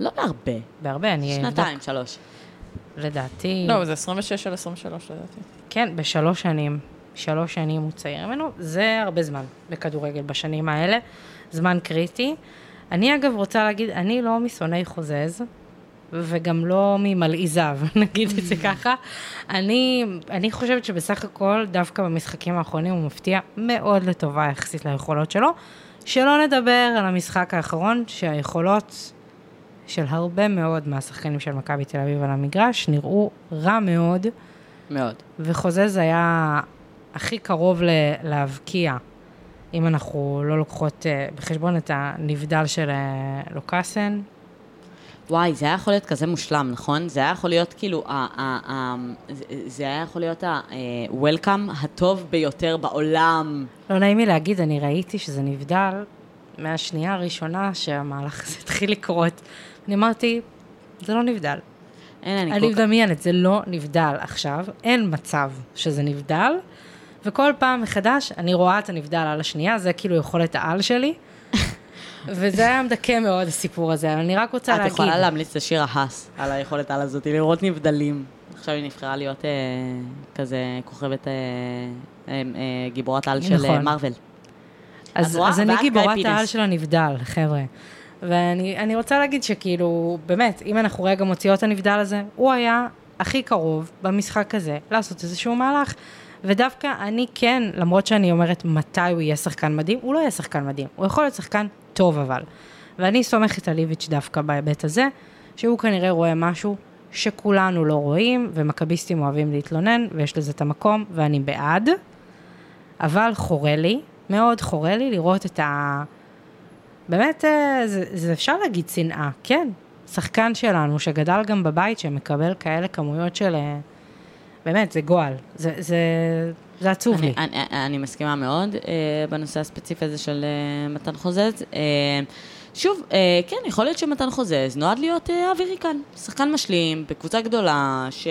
[SPEAKER 1] לא בהרבה,
[SPEAKER 3] בהרבה, אני אבדוק.
[SPEAKER 1] שנתיים, שלוש.
[SPEAKER 3] לדעתי...
[SPEAKER 2] לא, זה 26 על 23 לדעתי.
[SPEAKER 3] כן, בשלוש שנים. שלוש שנים הוא צעיר ממנו, זה הרבה זמן בכדורגל בשנים האלה, זמן קריטי. אני אגב רוצה להגיד, אני לא משונאי חוזז, וגם לא ממלעיזיו, נגיד את זה ככה. אני, אני חושבת שבסך הכל, דווקא במשחקים האחרונים הוא מפתיע מאוד לטובה יחסית ליכולות שלו. שלא נדבר על המשחק האחרון, שהיכולות של הרבה מאוד מהשחקנים של מכבי תל אביב על המגרש נראו רע מאוד.
[SPEAKER 1] מאוד.
[SPEAKER 3] וחוזז היה הכי קרוב ל- להבקיע, אם אנחנו לא לוקחות אה, בחשבון את הנבדל של אה, לוקאסן.
[SPEAKER 1] וואי, זה היה יכול להיות כזה מושלם, נכון? זה היה יכול להיות כאילו, ה- ה- ה- זה- זה היה יכול להיות ה-welcome הטוב ביותר בעולם.
[SPEAKER 3] לא נעים לי להגיד, אני ראיתי שזה נבדל מהשנייה הראשונה שהמהלך הזה התחיל לקרות. אני אמרתי, זה לא נבדל.
[SPEAKER 1] אין, אני
[SPEAKER 3] אני
[SPEAKER 1] כל כך...
[SPEAKER 3] מדמיינת, זה לא נבדל עכשיו, אין מצב שזה נבדל, וכל פעם מחדש אני רואה את הנבדל על השנייה, זה כאילו יכולת העל שלי, וזה היה מדכא מאוד הסיפור הזה, אבל אני רק רוצה
[SPEAKER 1] את
[SPEAKER 3] להגיד.
[SPEAKER 1] יכולה להמליץ לשירה האס על היכולת על הזאת, לראות נבדלים. עכשיו היא נבחרה להיות אה, כזה כוכבת אה, אה, אה, גיבורת על של
[SPEAKER 3] נכון.
[SPEAKER 1] אה,
[SPEAKER 3] אז,
[SPEAKER 1] רואה?
[SPEAKER 3] אז אני גיבורת. העל של הנבדל, חבר'ה. ואני אני רוצה להגיד שכאילו, באמת, אם אנחנו רגע מוציאות את הנבדל הזה, הוא היה הכי קרוב במשחק הזה לעשות איזשהו מהלך. ודווקא אני כן, למרות שאני אומרת מתי הוא יהיה שחקן מדהים, הוא לא יהיה שחקן מדהים, הוא יכול להיות שחקן טוב אבל. ואני סומכת על איביץ' דווקא בהיבט הזה, שהוא כנראה רואה משהו שכולנו לא רואים, ומכביסטים אוהבים להתלונן, ויש לזה את המקום, ואני בעד. אבל חורה לי, מאוד חורה לי לראות את ה... באמת, אה, זה, זה אפשר להגיד שנאה, כן. שחקן שלנו, שגדל גם בבית, שמקבל כאלה כמויות של... אה, באמת, זה גועל. זה, זה, זה עצוב לי.
[SPEAKER 1] אני, אני, אני מסכימה מאוד אה, בנושא הספציפי הזה של אה, מתן חוזז. אה, שוב, אה, כן, יכול להיות שמתן חוזז נועד להיות אה, ריקן, שחקן משלים בקבוצה גדולה, ש...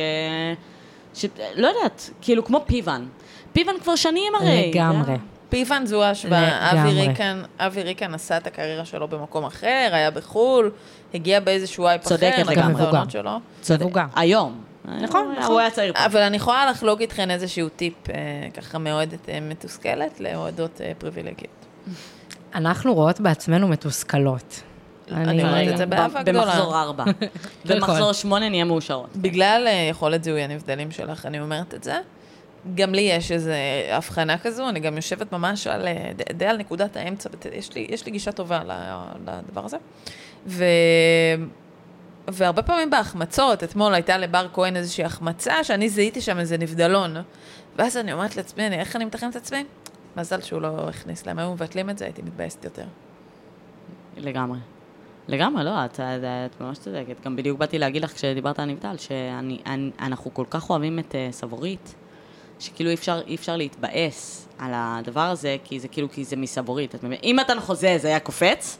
[SPEAKER 1] ש... לא יודעת, כאילו כמו פיוון. פיוון כבר שנים הרי.
[SPEAKER 3] לגמרי.
[SPEAKER 1] זה-
[SPEAKER 2] פיוון זו ההשוואה. אבי. ריקן, אבי ריקן עשה את הקריירה שלו במקום אחר, היה בחו"ל, הגיע באיזשהו וייב אחר,
[SPEAKER 1] צודקת לגמרי.
[SPEAKER 2] את העונות שלו.
[SPEAKER 1] צודק.
[SPEAKER 3] מבוגר.
[SPEAKER 1] היום.
[SPEAKER 3] נכון,
[SPEAKER 1] הוא-
[SPEAKER 3] נכון.
[SPEAKER 1] הוא היה צעיר פה.
[SPEAKER 2] אבל אני יכולה לחלוק איתכן איזשהו טיפ, אה, ככה מאוהדת אה, מתוסכלת לאוהדות אה, פריבילגיות.
[SPEAKER 3] אנחנו רואות בעצמנו מתוסכלות.
[SPEAKER 2] אני אומרת את זה
[SPEAKER 1] ב-
[SPEAKER 2] באהבה גדולה.
[SPEAKER 1] במחזור ארבע. במחזור שמונה נהיה מאושרות.
[SPEAKER 2] בגלל יכולת זיהוי הנבדלים שלך, אני אומרת את זה. גם לי יש איזו הבחנה כזו, אני גם יושבת ממש על, אה, די, די על נקודת האמצע, יש לי, יש לי גישה טובה לדבר הזה. ו... והרבה פעמים בהחמצות, אתמול הייתה לבר כהן איזושהי החמצה, שאני זיהיתי שם איזה נבדלון. ואז אני אומרת לעצמי, אני, איך אני מתכנת את עצמי? מזל שהוא לא הכניס להם, היו מבטלים את זה, הייתי מתבאסת יותר.
[SPEAKER 1] לגמרי. לגמרי, לא, את, את, את ממש צודקת. גם בדיוק באתי להגיד לך כשדיברת על נבדל, שאנחנו כל כך אוהבים את uh, סבורית, שכאילו אי אפשר, אי אפשר להתבאס על הדבר הזה, כי זה כאילו, כי זה מסבורית. את מבינה? אם מתן חוזה זה היה קופץ,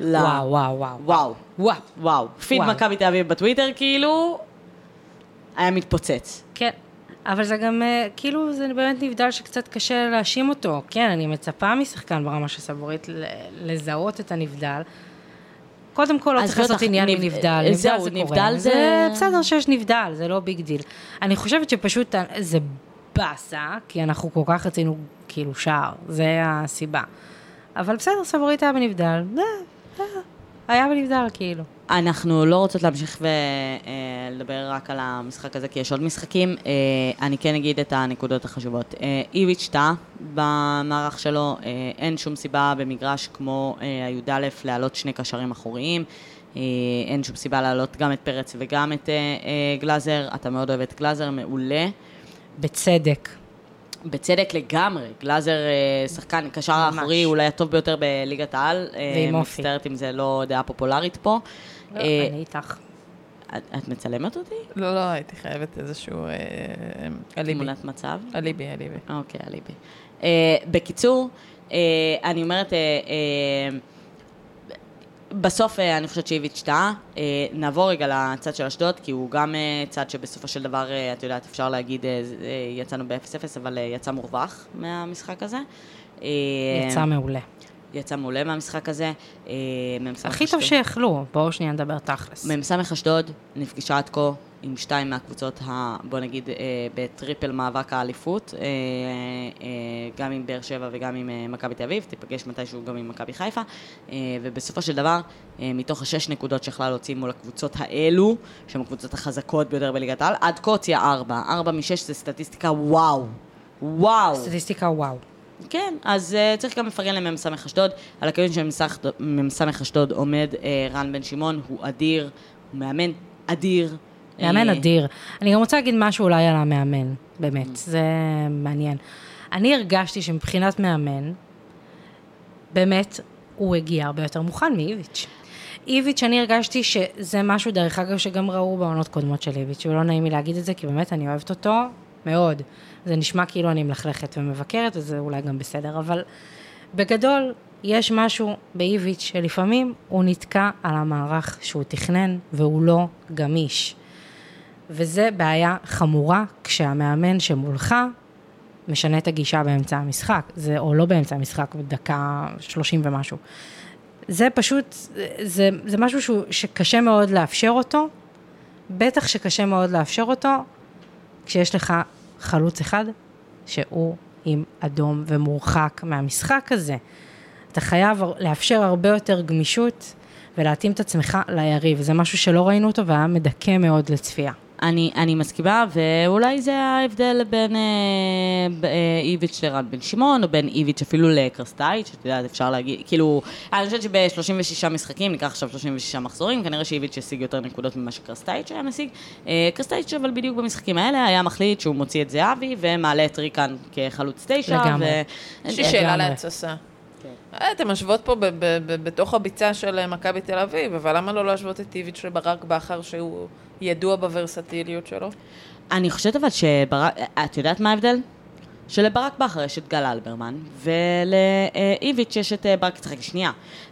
[SPEAKER 1] לא.
[SPEAKER 3] וואו, וואו, וואו.
[SPEAKER 1] וואו,
[SPEAKER 3] וואו.
[SPEAKER 1] וואו. פיד. מכבי תל אביב בטוויטר, כאילו, היה מתפוצץ.
[SPEAKER 3] כן, אבל זה גם, אה, כאילו, זה באמת נבדל שקצת קשה להאשים אותו. כן, אני מצפה משחקן ברמה של סבורית לזהות את הנבדל. קודם כל, לא צריך לעשות עניין
[SPEAKER 1] נב-
[SPEAKER 3] מנבדל,
[SPEAKER 1] אה,
[SPEAKER 3] נבדל
[SPEAKER 1] זהו,
[SPEAKER 3] זה
[SPEAKER 1] נבדל
[SPEAKER 3] קורה.
[SPEAKER 1] זה-
[SPEAKER 3] בסדר שיש נבדל, זה לא big deal. אני חושבת שפשוט אה, זה באסה, כי אנחנו כל כך רצינו, כאילו, שער, זה הסיבה. אבל בסדר, סבורית היה בנבדל, אה, אה, היה בנבדל, כאילו.
[SPEAKER 1] אנחנו לא רוצות להמשיך ולדבר רק על המשחק הזה, כי יש עוד משחקים. אה, אני כן אגיד את הנקודות החשובות. אה, איביץ' טעה במערך שלו, אה, אין שום סיבה במגרש כמו אה, הי"א להעלות שני קשרים אחוריים. אה, אין שום סיבה להעלות גם את פרץ וגם את אה, אה, גלאזר. אתה מאוד אוהב את גלאזר, מעולה.
[SPEAKER 3] בצדק.
[SPEAKER 1] בצדק לגמרי, גלאזר אה, שחקן קשר. האחורי, אולי הטוב ביותר בליגת העל. אה,
[SPEAKER 3] ועם אופי.
[SPEAKER 1] מצטערת אם זה לא דעה פופולרית פה.
[SPEAKER 3] לא,
[SPEAKER 1] אה,
[SPEAKER 3] אני איתך.
[SPEAKER 1] את, מצלמת אותי?
[SPEAKER 2] לא, לא, הייתי חייבת איזשהו אליבי.
[SPEAKER 1] תמונת מצב?
[SPEAKER 2] אליבי, אליבי.
[SPEAKER 1] אוקיי, אליבי. בקיצור, אני אומרת, בסוף אה, אני חושבת שאיביץ' טעה. אה, נעבור רגע לצד של אשדוד, כי הוא גם אה, צד שבסופו של דבר, את יודעת, אפשר להגיד, יצאנו ב-0-0, אבל יצא מורווח מהמשחק הזה.
[SPEAKER 3] יצא מעולה.
[SPEAKER 1] יצא מעולה מהמשחק הזה. אה, מ"ס
[SPEAKER 3] הכי טוב שיכלו, בואו שנייה נדבר תכלס.
[SPEAKER 1] מ"ס אשדוד נפגשה עד כה עם שתיים מהקבוצות, ה, בוא נגיד, אה, בטריפל מאבק האליפות, אה, אה, גם עם באר שבע וגם עם אה, מכבי תל אביב, תיפגש מתישהו גם עם מכבי חיפה, אה, ובסופו של דבר, אה, מתוך השש נקודות שיכלה להוציא מול הקבוצות האלו, שהן הקבוצות החזקות ביותר בליגת העל, עד כה הוציאה ארבע. ארבע משש זה סטטיסטיקה וואו. וואו.
[SPEAKER 3] סטטיסטיקה וואו.
[SPEAKER 1] כן, אז uh, צריך גם לפרגן למ"ס אשדוד. על הקווים של מ"ס אשדוד עומד uh, רן בן שמעון, הוא אדיר, הוא מאמן אדיר.
[SPEAKER 3] מאמן
[SPEAKER 1] אה,
[SPEAKER 3] אדיר. אני גם רוצה להגיד משהו אולי על המאמן, באמת, זה מעניין. אני הרגשתי שמבחינת מאמן, באמת, הוא הגיע הרבה יותר מוכן מאיביץ'. איביץ', אני הרגשתי שזה משהו, דרך אגב, שגם ראו בעונות קודמות של איביץ', ולא נעים לי להגיד את זה, כי באמת אני אוהבת אותו מאוד. זה נשמע כאילו אני מלכלכת ומבקרת, וזה אולי גם בסדר, אבל בגדול, יש משהו באיביץ' שלפעמים הוא נתקע על המערך שהוא תכנן, והוא לא גמיש. וזה בעיה חמורה כשהמאמן שמולך משנה את הגישה באמצע המשחק, זה, או לא באמצע המשחק, בדקה 30 ומשהו. זה פשוט, זה, זה משהו שהוא, שקשה מאוד לאפשר אותו, בטח שקשה מאוד לאפשר אותו כשיש לך חלוץ אחד שהוא עם אדום ומורחק מהמשחק הזה. אתה חייב לאפשר הרבה יותר גמישות ולהתאים את עצמך ליריב. זה משהו שלא ראינו אותו והיה מדכא מאוד לצפייה.
[SPEAKER 1] אני, אני מסכימה, ואולי זה ההבדל בין אה, אה, איביץ' לרן בן שמעון, או בין איביץ' אפילו לקרסטייץ', את יודעת, אפשר להגיד, כאילו, אני חושבת שב-36 משחקים, ניקח עכשיו 36 מחזורים, כנראה שאיביץ' השיג יותר נקודות ממה שקרסטייץ' היה משיג. אה, קרסטייץ', אבל בדיוק במשחקים האלה, היה מחליט שהוא מוציא את זהבי, ומעלה את ריקן כחלוץ תשע.
[SPEAKER 3] לגמרי.
[SPEAKER 2] יש לי שאלה. להתססה.
[SPEAKER 1] כן.
[SPEAKER 2] אתן משוות פה ב- ב- ב- בתוך הביצה של אה, מכבי תל אביב, אבל למה לא להשוות את איביץ' לברק בכר, שהוא ידוע בוורסטיליות שלו?
[SPEAKER 1] אני חושבת אבל שברק, את יודעת מה ההבדל? שלברק בכר יש את גל אלברמן, ולאיביץ' יש את אה, ברק יצחקי. שנייה.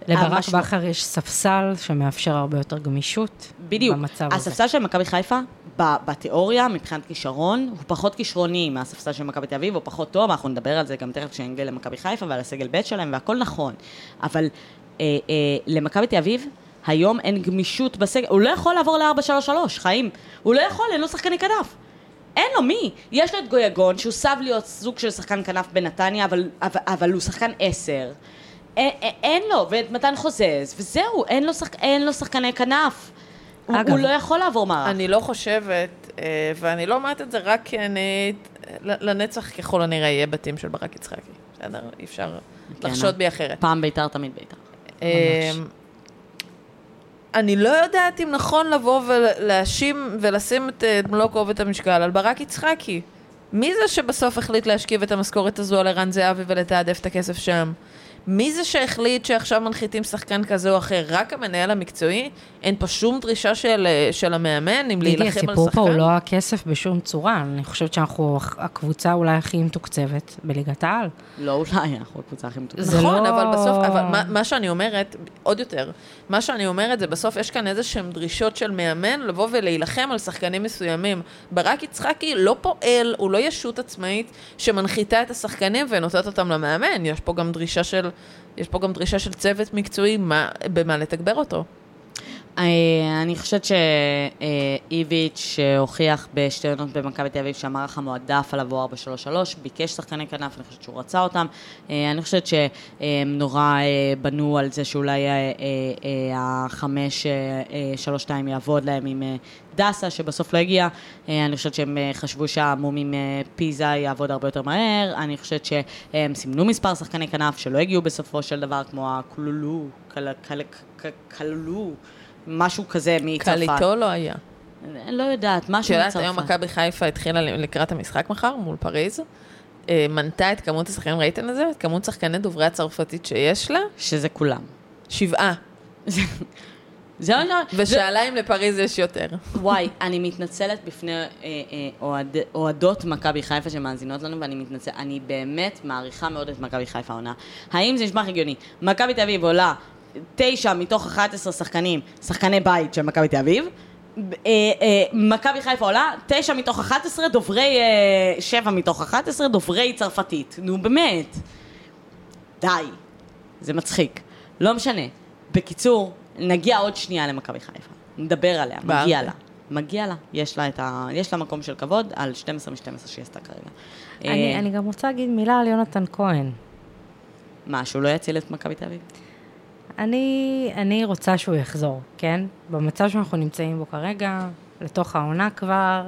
[SPEAKER 3] לברק
[SPEAKER 1] המשמע-
[SPEAKER 3] בכר יש ספסל שמאפשר הרבה יותר גמישות.
[SPEAKER 1] בדיוק.
[SPEAKER 3] במצב הזה.
[SPEAKER 1] הספסל של מכבי חיפה, בתיאוריה, מבחינת כישרון, הוא פחות כישרוני מהספסל של מכבי תל אביב, הוא פחות טוב, אנחנו נדבר על זה גם תכף כשנגיע למכבי חיפה ועל הסגל ב' שלהם, והכל נכון. אבל אה, אה, למכבי תל אביב, היום אין גמישות בסגל, הוא לא יכול לעבור ל-4-3-3, חיים. הוא לא יכול, אין לו שחקני כנף. אין לו, מי? יש לו את גויגון, שהוא סב להיות סוג של שחקן כנף בנתניה, אבל, אבל, אבל הוא שחקן עשר. אין, אין לו, ואת מתן חוזז, וזהו, אין לו, שחק, אין לו שחקני כנף. הוא,
[SPEAKER 3] אגב,
[SPEAKER 1] הוא לא יכול לעבור מערך.
[SPEAKER 2] אני לא חושבת, אה, ואני לא אומרת את זה רק כי אני... לנצח ככל הנראה יהיה בתים של ברק יצחקי, בסדר? אי אפשר
[SPEAKER 1] כן,
[SPEAKER 2] לחשוד בי אחרת.
[SPEAKER 1] פעם בית"ר, תמיד בית"ר.
[SPEAKER 2] אה, אני לא יודעת אם נכון לבוא ולהאשים ולשים את אה, מלוא כובד המשקל על ברק יצחקי. מי זה שבסוף החליט להשכיב את המשכורת הזו על ערן זהבי ולתעדף את הכסף שם? מי זה שהחליט שעכשיו מנחיתים שחקן כזה או אחר? רק המנהל המקצועי? אין פה שום דרישה של, אה, של המאמן אם להילחם על שחקן?
[SPEAKER 3] הסיפור פה הוא לא הכסף בשום צורה. אני חושבת שאנחנו הקבוצה אולי הכי מתוקצבת בליגת העל.
[SPEAKER 1] לא אולי, אנחנו הקבוצה הכי מתוקצבת.
[SPEAKER 2] נכון,
[SPEAKER 3] לא-
[SPEAKER 2] אבל בסוף, אבל מה, מה שאני אומרת, עוד יותר, מה שאני אומרת זה בסוף יש כאן איזה שהן דרישות של מאמן לבוא ולהילחם על שחקנים מסוימים. ברק יצחקי לא פועל, הוא לא ישות עצמאית שמנחיתה את השחקנים ונותנת אותם למאמן. יש פה גם דרישה של, יש פה גם דרישה של צוות מקצועי מה, במה לתגבר אותו.
[SPEAKER 1] אה, אני חושבת שאיביץ' הוכיח בשתי עונות במכבי תל אביב שהמערך המועדף עליו הוא 4-3-3, ביקש שחקני כנף, אני חושבת שהוא רצה אותם. אה, אני חושבת שהם נורא אה, בנו על זה שאולי אה, החמש, אה, אה, שלוש, שתיים יעבוד להם עם אה, דסה, שבסוף לא הגיע. אה, אני חושבת שהם אה, חשבו שהמום עם אה, פיזה יעבוד הרבה יותר מהר. אני חושבת שהם סימנו מספר שחקני כנף שלא הגיעו בסופו של דבר, כמו ק- קללו. משהו כזה מצרפת.
[SPEAKER 2] קליטו לא היה.
[SPEAKER 1] אני לא יודעת,
[SPEAKER 2] את
[SPEAKER 1] משהו מצרפת.
[SPEAKER 2] היום מכבי חיפה התחילה לקראת המשחק מחר מול פריז. אה, מנתה את כמות השחקנים, ראיתם את זה? את כמות שחקני דוברי הצרפתית שיש לה?
[SPEAKER 1] שזה כולם.
[SPEAKER 2] שבעה.
[SPEAKER 1] זה לא...
[SPEAKER 2] ושאלה אם לפריז יש יותר.
[SPEAKER 1] וואי, אני מתנצלת בפני אה, אה, אוהד, אוהדות מכבי חיפה שמאזינות לנו, ואני מתנצלת, אני באמת מעריכה מאוד את מכבי חיפה העונה. האם זה נשמע הגיוני? מכבי תל אביב עולה תשע מתוך 11 שחקנים, שחקני בית של מכבי תל אביב. אה, אה, מכבי חיפה עולה תשע מתוך 11 דוברי, אה, שבע מתוך 11 דוברי צרפתית. נו באמת. די. זה מצחיק. לא משנה. בקיצור, נגיע עוד שנייה למכבי חיפה. נדבר עליה, מגיע. לה. מגיע לה, יש לה, את ה... יש לה מקום של כבוד על 12 מ-12 שהיא עשתה כרגע.
[SPEAKER 3] אני אני גם רוצה להגיד מילה על יונתן כהן.
[SPEAKER 1] מה, שהוא לא יציל את מכבי תל אביב?
[SPEAKER 3] אני, אני רוצה שהוא יחזור, כן? במצב שאנחנו נמצאים בו כרגע, לתוך העונה כבר,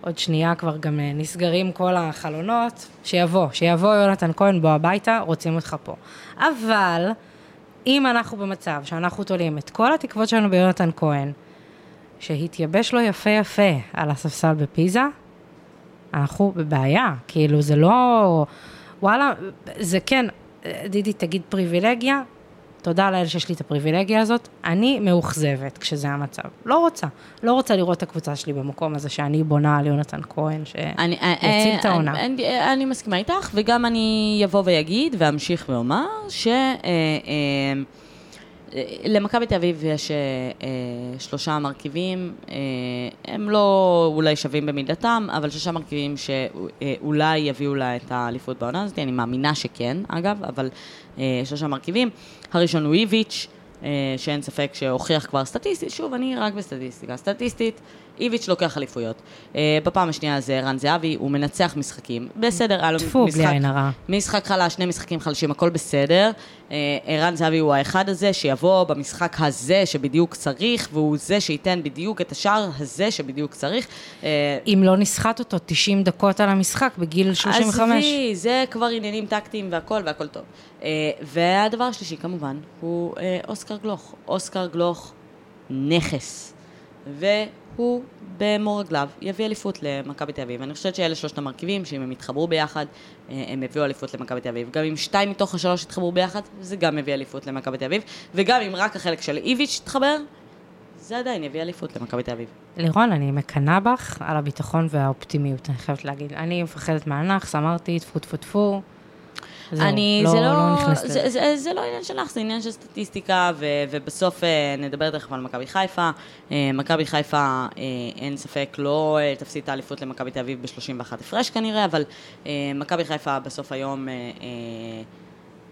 [SPEAKER 3] עוד שנייה כבר גם אה, נסגרים כל החלונות, שיבוא, שיבוא יונתן כהן, בוא הביתה, רוצים אותך פה. אבל, אם אנחנו במצב שאנחנו תולים את כל התקוות שלנו ביונתן כהן, שהתייבש לו יפה יפה על הספסל בפיזה, אנחנו בבעיה. כאילו, זה לא... וואלה, זה כן, דידי, תגיד פריבילגיה, תודה לאל שיש לי את הפריבילגיה הזאת. אני מאוכזבת כשזה המצב. לא רוצה. לא רוצה לראות את הקבוצה שלי במקום הזה שאני בונה על יונתן כהן, שיציל את העונה.
[SPEAKER 1] אני, אני, אני מסכימה איתך, וגם אני אבוא ואגיד ואמשיך ואומר ש... אה, אה, למכבי תל אביב יש אה, אה, שלושה מרכיבים, אה, הם לא אולי שווים במידתם, אבל שלושה מרכיבים שאולי יביאו לה את האליפות בעונה הזאת, אני מאמינה שכן, אגב, אבל אה, שלושה מרכיבים. הראשון הוא איביץ', אה, שאין ספק שהוכיח כבר סטטיסטית, שוב, אני רק בסטטיסטיקה. סטטיסטית, איביץ' לוקח אליפויות. אה, בפעם השנייה זה ערן זהבי, הוא מנצח משחקים. בסדר, היה לו משחק...
[SPEAKER 3] בלי עין הרע.
[SPEAKER 1] משחק חלש, שני משחקים חלשים, הכל בסדר. אה, ערן זהבי הוא האחד הזה שיבוא במשחק הזה שבדיוק צריך, והוא זה שייתן בדיוק את השער הזה שבדיוק צריך. אה,
[SPEAKER 3] אם לא נסחט אותו 90 דקות על המשחק בגיל 35.
[SPEAKER 1] עזבי, זה כבר עניינים טקטיים והכל, והכל טוב. אה, והדבר השלישי, כמובן, הוא אה, אוסקר גלוך. אוסקר גלוך, נכס. והוא במו רגליו יביא אליפות למכבי תל אביב. אני חושבת שאלה שלושת המרכיבים, שאם הם יתחברו ביחד, אה, הם יביאו אליפות למכבי תל אביב. גם אם שתיים מתוך השלוש יתחברו ביחד, זה גם יביא אליפות למכבי תל אביב. וגם אם רק החלק של איביץ' יתחבר, זה עדיין יביא אליפות למכבי תל אביב.
[SPEAKER 3] לירון, אני מקנאה בך על הביטחון והאופטימיות, אני חייבת להגיד. אני מפחדת מהנאחס, אמרתי, טפו טפו טפו. זהו,
[SPEAKER 1] אני,
[SPEAKER 3] לא,
[SPEAKER 1] זה לא,
[SPEAKER 3] לא נכנסת
[SPEAKER 1] זה. זה, זה לא עניין שלך, זה עניין של סטטיסטיקה, ו, ובסוף אה, נדבר תכף על מכבי חיפה. אה, מכבי חיפה, אה, אין ספק, לא תפסיד את האליפות למכבי תל אביב ב-31 הפרש כנראה, אבל מכבי חיפה בסוף היום,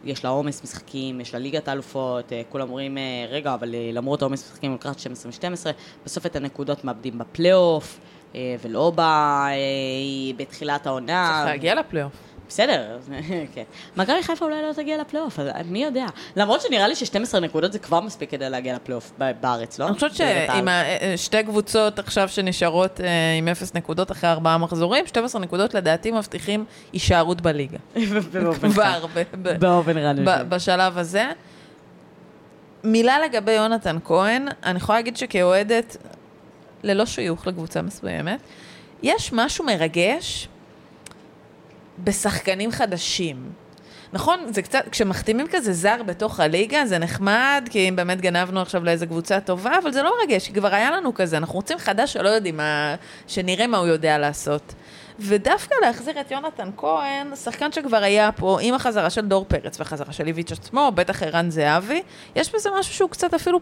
[SPEAKER 1] יש לה עומס משחקים, יש לה ליגת האלופות, כולם אומרים, רגע, אבל למרות העומס משחקים, לקחת 12 מ-12, בסוף את הנקודות מאבדים בפלייאוף. ולא ב, בתחילת העונה.
[SPEAKER 2] צריך להגיע לפלייאוף.
[SPEAKER 1] בסדר, כן. מכבי חיפה אולי לא תגיע לפלייאוף, אז מי יודע. למרות שנראה לי ש-12 נקודות זה כבר מספיק כדי להגיע לפלייאוף בארץ, לא?
[SPEAKER 2] אני חושבת. שעם ה- אה, שתי קבוצות עכשיו שנשארות אה, עם אפס נקודות אחרי ארבעה מחזורים, 12 נקודות לדעתי מבטיחים הישארות בליגה. כבר,
[SPEAKER 1] באופן רע.
[SPEAKER 2] בשלב הזה. מילה לגבי יונתן כהן, אני יכולה להגיד שכאוהדת, ללא שיוך לקבוצה מסוימת, יש משהו מרגש בשחקנים חדשים. נכון, זה קצת, כשמחתימים כזה זר בתוך הליגה, זה נחמד, כי אם באמת גנבנו עכשיו לאיזה קבוצה טובה, אבל זה לא מרגש, כי כבר היה לנו כזה, אנחנו רוצים חדש שלא יודעים מה, שנראה מה הוא יודע לעשות. ודווקא להחזיר את יונתן כהן, שחקן שכבר היה פה, עם החזרה של דור פרץ והחזרה של איביץ' עצמו, בטח ערן זהבי, יש בזה משהו שהוא קצת אפילו,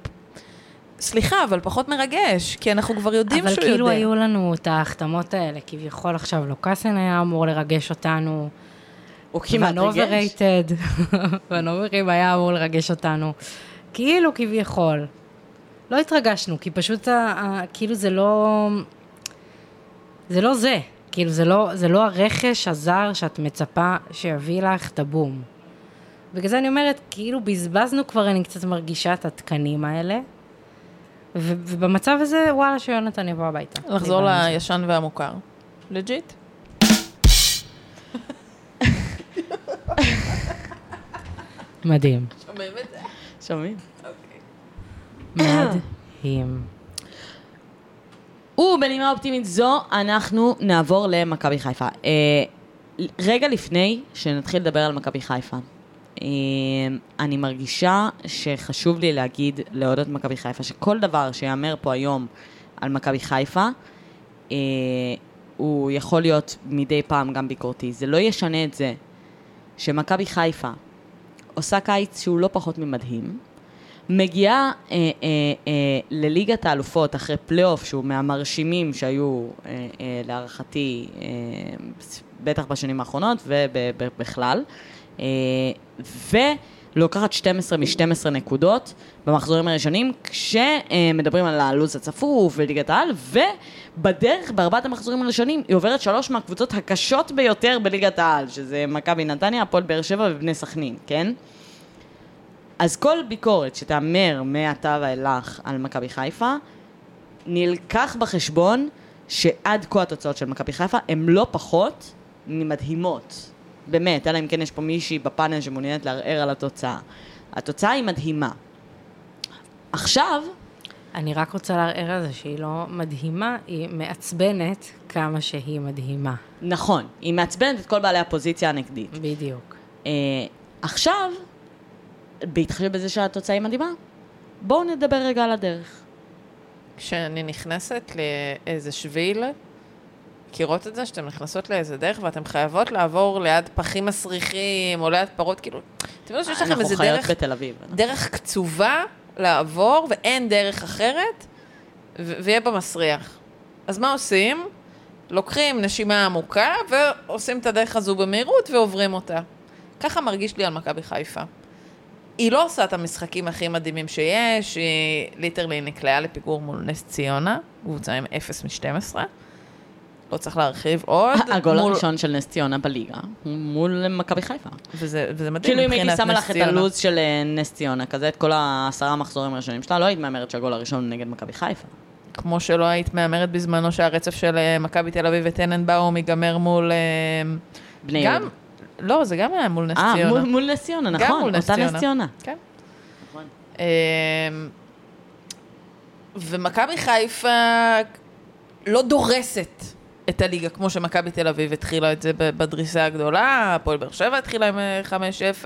[SPEAKER 2] סליחה, אבל פחות מרגש, כי אנחנו כבר יודעים
[SPEAKER 3] אבל
[SPEAKER 2] שהוא
[SPEAKER 3] כאילו
[SPEAKER 2] יודע.
[SPEAKER 3] היו לנו את ההחתמות האלה, כביכול עכשיו לוקאסן היה אמור לרגש אותנו.
[SPEAKER 1] הוא כמעט ריגש.
[SPEAKER 3] overrated, ואן אוברים היה אמור לרגש אותנו. כאילו כביכול. לא התרגשנו, כי פשוט, כאילו זה לא... זה לא זה. כאילו זה לא, זה לא הרכש הזר שאת מצפה שיביא לך את הבום. בגלל זה אני אומרת, כאילו בזבזנו כבר, אני קצת מרגישה את התקנים האלה. ו- ובמצב הזה, וואלה, שיונתן יבוא הביתה.
[SPEAKER 2] לחזור. לישן והמוכר. לג'יט?
[SPEAKER 3] מדהים.
[SPEAKER 2] שומעים את זה?
[SPEAKER 1] שומעים?
[SPEAKER 3] מדהים.
[SPEAKER 1] ובנימה אופטימית זו, אנחנו נעבור למכבי חיפה. אה, רגע לפני שנתחיל לדבר על מכבי חיפה, אני מרגישה שחשוב לי להגיד להודות מכבי חיפה, שכל דבר שיאמר פה היום על מכבי חיפה, אה, הוא יכול להיות מדי פעם גם ביקורתי. זה לא ישנה את זה שמכבי חיפה עושה קיץ שהוא לא פחות ממדהים, מגיעה אה, אה, אה, לליגת האלופות אחרי פלייאוף שהוא מהמרשימים שהיו אה, אה, להערכתי, אה, בטח בשנים האחרונות ובכלל, אה, ולוקחת 12 מ-12 נקודות במחזורים הראשונים, כשמדברים על הלו"ז הצפוף וליגת העל, ובדרך, בארבעת המחזורים הראשונים, היא עוברת שלוש מהקבוצות הקשות ביותר בליגת העל, שזה מכבי נתניה, הפועל באר שבע ובני סכנין, כן? אז כל ביקורת שתאמר מעתה ואילך על מכבי חיפה, נלקח בחשבון שעד כה התוצאות של מכבי חיפה הן לא פחות ממדהימות. באמת, אלא אם כן יש פה מישהי בפאנל שמעוניינת לערער על התוצאה. התוצאה היא מדהימה. עכשיו,
[SPEAKER 3] אני רק רוצה לערער על זה שהיא לא מדהימה, היא מעצבנת כמה שהיא מדהימה.
[SPEAKER 1] נכון, היא מעצבנת את כל בעלי הפוזיציה הנגדית.
[SPEAKER 3] בדיוק.
[SPEAKER 1] אה, עכשיו, בהתחשב בזה שהתוצאה היא מדהימה, בואו נדבר רגע על הדרך.
[SPEAKER 2] כשאני נכנסת לאיזה שביל, מכירות את זה? שאתן נכנסות לאיזה דרך ואתן חייבות לעבור ליד פחים מסריחים או ליד פרות, כאילו, אתם יודעים שיש לכם
[SPEAKER 1] אנחנו
[SPEAKER 2] איזה
[SPEAKER 1] חיות
[SPEAKER 2] דרך,
[SPEAKER 1] בתל אביב.
[SPEAKER 2] דרך קצובה לעבור ואין דרך אחרת, ויהיה בה מסריח. אז מה עושים? לוקחים נשימה עמוקה ועושים את הדרך הזו במהירות ועוברים אותה. ככה מרגיש לי על מכבי חיפה. היא לא עושה את המשחקים הכי מדהימים שיש, היא ליטרלי נקלעה לפיגור מול נס ציונה, קבוצה עם 0 מ-12. לא צריך להרחיב עוד.
[SPEAKER 1] הגול
[SPEAKER 2] מול-
[SPEAKER 1] הראשון של נס ציונה בליגה הוא מול מכבי חיפה.
[SPEAKER 2] וזה, וזה מדהים
[SPEAKER 1] כאילו אם הייתי שמה לך את. הלו"ז של אה, נס ציונה, כזה את כל העשרה מחזורים הראשונים שלה, לא היית מהמרת שהגול הראשון נגד מכבי חיפה.
[SPEAKER 2] כמו שלא היית מהמרת בזמנו שהרצף של אה, מכבי תל אביב וטננבאום ייגמר מול... אה,
[SPEAKER 1] בני
[SPEAKER 2] גם,
[SPEAKER 1] יהודה.
[SPEAKER 2] לא, זה גם היה מול נס
[SPEAKER 1] אה,
[SPEAKER 2] ציונה.
[SPEAKER 1] מול- מול נס ציונה,
[SPEAKER 2] גם
[SPEAKER 1] נכון,
[SPEAKER 2] מול נס ציונה.
[SPEAKER 1] נס ציונה.
[SPEAKER 2] כן.
[SPEAKER 1] נכון.
[SPEAKER 2] אמ, ומכבי חיפה לא דורסת את הליגה, כמו שמכבי תל אביב התחילה את זה בדריסה הגדולה, הפועל באר שבע התחילה עם אה, 5-0,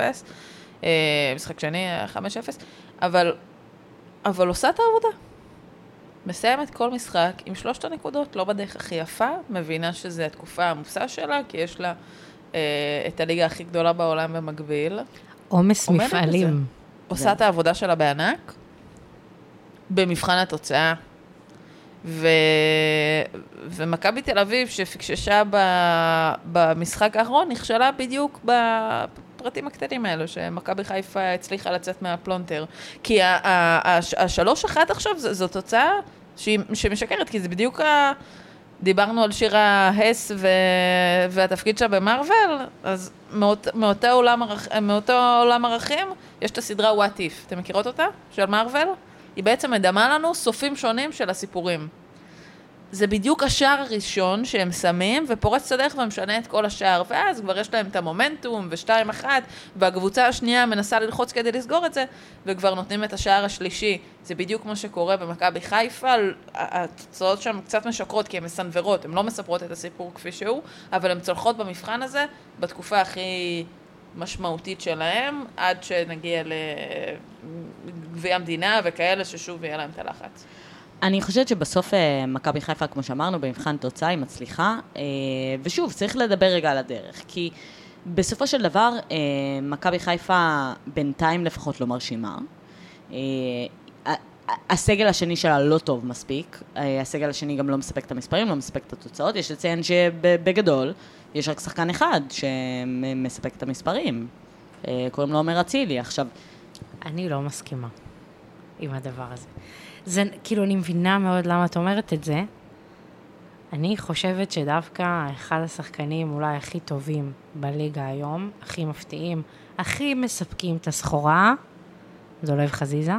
[SPEAKER 2] אה, משחק שני אה, 5-0, אבל, אבל עושה את העבודה. מסיימת כל משחק עם שלושת הנקודות, לא בדרך הכי יפה, מבינה שזו התקופה העמוסה שלה, כי יש לה אה, את הליגה הכי גדולה בעולם במקביל.
[SPEAKER 3] עומס מפעלים.
[SPEAKER 2] עושה את העבודה שלה בענק, במבחן התוצאה. ו... ומכבי תל אביב, שפקששה ב... במשחק האחרון, נכשלה בדיוק בפרטים הקטנים האלו, שמכבי חיפה הצליחה לצאת מהפלונטר. כי השלוש אחת עכשיו זו תוצאה שמשקרת, כי זה בדיוק ה... דיברנו על שיר ההס ו... והתפקיד שלה במרוויל, אז מאות... מאותו עולם ערכים יש את הסדרה What If. אתם מכירות אותה? של מרוויל? היא בעצם מדמה לנו סופים שונים של הסיפורים. זה בדיוק השער הראשון שהם שמים, ופורץ את הדרך ומשנה את כל השער, ואז כבר יש להם את המומנטום, ושתיים אחת, והקבוצה השנייה מנסה ללחוץ כדי לסגור את זה, וכבר נותנים את השער השלישי. זה בדיוק מה שקורה במכבי חיפה, התוצאות שם קצת משקרות כי הן מסנוורות, הן לא מספרות את הסיפור כפי שהוא, אבל הן צולחות במבחן הזה בתקופה הכי משמעותית שלהם, עד שנגיע לגביע המדינה וכאלה, ששוב יהיה להם את הלחץ.
[SPEAKER 1] אני חושבת שבסוף אה, מכבי חיפה, כמו שאמרנו, במבחן תוצאה היא מצליחה. אה, ושוב, צריך לדבר רגע על הדרך, כי בסופו של דבר, אה, מכבי חיפה בינתיים לפחות לא מרשימה. הסגל השני שלה לא טוב מספיק, הסגל השני גם לא מספק את המספרים, לא מספק את התוצאות. יש לציין שבגדול, יש רק שחקן אחד שמספק את המספרים. אה, קוראים לו עומר אצילי. עכשיו,
[SPEAKER 3] אני לא מסכימה עם הדבר הזה. זה, כאילו, אני מבינה מאוד למה את אומרת את זה. אני חושבת שדווקא אחד השחקנים אולי הכי טובים בליגה היום, הכי מפתיעים, הכי מספקים את הסחורה, דולב חזיזה.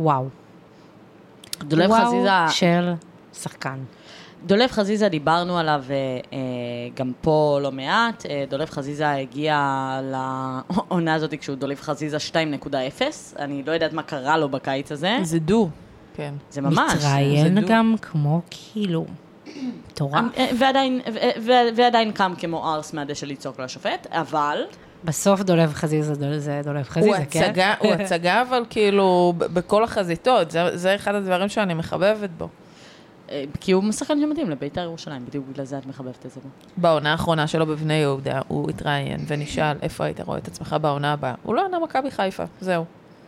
[SPEAKER 3] וואו.
[SPEAKER 1] דולב
[SPEAKER 3] וואו
[SPEAKER 1] חזיזה...
[SPEAKER 3] של שחקן.
[SPEAKER 1] דולב חזיזה, דיברנו עליו אה, אה, גם פה לא מעט. אה, דולב חזיזה הגיע לעונה הזאת כשהוא דולב חזיזה 2.0. אני לא יודעת מה קרה לו בקיץ הזה.
[SPEAKER 2] זה דו. כן.
[SPEAKER 1] זה ממש.
[SPEAKER 3] מתראיין
[SPEAKER 2] זה דו.
[SPEAKER 3] גם כמו כאילו מטורף.
[SPEAKER 1] ועדיין, ועדיין קם כמו ארס מהדשא לצעוק לשופט, אבל
[SPEAKER 3] בסוף דולב חזיזה דול- זה דולב חזיזה,
[SPEAKER 2] הוא
[SPEAKER 3] כן?
[SPEAKER 2] הצגה, הוא הצגה, אבל כאילו, בכל החזיתות. זה, זה אחד הדברים שאני מחבבת בו.
[SPEAKER 1] אה, כי הוא שחקן שמתאים לבית"ר ירושלים, בדיוק בגלל זה את מחבבת את זה.
[SPEAKER 2] בעונה האחרונה שלו בבני יהודה, הוא התראיין ונשאל איפה היית רואה את עצמך בעונה הבאה. הוא לא ענה מכבי חיפה, זהו.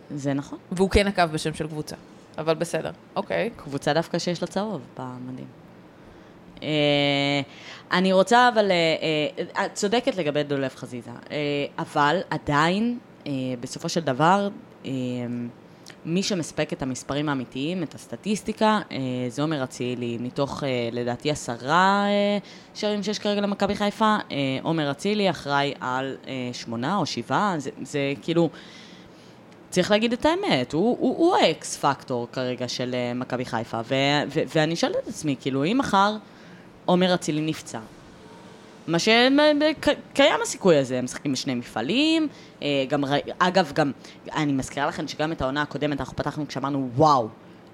[SPEAKER 1] זה נכון.
[SPEAKER 2] והוא כן נקב בשם של קבוצה. אבל בסדר, אוקיי.
[SPEAKER 1] קבוצה דווקא שיש לה צהוב במדים. אה, אני רוצה אבל, אה, את צודקת לגבי דולב חזיזה, אבל עדיין, בסופו של דבר, מי שמספק את המספרים האמיתיים, את הסטטיסטיקה, אה, זה עומר אצילי, מתוך אה, לדעתי עשרה אה, שערים שיש כרגע למכבי חיפה, עומר אצילי אחראי על שמונה או שבעה, זה, זה כאילו... צריך להגיד את האמת, הוא, הוא, הוא האקס פקטור כרגע של מכבי חיפה, ו, ו, ואני שואלת את עצמי, כאילו, אם מחר עומר אצילי נפצע, מה שקיים הסיכוי הזה, הם משחקים בשני מפעלים, אה, גם, אגב, גם, אני מזכירה לכם שגם את העונה הקודמת אנחנו פתחנו כשאמרנו, וואו,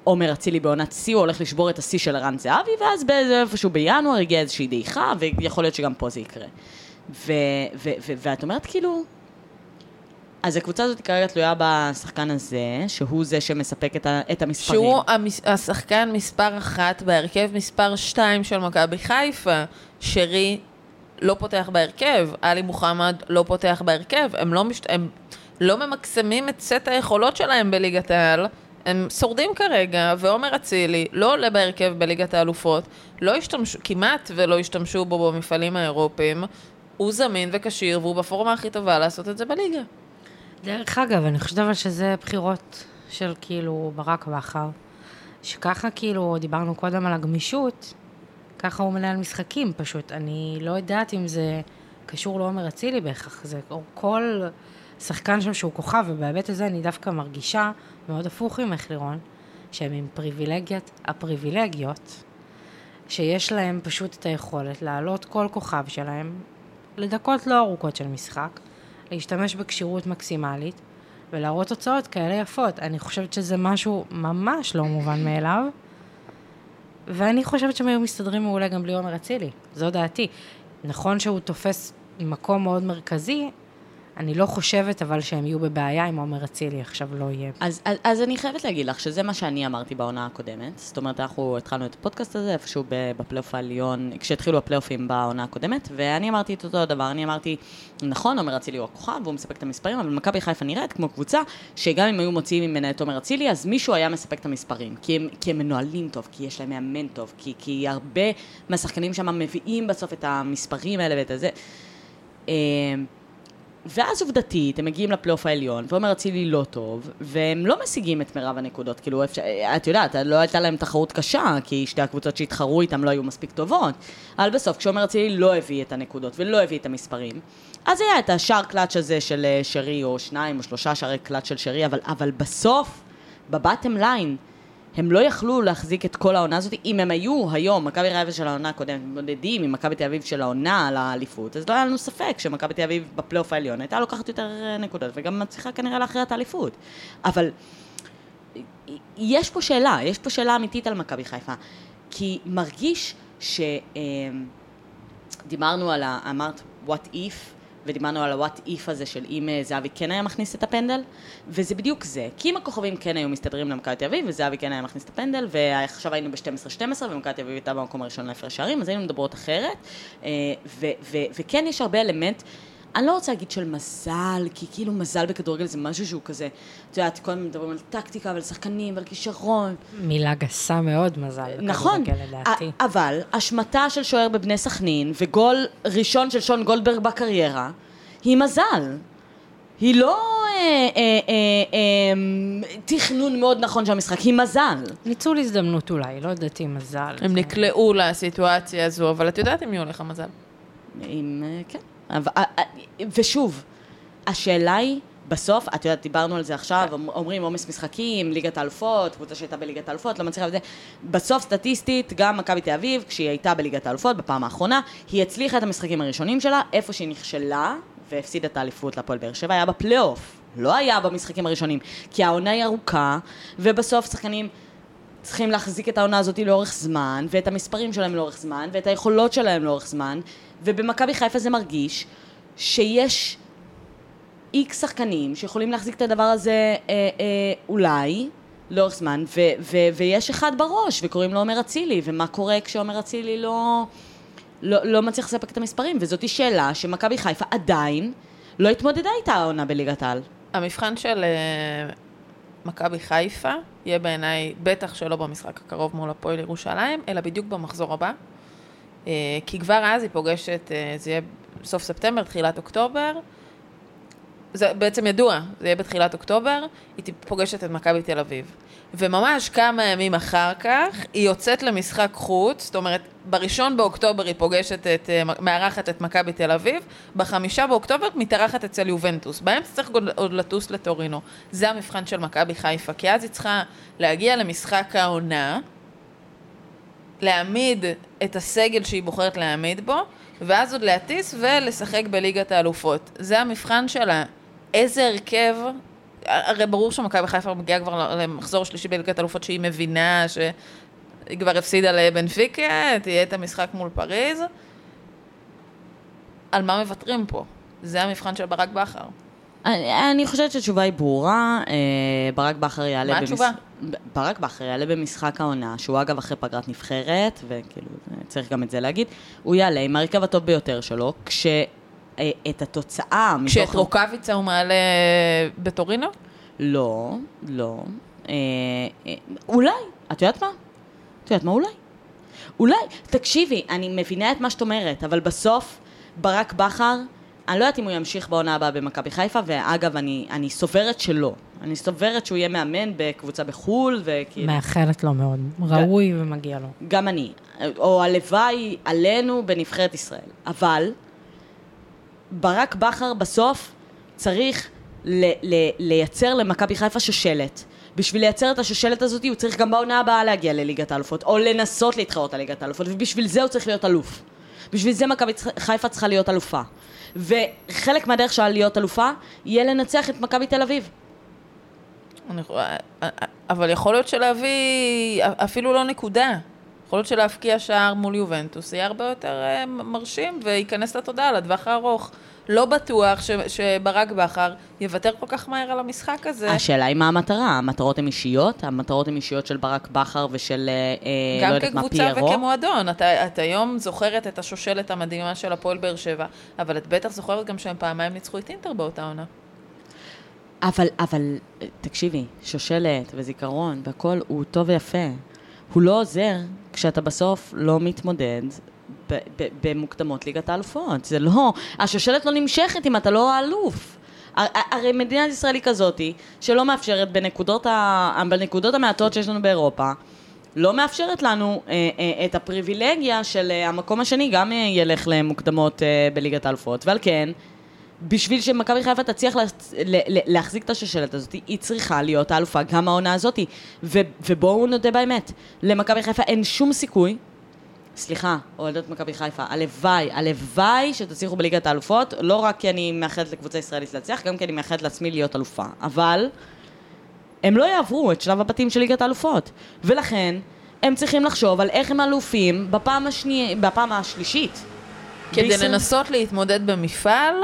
[SPEAKER 1] עומר אצילי בעונת שיא, הוא הולך לשבור את השיא של ערן זהבי, ואז איפשהו בינואר הגיעה איזושהי דעיכה, ויכול להיות שגם פה זה יקרה. ו, ו, ו, ואת אומרת כאילו, אז הקבוצה הזאת כרגע תלויה בשחקן הזה, שהוא זה שמספק את, ה, את המספרים.
[SPEAKER 2] שהוא המס... השחקן מספר אחת בהרכב מספר שתיים של מכבי חיפה. שרי לא פותח בהרכב, עלי מוחמד לא פותח בהרכב. הם לא, מש... הם לא ממקסמים את סט היכולות שלהם בליגת העל. הם שורדים כרגע, ועומר אצילי לא עולה בהרכב בליגת האלופות, לא השתמשו, כמעט ולא השתמשו בו במפעלים האירופיים. הוא זמין וכשיר, והוא בפורמה הכי טובה לעשות את זה בליגה.
[SPEAKER 3] דרך אגב, אני חושבת אבל שזה בחירות של כאילו ברק בכר, שככה כאילו, דיברנו קודם על הגמישות, ככה הוא מנהל משחקים פשוט. אני לא יודעת אם זה קשור לעומר אצילי בהכרח, זה כל שחקן שם שהוא כוכב, ובהיבט הזה אני דווקא מרגישה מאוד הפוך ממך, לירון, שהם עם פריבילגיית הפריבילגיות, שיש להם פשוט את היכולת להעלות כל כוכב שלהם לדקות לא ארוכות של משחק, להשתמש בכשירות מקסימלית, ולהראות תוצאות כאלה יפות. אני חושבת שזה משהו ממש לא מובן מאליו, ואני חושבת שהם היו מסתדרים מעולה גם בלי עומר אצילי, זו דעתי. נכון שהוא תופס מקום מאוד מרכזי, אני לא חושבת אבל שהם יהיו בבעיה אם עומר אצילי עכשיו לא יהיה.
[SPEAKER 1] אז, אז, אז אני חייבת להגיד לך שזה מה שאני אמרתי בעונה הקודמת. זאת אומרת, אנחנו התחלנו את הפודקאסט הזה איפשהו בפלייאוף העליון, כשהתחילו הפלייאופים בעונה הקודמת, ואני אמרתי את אותו הדבר. אני אמרתי, נכון, עומר אצילי הוא הכוכב, והוא מספק את המספרים, אבל מכבי חיפה נראית כמו קבוצה, שגם אם היו מוציאים ממנה את עומר אצילי, אז מישהו היה מספק את המספרים. כי הם, כי הם מנוהלים טוב, כי יש להם מאמן טוב, כי, כי הרבה מהשחקנים שם מביאים בסוף את המספרים האלה ואת הזה. ואז עובדתית, הם מגיעים לפלייאוף העליון, ועומר אצילי לא טוב, והם לא משיגים את מירב הנקודות. כאילו, את יודעת, לא הייתה להם תחרות קשה, כי שתי הקבוצות שהתחרו איתם לא היו מספיק טובות. אבל בסוף, כשעומר אצילי לא הביא את הנקודות ולא הביא את המספרים, אז היה את השער קלאץ' הזה של אה, שרי, או שניים או שלושה שערי קלאץ' של שרי, אבל, אבל בסוף, ב bottom line, הם לא יכלו להחזיק את כל העונה הזאת. אם הם היו היום, מכבי חיפה של העונה הקודמת, מתמודדים עם מכבי תל אביב של העונה על האליפות, אז לא היה לנו ספק שמכבי תל אביב בפלייאוף העליון הייתה לוקחת יותר אה, נקודות, וגם מצליחה כנראה להכריע את האליפות. אבל יש פה שאלה, יש פה שאלה אמיתית על מכבי חיפה. כי מרגיש ש... אה, על ה... אמרת, what if, ודיברנו על ה-what if הזה של אם אה, זהבי כן היה מכניס את הפנדל, וזה בדיוק זה. כי אם הכוכבים כן היו מסתדרים למכבי תל אביב, וזהבי כן היה מכניס את הפנדל, ועכשיו היינו ב-12-12, ומכבי תל אביב הייתה במקום הראשון להפרש שערים, אז היינו מדברות אחרת. אה, וכן יש הרבה אלמנט. אני לא רוצה להגיד של מזל, כי כאילו מזל בכדורגל זה משהו שהוא כזה, את יודעת, כל הזמן מדברים על טקטיקה ועל שחקנים ועל כישרון.
[SPEAKER 3] מילה גסה מאוד, מזל.
[SPEAKER 1] נכון,
[SPEAKER 3] לדעתי.
[SPEAKER 1] אבל השמטה של שוער בבני סכנין וגול ראשון של שון גולדברג בקריירה, היא מזל. היא לא אה, אה, אה, אה, תכנון מאוד נכון של המשחק, היא מזל.
[SPEAKER 3] ניצול הזדמנות אולי, לא יודעת אם מזל.
[SPEAKER 2] הם נקלעו לסיטואציה הזו, אבל את יודעת אם מי הולך המזל.
[SPEAKER 1] עם, אה, כן. אה, אה, ושוב, השאלה היא, בסוף, את יודעת, דיברנו על זה עכשיו, אומרים עומס משחקים, ליגת האלופות, קבוצה שהייתה בליגת האלופות, לא מצליחה וזה. בסוף, סטטיסטית, גם מכבי תל אביב, כשהיא הייתה בליגת האלופות בפעם האחרונה, היא הצליחה את המשחקים הראשונים שלה, איפה שהיא נכשלה, והפסידה את האליפות להפועל באר שבע, היה בפלייאוף, לא היה במשחקים הראשונים, כי העונה היא ארוכה, ובסוף שחקנים צריכים להחזיק את העונה הזאת לאורך זמן, ואת המספרים שלהם לאורך זמן, ואת היכולות שלהם לאורך זמן, ובמכבי חיפה זה מרגיש שיש איקס שחקנים שיכולים להחזיק את הדבר הזה אה, אה, אולי לאורך זמן, ו- ו- ויש אחד בראש, וקוראים לו עומר אצילי, ומה קורה כשעומר אצילי לא, לא, לא מצליח לספק את המספרים, וזאתי שאלה שמכבי חיפה עדיין לא התמודדה איתה העונה בליגת העל.
[SPEAKER 2] המבחן של uh, מכבי חיפה יהיה בעיניי, בטח שלא במשחק הקרוב מול הפועל ירושלים, אלא בדיוק במחזור הבא. Uh, כי כבר אז היא פוגשת, uh, זה יהיה סוף ספטמבר, תחילת אוקטובר. זה בעצם ידוע, זה יהיה בתחילת אוקטובר, היא פוגשת את מכבי תל אביב. וממש כמה ימים אחר כך, היא יוצאת למשחק חוץ, זאת אומרת, בראשון באוקטובר היא פוגשת את, אה, מארחת את מכבי תל אביב, בחמישה באוקטובר מתארחת אצל יובנטוס. באמצע צריך עוד לטוס לטורינו. זה המבחן של מכבי חיפה, כי אז היא צריכה להגיע למשחק העונה, להעמיד את הסגל שהיא בוחרת להעמיד בו, ואז עוד להטיס ולשחק בליגת האלופות. זה המבחן שלה. איזה הרכב, הרי ברור שמכבי חיפה מגיעה כבר למחזור שלישי בליגת האלופות שהיא מבינה שהיא כבר הפסידה לבנפיקה, תהיה את המשחק מול פריז. על מה מוותרים פה? זה המבחן של ברק בכר.
[SPEAKER 1] אני, אני חושבת שהתשובה היא ברורה, אה, ברק בכר יעלה...
[SPEAKER 2] מה התשובה?
[SPEAKER 1] ברק בכר יעלה במשחק העונה, שהוא אגב אחרי פגרת נבחרת, וכאילו, צריך גם את זה להגיד, הוא יעלה עם ההרכב הטוב ביותר שלו, כש... אה, את התוצאה
[SPEAKER 2] כשאת מתוך... רוקאביצה הוא מעלה בטורינו?
[SPEAKER 1] לא, לא. אה, אה, אולי, את יודעת מה? את יודעת מה אולי? אולי, תקשיבי, אני מבינה את מה שאת אומרת, אבל בסוף, ברק בכר, אני לא יודעת אם הוא ימשיך בעונה הבאה במכבי חיפה, ואגב, אני, אני סוברת שלא. אני סוברת שהוא יהיה מאמן בקבוצה בחו"ל, וכאילו...
[SPEAKER 3] מאחלת לו מאוד, ראוי ומגיע לו.
[SPEAKER 1] גם אני. או הלוואי עלינו בנבחרת ישראל. אבל, ברק בכר בסוף צריך ל- ל- לייצר למכבי חיפה שושלת. בשביל לייצר את השושלת הזאת הוא צריך גם בעונה הבאה להגיע לליגת האלופות, או לנסות להתחרות על ליגת האלופות, ובשביל זה הוא צריך להיות אלוף. בשביל זה מכבי חיפה צריכה להיות אלופה. וחלק מהדרך שלה להיות אלופה, יהיה לנצח את מכבי תל אביב.
[SPEAKER 2] אני, אבל יכול להיות שלהביא אפילו לא נקודה. יכול להיות שלהבקיע שער מול יובנטוס יהיה הרבה יותר uh, מרשים וייכנס לתודעה לטווח הארוך. לא בטוח ש, שברק בכר יוותר כל כך מהר על המשחק הזה.
[SPEAKER 1] השאלה היא מה המטרה, המטרות הן אישיות? המטרות הן אישיות של ברק בכר ושל, אה, לא יודעת מה, פיירו?
[SPEAKER 2] גם כקבוצה וכמועדון. אתה, את היום זוכרת את השושלת המדהימה של הפועל באר שבע, אבל את בטח זוכרת גם שהם פעמיים ניצחו את אינטר באותה עונה.
[SPEAKER 1] אבל, אבל, תקשיבי, שושלת וזיכרון והכל הוא טוב ויפה. הוא לא עוזר כשאתה בסוף לא מתמודד במוקדמות ליגת האלופות. זה לא, השושלת לא נמשכת אם אתה לא האלוף. הרי מדינת ישראל היא כזאתי, שלא מאפשרת בנקודות, ה, בנקודות המעטות שיש לנו באירופה, לא מאפשרת לנו אה, אה, את הפריבילגיה של אה, המקום השני גם אה, ילך למוקדמות אה, בליגת האלופות, ועל כן, בשביל שמכבי חיפה תצליח לה, לה, להחזיק את השושלת הזאת, היא צריכה להיות האלופה גם העונה הזאת. ו, ובואו נודה באמת, למכבי חיפה אין שום סיכוי סליחה, אוהדות מכבי חיפה, הלוואי, הלוואי שתצליחו בליגת האלופות, לא רק כי אני מאחלת לקבוצה ישראלית להצליח, גם כי אני מאחלת לעצמי להיות אלופה. אבל הם לא יעברו את שלב הבתים של ליגת האלופות. ולכן, הם צריכים לחשוב על איך הם אלופים בפעם, השני... בפעם השלישית.
[SPEAKER 2] כדי בישראל... לנסות להתמודד במפעל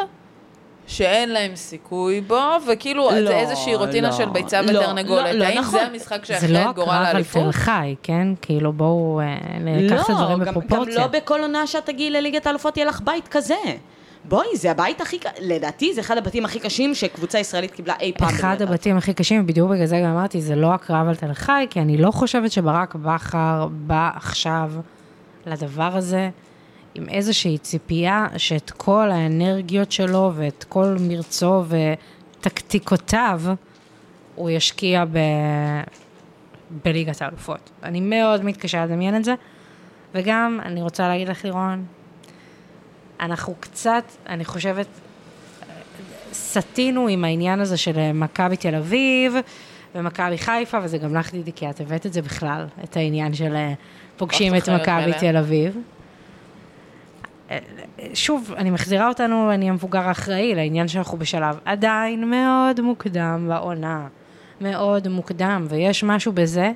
[SPEAKER 2] שאין להם סיכוי בו, וכאילו לא, זה איזושהי רוטינה לא, של ביצה לא, ותרנגולת. לא, לא, האם נכון. זה המשחק שיכול את גורל האליפות?
[SPEAKER 3] זה לא הקרב על תל חי, כן? כאילו בואו אה, ניקח את הדברים בפרופורציה.
[SPEAKER 1] גם לא בכל עונה שאת תגיעי לליגת האלופות יהיה לך בית כזה. בואי, זה הבית הכי, לדעתי זה אחד הבתים הכי קשים שקבוצה ישראלית קיבלה אי פעם.
[SPEAKER 3] אחד הבתים הכי קשים, בדיוק בגלל זה גם אמרתי, זה לא הקרב על תל חי, כי אני לא חושבת שברק בכר בא עכשיו לדבר הזה. עם איזושהי ציפייה שאת כל האנרגיות שלו ואת כל מרצו וטקטיקותיו הוא ישקיע ב... בליגת האלופות. אני מאוד מתקשה לדמיין את זה, וגם אני רוצה להגיד לך, לירון, אנחנו קצת, אני חושבת, סטינו עם העניין הזה של מכבי תל אביב ומכבי חיפה, וזה גם לך, דידי, כי את הבאת את זה בכלל, את העניין של פוגשים את מכבי תל אביב. שוב, אני מחזירה אותנו, אני המבוגר האחראי לעניין שאנחנו בשלב עדיין מאוד מוקדם בעונה. מאוד מוקדם, ויש משהו בזה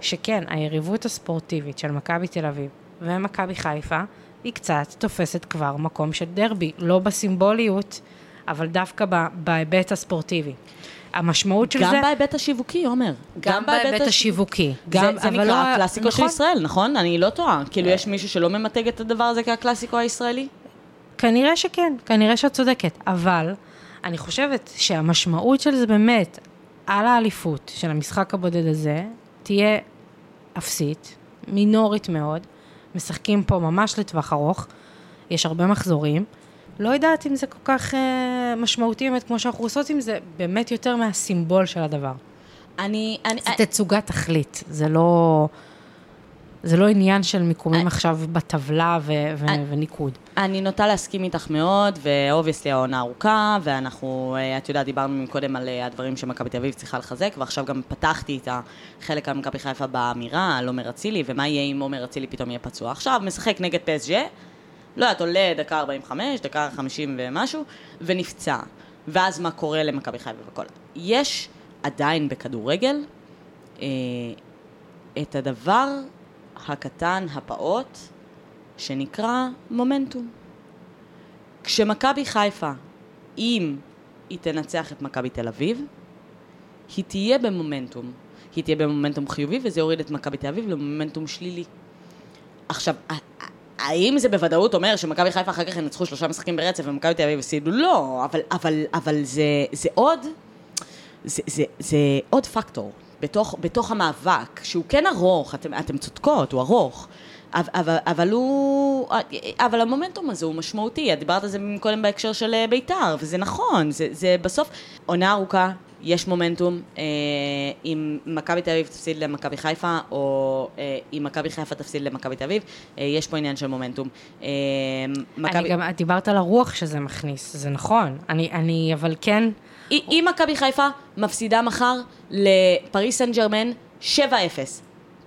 [SPEAKER 3] שכן, היריבות הספורטיבית של מכבי תל אביב ומכבי חיפה, היא קצת תופסת כבר מקום של דרבי, לא בסימבוליות, אבל דווקא בהיבט הספורטיבי. המשמעות של
[SPEAKER 1] גם
[SPEAKER 3] זה...
[SPEAKER 1] גם בהיבט השיווקי, עומר.
[SPEAKER 3] גם, גם בהיבט השיווקי.
[SPEAKER 1] גם, זה, זה נקרא לא... הקלאסיקו נכון. של ישראל, נכון? אני לא טועה. כאילו, יש מישהו שלא ממתג את הדבר הזה כהקלאסיקו הישראלי?
[SPEAKER 3] כנראה שכן, כנראה שאת צודקת. אבל אני חושבת שהמשמעות של זה באמת על האליפות של המשחק הבודד הזה, תהיה אפסית, מינורית מאוד. משחקים פה ממש לטווח ארוך, יש הרבה מחזורים. לא יודעת אם זה כל כך אה, משמעותי באמת כמו שאנחנו עושות עם זה, באמת יותר מהסימבול של הדבר.
[SPEAKER 1] אני... אני
[SPEAKER 3] זה אה... תצוגת תכלית, זה לא... זה לא עניין של מיקומים I... עכשיו בטבלה ו- ו- אה... וניקוד.
[SPEAKER 1] אני נוטה להסכים איתך מאוד, ו obviously העונה ארוכה, ואנחנו, אה, את יודעת, דיברנו קודם על אה, הדברים שמכבי תל אביב צריכה לחזק, ועכשיו גם פתחתי את החלק על מכבי חיפה באמירה על עומר אצילי, ומה יהיה אם עומר אצילי פתאום יהיה פצוע. עכשיו, משחק נגד פסג'ה. לא יודעת, עולה דקה 45, דקה 50 ומשהו, ונפצע. ואז מה קורה למכבי חיפה וכל... יש עדיין בכדורגל אה, את הדבר הקטן, הפעוט, שנקרא מומנטום. כשמכבי חיפה, אם היא תנצח את מכבי תל אביב, היא תהיה במומנטום. היא תהיה במומנטום חיובי, וזה יוריד את מכבי תל אביב למומנטום שלילי. עכשיו, האם זה בוודאות אומר שמכבי חיפה אחר כך ינצחו שלושה משחקים ברצף ומכבי תל אביב הפסידו? לא, אבל, אבל, אבל זה, זה עוד, זה, זה, זה עוד פקטור בתוך, בתוך המאבק, שהוא כן ארוך, אתם, אתם צודקות, הוא ארוך. אבל, אבל הוא, אבל המומנטום הזה הוא משמעותי, את דיברת על זה קודם בהקשר של בית"ר, וזה נכון, זה, זה בסוף עונה ארוכה, יש מומנטום, אה, אם מכבי תל אביב תפסיד למכבי חיפה, או אה, אם מכבי חיפה תפסיד למכבי תל אביב, אה, יש פה עניין של מומנטום. אה,
[SPEAKER 3] מכבי... אני גם, את דיברת על הרוח שזה מכניס, זה נכון, אני, אני אבל כן...
[SPEAKER 1] אם מכבי חיפה מפסידה מחר לפריס סן ג'רמן 7-0,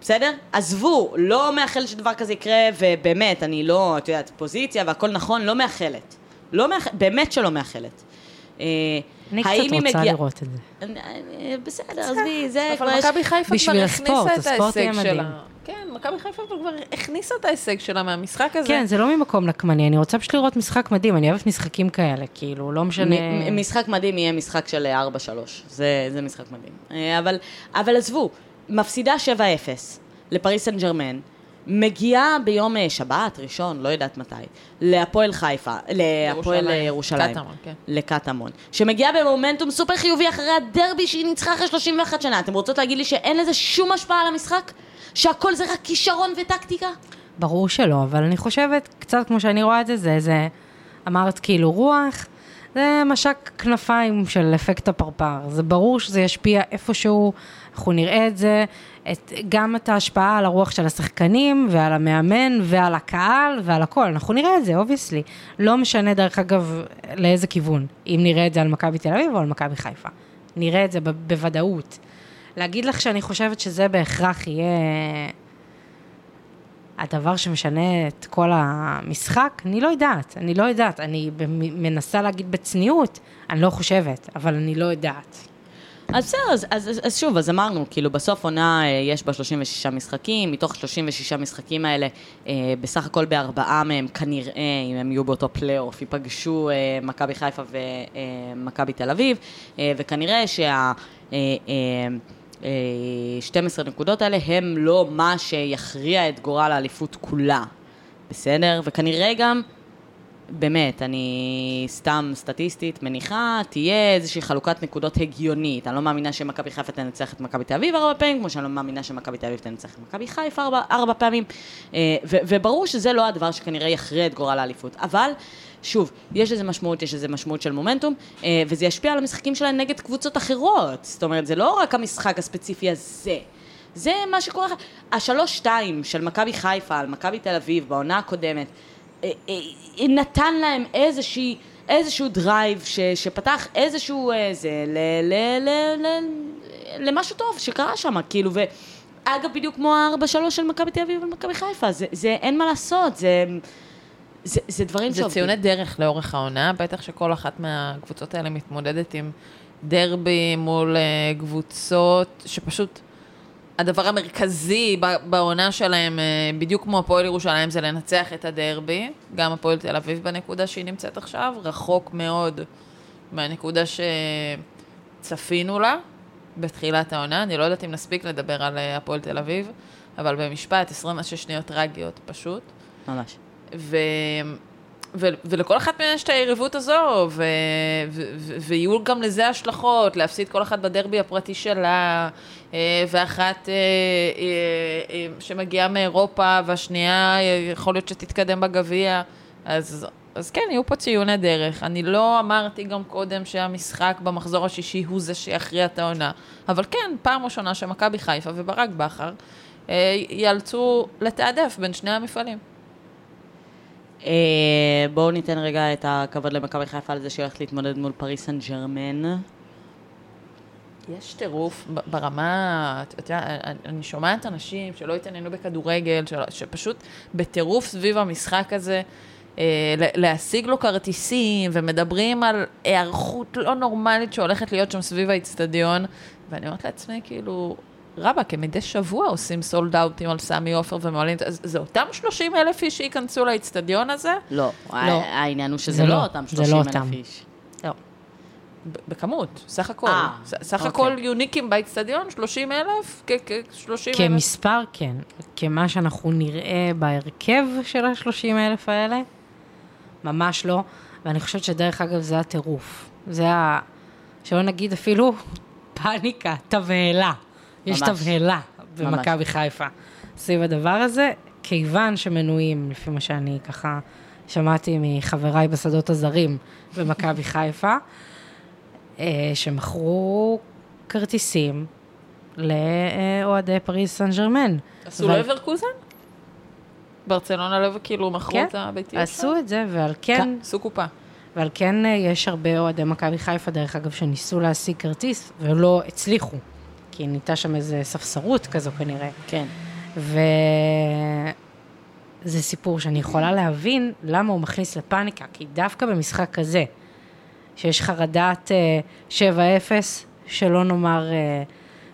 [SPEAKER 1] בסדר? עזבו, לא מאחלת שדבר כזה יקרה, ובאמת, אני לא, את יודעת, פוזיציה והכל נכון, לא מאחלת. לא מאח... באמת שלא מאחלת.
[SPEAKER 3] אני קצת רוצה
[SPEAKER 1] מגיעה-
[SPEAKER 3] לראות את זה.
[SPEAKER 1] בסדר, עזבי, זה כבר
[SPEAKER 2] אבל
[SPEAKER 1] יש...
[SPEAKER 2] מכבי חיפה כבר
[SPEAKER 3] הספורט,
[SPEAKER 2] הכניסה את
[SPEAKER 3] הספורט יהיה
[SPEAKER 2] ההישג
[SPEAKER 3] מדהים.
[SPEAKER 2] שלה. כן, מכבי חיפה כבר הכניסה את ההישג שלה מהמשחק הזה.
[SPEAKER 3] כן, זה לא ממקום נקמני, אני רוצה פשוט לראות משחק מדהים, אני אוהבת משחקים כאלה, כאילו, לא משנה...
[SPEAKER 1] מ- מ- משחק מדהים יהיה משחק של 4-3, זה, זה משחק מדהים. אה, אבל, אבל עזבו, מפסידה 7-0 לפריס סן ג'רמן, מגיעה ביום אה, שבת, ראשון, לא יודעת מתי, להפועל חיפה, להפועל אה, ירושלים.
[SPEAKER 2] קטמון, כן.
[SPEAKER 1] לקטמון, שמגיעה במומנטום סופר חיובי אחרי הדרבי שהיא ניצחה אחרי 31 שנה. אתם רוצות להגיד לי שאין לזה שום השפעה על המשחק? שהכל זה רק כישרון וטקטיקה?
[SPEAKER 3] ברור שלא, אבל אני חושבת, קצת כמו שאני רואה את זה, זה, זה אמרת כאילו רוח, זה משק כנפיים של אפקט הפרפר. זה ברור שזה ישפיע איפשהו, אנחנו נראה את זה, את, גם את ההשפעה על הרוח של השחקנים, ועל המאמן, ועל הקהל, ועל הכל. אנחנו נראה את זה, obviously. לא משנה, דרך אגב, לאיזה כיוון, אם נראה את זה על מכבי תל אביב או על מכבי חיפה. נראה את זה ב- בוודאות. להגיד לך שאני חושבת שזה בהכרח יהיה... הדבר שמשנה את כל המשחק? אני לא יודעת, אני לא יודעת. אני מנסה להגיד בצניעות, אני לא חושבת, אבל אני לא יודעת.
[SPEAKER 1] אז בסדר, אז, אז, אז, שוב, אז אמרנו, כאילו בסוף עונה אה, יש בה 36 משחקים, מתוך 36 משחקים האלה, אה, בסך הכל בארבעה מהם כנראה, אם הם יהיו באותו פלייאוף, ייפגשו אה, מכבי חיפה ומכבי תל אביב, אה, וכנראה שה... אה, אה, אה, 12 נקודות האלה הם לא מה שיכריע את גורל האליפות כולה, בסדר? וכנראה גם באמת, אני סתם סטטיסטית מניחה, תהיה איזושהי חלוקת נקודות הגיונית. אני לא מאמינה שמכבי חיפה תנצח את מכבי תל אביב ארבע פעמים, כמו שאני לא מאמינה שמכבי תל אביב תנצח את מכבי חיפה ארבע, ארבע פעמים. אה, ו- וברור שזה לא הדבר שכנראה יכריע את גורל האליפות. אבל, שוב, יש לזה משמעות, יש לזה משמעות של מומנטום, אה, וזה ישפיע על המשחקים שלהם נגד קבוצות אחרות. זאת אומרת, זה לא רק המשחק הספציפי הזה. זה מה שקורה, השלוש-שתיים של מכבי חיפה על מכבי תל אביב בעונה הקודמת, נתן להם איזושהי, איזשהו drive ש, שפתח איזשהו איזה, ל, ל, ל, ל, למשהו טוב שקרה שם, כאילו, ואגב, בדיוק כמו ה-4-3 של מכבי תל אביב ומכבי חיפה, זה, זה אין מה לעשות, זה, זה, זה דברים
[SPEAKER 2] זה
[SPEAKER 1] שעובדים.
[SPEAKER 2] ציוני דרך לאורך העונה, בטח שכל אחת מהקבוצות האלה מתמודדת עם דרבי מול אה, קבוצות שפשוט... הדבר המרכזי בעונה שלהם, אה, בדיוק כמו הפועל ירושלים, זה לנצח את הדרבי. גם הפועל תל אביב בנקודה שהיא נמצאת עכשיו, רחוק מאוד מהנקודה שצפינו לה בתחילת העונה. אני לא יודעת אם נספיק לדבר על אה, הפועל תל אביב, אבל במשפט, 26 שניות טרגיות פשוט.
[SPEAKER 1] ממש.
[SPEAKER 2] ו... ולכל אחת מהן יש את היריבות הזו. ויהיו גם לזה השלכות, להפסיד כל אחת בדרבי הפרטי שלה, אה, ואחת אה, אה, שמגיעה מאירופה, והשנייה יכול להיות שתתקדם בגביע, אז... אז כן, יהיו פה ציוני דרך. אני לא אמרתי גם קודם שהמשחק במחזור השישי הוא זה שיכריע את העונה, אבל כן, פעם ראשונה שמכבי חיפה וברק בכר אה, ייאלצו לתעדף בין שני המפעלים.
[SPEAKER 1] אה, בואו ניתן רגע את הכבוד למכבי חיפה על זה שהיא הולכת להתמודד מול פריס סן ג'רמן.
[SPEAKER 2] יש טירוף ברמה, אתה יודע, אני שומעת אנשים שלא התעניינו בכדורגל, שפשוט בטירוף סביב המשחק הזה, אה, להשיג לו כרטיסים, ומדברים על היערכות לא נורמלית שהולכת להיות שם סביב האיצטדיון, ואני אומרת לעצמי, כאילו, רבאק, הם מדי שבוע עושים סולד אאוטים על סמי עופר ומעלים, אז זה אותם 30 אלף איש שייכנסו לאיצטדיון הזה?
[SPEAKER 1] לא,
[SPEAKER 3] לא.
[SPEAKER 1] העניין הוא שזה
[SPEAKER 3] זה
[SPEAKER 1] לא
[SPEAKER 3] לא,
[SPEAKER 1] אותם
[SPEAKER 3] זה
[SPEAKER 1] 30
[SPEAKER 3] לא
[SPEAKER 1] אלף
[SPEAKER 3] אותם.
[SPEAKER 1] איש.
[SPEAKER 2] לא. בכמות, סך הכל.
[SPEAKER 1] אה,
[SPEAKER 2] ס- סך
[SPEAKER 1] אוקיי.
[SPEAKER 2] הכל יוניקים באיצטדיון, 30 אלף? כ-30 אלף?
[SPEAKER 3] כמספר, כן. כמה שאנחנו נראה בהרכב של ה-30 אלף האלה, ממש לא. ואני חושבת שדרך אגב זה הטירוף. זה ה... שלא נגיד אפילו פאניקה, תבהלה. יש. תבהלה. במכבי חיפה סביב הדבר הזה, כיוון שמנויים, לפי מה שאני ככה שמעתי מחבריי בשדות הזרים במכבי חיפה, אה, שמכרו כרטיסים לאוהדי פריז סן ג'רמן.
[SPEAKER 2] עשו
[SPEAKER 3] אבל-
[SPEAKER 2] לברקוזן? ברצלונה לב כאילו מכרו
[SPEAKER 3] כן,
[SPEAKER 2] את הביתיות
[SPEAKER 3] עשו את זה, ועל כן,
[SPEAKER 2] עשו קופה.
[SPEAKER 3] ועל כן אה, יש הרבה אוהדי מכבי חיפה, דרך אגב, שניסו להשיג כרטיס ולא הצליחו, כי נהייתה שם איזה ספסרות כזו כנראה.
[SPEAKER 1] כן.
[SPEAKER 3] וזה סיפור שאני יכולה להבין למה הוא מכניס לפאניקה, כי דווקא במשחק כזה, שיש חרדת אה, 7-0, שלא נאמר אה,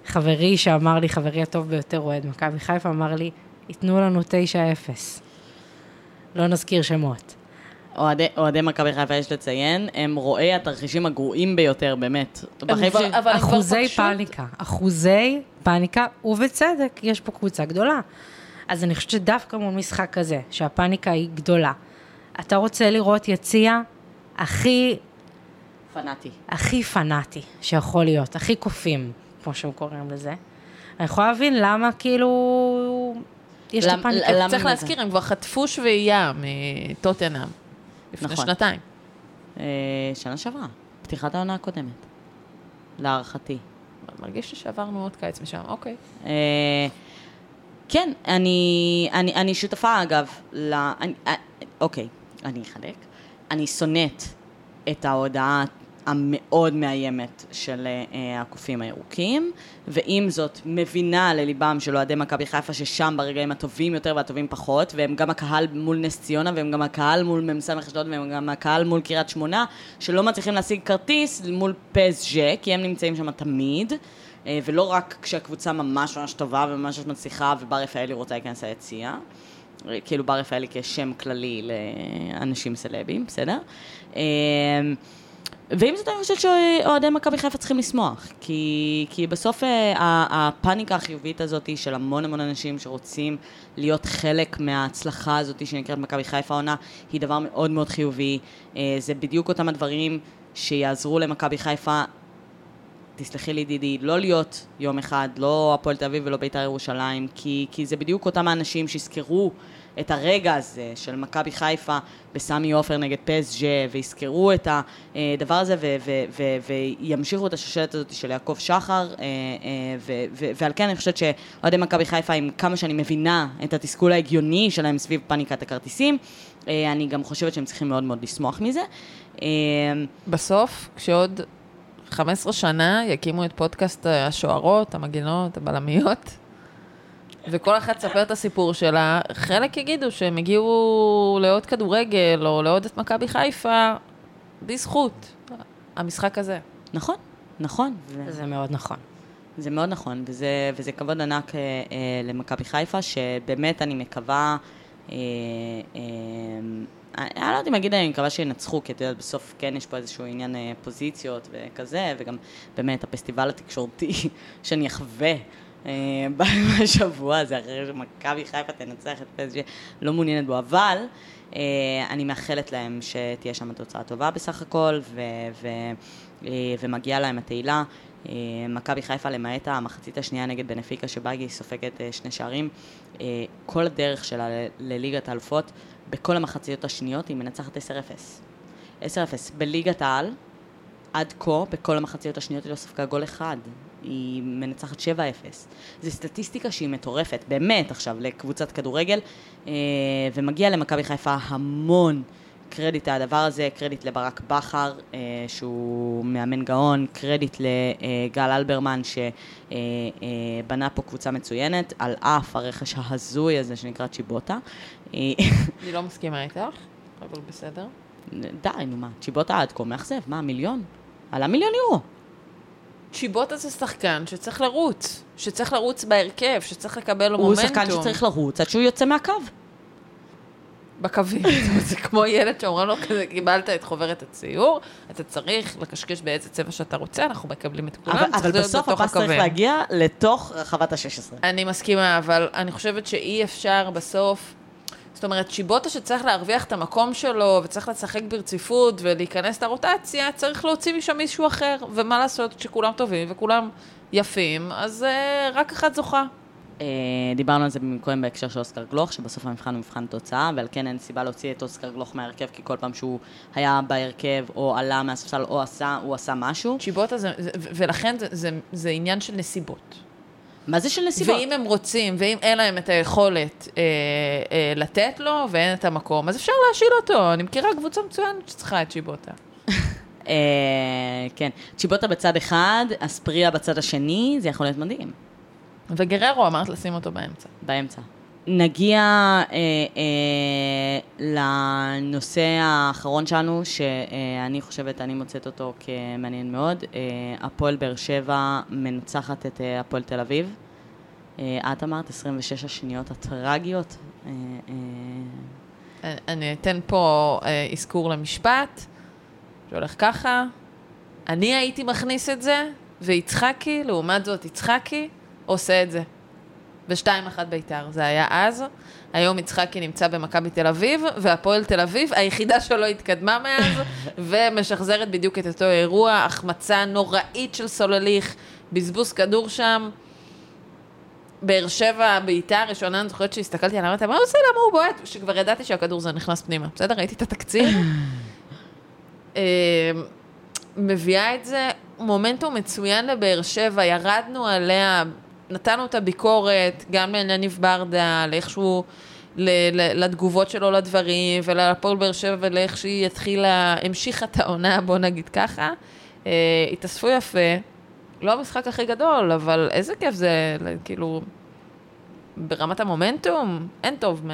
[SPEAKER 3] חברי שאמר לי, חברי הטוב ביותר, אוהד מכבי חיפה, אמר לי, ייתנו לנו 9-0. לא נזכיר שמות.
[SPEAKER 1] אוהדי- אוהדי מכבי חיפה, יש לציין, הם רואי התרחישים הגרועים ביותר, באמת.
[SPEAKER 3] אחוזי פאניקה, אחוזי פאניקה, ובצדק, יש פה קבוצה גדולה. אז אני חושבת שדווקא מול משחק כזה, שהפאניקה היא גדולה, אתה רוצה לראות יציע הכי,
[SPEAKER 1] פנאטי.
[SPEAKER 3] הכי פנאטי שיכול להיות, הכי קופים, כמו שהם קוראים לזה. אני יכולה להבין למה כאילו יש את הפאניקה.
[SPEAKER 2] צריך? להזכיר, הם כבר חטפו שביעייה מטוטנאם. לפני
[SPEAKER 1] נכון.
[SPEAKER 2] שנתיים.
[SPEAKER 1] אה, שנה שעברה, פתיחת העונה הקודמת. להערכתי.
[SPEAKER 2] מרגיש לי שעברנו עוד קיץ משם, אוקיי.
[SPEAKER 1] אה, כן, אני, אני, אני שותפה אגב, ל... אני, אה, אוקיי, אני אחלק. אני שונאת את ההודעה המאוד מאיימת של אה, הקופים הירוקים, ועם זאת מבינה לליבם של אוהדי מכבי חיפה ששם ברגעים הטובים יותר והטובים פחות, והם גם הקהל מול נס ציונה, והם גם הקהל מול מ"ס אשדוד, והם גם הקהל מול קריית שמונה, שלא מצליחים להשיג כרטיס מול פסג'ה, כי הם נמצאים שם תמיד. אה, ולא רק כשהקבוצה ממש ממש טובה וממש ממש מצליחה ובר רפאלי רוצה להיכנס ליציאה. אה, כאילו בר רפאלי כשם כללי לאנשים סלבים, בסדר? ועם זאת אני חושבת שאוהדי מכבי חיפה צריכים לשמוח, כי, כי בסוף אה, הפאניקה החיובית הזאת של המון המון אנשים שרוצים להיות חלק מההצלחה הזאת שנקראת מכבי חיפה עונה, היא דבר מאוד מאוד חיובי. אה, זה בדיוק אותם הדברים שיעזרו למכבי חיפה תסלחי לי דידי, לא להיות יום אחד, לא הפועל תל אביב ולא בית"ר ירושלים, כי, כי זה בדיוק אותם האנשים שיזכרו את הרגע הזה של מכבי חיפה בסמי עופר נגד פסג'ה, ויזכרו את הדבר הזה וימשיכו את השושלת הזאת של יעקב שחר, אה, אה, ועל כן אני חושבת שאוהדי מכבי חיפה, עם כמה שאני מבינה את התסכול ההגיוני שלהם סביב פאניקת הכרטיסים, אה, אני גם חושבת שהם צריכים מאוד מאוד לשמוח מזה.
[SPEAKER 2] בסוף, כשעוד 15 שנה יקימו את פודקאסט השוערות, המגינות, הבלמיות, וכל אחת תספר את הסיפור שלה, חלק יגידו שהם הגיעו לעוד כדורגל או לעוד את מכבי חיפה בזכות המשחק הזה.
[SPEAKER 1] נכון, נכון.
[SPEAKER 3] זה מאוד נכון.
[SPEAKER 1] זה מאוד נכון, וזה, וזה כבוד ענק אה, אה, למכבי חיפה, שבאמת אני מקווה, אה, אה, אני לא יודעת אם להגיד אני מקווה שינצחו, כי את יודעת, בסוף כן יש פה איזשהו עניין אה, פוזיציות וכזה, וגם באמת הפסטיבל התקשורתי שאני אחווה. אה, בשבוע הזה, אחרי שמכבי חיפה תנצח את פסג'ה, לא מעוניינת בו, אבל אה, אני מאחלת להם שתהיה שם תוצאה טובה בסך הכל, ו, ו, אה, ומגיעה להם התהילה. מכבי חיפה, למעט המחצית השנייה נגד בנפיקה, שבה היא סופגת שני שערים, כל הדרך שלה לליגת האלופות, בכל המחציות השניות היא מנצחת 10-0. 10-0. בליגת העל, עד כה, בכל המחציות השניות היא לא ספגה גול אחד. היא מנצחת 7-0. זו סטטיסטיקה שהיא מטורפת, באמת עכשיו, לקבוצת כדורגל, אה, ומגיע למכבי חיפה המון קרדיט על הדבר הזה, קרדיט לברק בכר, אה, שהוא מאמן גאון, קרדיט לגל אלברמן, שבנה פה קבוצה מצוינת, על אף הרכש ההזוי הזה שנקרא צ'יבוטה. אה,
[SPEAKER 2] אני לא מסכימה איתך, אבל בסדר.
[SPEAKER 1] די, נו מה, צ'יבוטה עד כה מאכזב, מה, מיליון? עלה מיליון יורו.
[SPEAKER 2] צ'יבוטה זה שחקן שצריך לרוץ, שצריך לרוץ בהרכב, שצריך לקבל לו
[SPEAKER 1] הוא
[SPEAKER 2] מומנטום.
[SPEAKER 1] שחקן שצריך לרוץ עד שהוא יוצא מהקו.
[SPEAKER 2] בקווים. זה כמו ילד שאומרים לו כזה, קיבלת את חוברת הציור, אתה צריך לקשקש באיזה צבע שאתה רוצה, אנחנו מקבלים את כולם,
[SPEAKER 1] אבל, אבל בסוף הפס צריך. להגיע לתוך רחבת ה-16.
[SPEAKER 2] אני מסכימה, אבל אני חושבת שאי אפשר בסוף... זאת אומרת, שיבוטה שצריך להרוויח את המקום שלו, וצריך לשחק ברציפות ולהיכנס לרוטציה, צריך להוציא משם מישהו אחר. ומה לעשות, שכולם טובים וכולם יפים, אז uh, רק אחת זוכה.
[SPEAKER 1] אה, דיברנו על זה במקום בהקשר של אוסקר גלוך, שבסוף המבחן הוא מבחן תוצאה, ועל כן אין סיבה להוציא את אוסקר גלוך מההרכב, כי כל פעם שהוא היה בהרכב, או עלה מהספסל, או עשה, הוא עשה משהו.
[SPEAKER 2] שיבוטה זה... זה ולכן זה, זה, זה עניין של נסיבות.
[SPEAKER 1] מה זה של נסיבות?
[SPEAKER 2] ואם הם רוצים, ואם אין להם את היכולת אה, אה, לתת לו, ואין את המקום, אז אפשר להשאיל אותו. אני מכירה קבוצה מצוינת שצריכה את שיבוטה.
[SPEAKER 1] אה, כן. צ'יבוטה בצד אחד, אספריה בצד השני, זה יכול להיות מדהים.
[SPEAKER 2] וגררו אמרת לשים אותו באמצע.
[SPEAKER 1] באמצע. נגיע אה, אה, לנושא האחרון שלנו, שאני חושבת, אני מוצאת אותו כמעניין מאוד. אה, הפועל באר שבע מנצחת את אה, הפועל תל אביב. אה, את אמרת 26 השניות הטרגיות. אה, אה,
[SPEAKER 2] אני אתן פה אה, אזכור למשפט, שהולך ככה. אני הייתי מכניס את זה, ויצחקי, לעומת זאת יצחקי, עושה את זה. ושתיים אחת בית"ר, זה היה אז. היום יצחקי נמצא במכבי תל אביב, והפועל תל אביב, היחידה שלא התקדמה מאז, ומשחזרת בדיוק את אותו אירוע, החמצה נוראית של סולליך, בזבוז כדור שם. באר שבע, בעיטה הראשונה, אני זוכרת שהסתכלתי עליו, אמרתי, מה הוא עושה? למה הוא בועט? שכבר ידעתי שהכדור הזה נכנס פנימה. בסדר? ראיתי את התקציר. אה, מביאה את זה, מומנטום מצוין לבאר שבע, ירדנו עליה, נתנו את הביקורת, גם לענייניב ברדה, לאיכשהו, לתגובות שלו לדברים, ולפועל באר שבע, ולאיך שהיא התחילה, המשיכה את העונה, בוא נגיד ככה. אה, התאספו יפה, לא המשחק הכי גדול, אבל איזה כיף זה, כאילו, ברמת המומנטום, אין טוב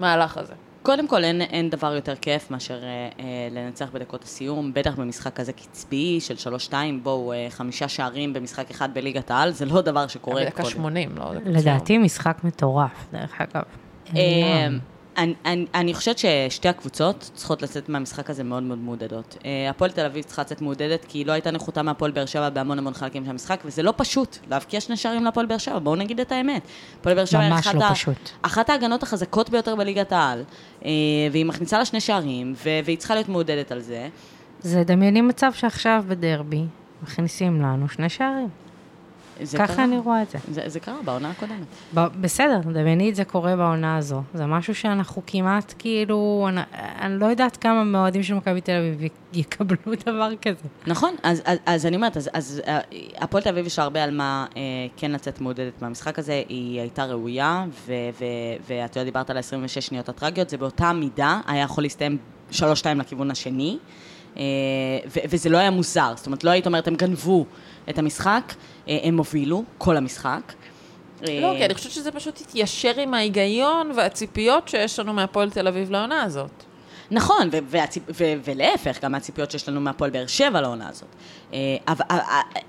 [SPEAKER 2] מהמהלך הזה.
[SPEAKER 1] קודם כל, אין, אין דבר יותר כיף מאשר אה, אה, לנצח בדקות הסיום, בטח במשחק כזה קצבי של שלוש-שתיים, בואו, אה, חמישה שערים במשחק אחד בליגת העל, זה לא דבר שקורה
[SPEAKER 2] בדקה שמונים, לא דקה
[SPEAKER 3] לדעתי משחק מטורף, דרך אגב.
[SPEAKER 1] אה, אני, אני, אני חושבת ששתי הקבוצות צריכות לצאת מהמשחק הזה מאוד מאוד מעודדות. Uh, הפועל תל אביב צריכה לצאת מעודדת, כי היא לא הייתה נחותה מהפועל באר שבע בהמון המון חלקים של המשחק, וזה לא פשוט להבקיע שני שערים להפועל באר שבע, בואו נגיד את האמת. הפועל באר שבע היא אחת,
[SPEAKER 3] לא
[SPEAKER 1] ה-. אחת ההגנות החזקות ביותר בליגת העל, uh, והיא מכניסה לה שני שערים, והיא צריכה להיות מעודדת על זה.
[SPEAKER 3] זה דמייני מצב שעכשיו בדרבי מכניסים לנו שני שערים. ככה
[SPEAKER 1] קרה.
[SPEAKER 3] אני רואה את זה.
[SPEAKER 1] זה, זה קרה בעונה הקודמת.
[SPEAKER 3] ב- בסדר, דמייני את זה קורה בעונה הזו. זה משהו שאנחנו כמעט כאילו, אני, אני לא יודעת כמה מהאוהדים של מכבי תל אביב יקבלו דבר כזה.
[SPEAKER 1] נכון, אז, אז, אז אני אומרת, אז, אז אה, הפועל תל אביב יש הרבה על מה אה, כן לצאת מעודדת מהמשחק הזה, היא הייתה ראויה, ואת יודעת, דיברת על 26 שניות הטרגיות, זה באותה מידה היה יכול להסתיים 3-2 לכיוון השני, אה, ו- וזה לא היה מוזר, זאת אומרת, לא היית אומרת, הם גנבו את המשחק, אה, הם הובילו כל המשחק. אה,
[SPEAKER 2] לא, כי אני חושבת שזה פשוט התיישר עם ההיגיון והציפיות שיש לנו מהפועל תל אביב לעונה הזאת.
[SPEAKER 1] נכון, ו- והציפ... ו- ולהפך, גם מהציפיות שיש לנו מהפועל באר שבע לעונה הזאת. אה, אבל,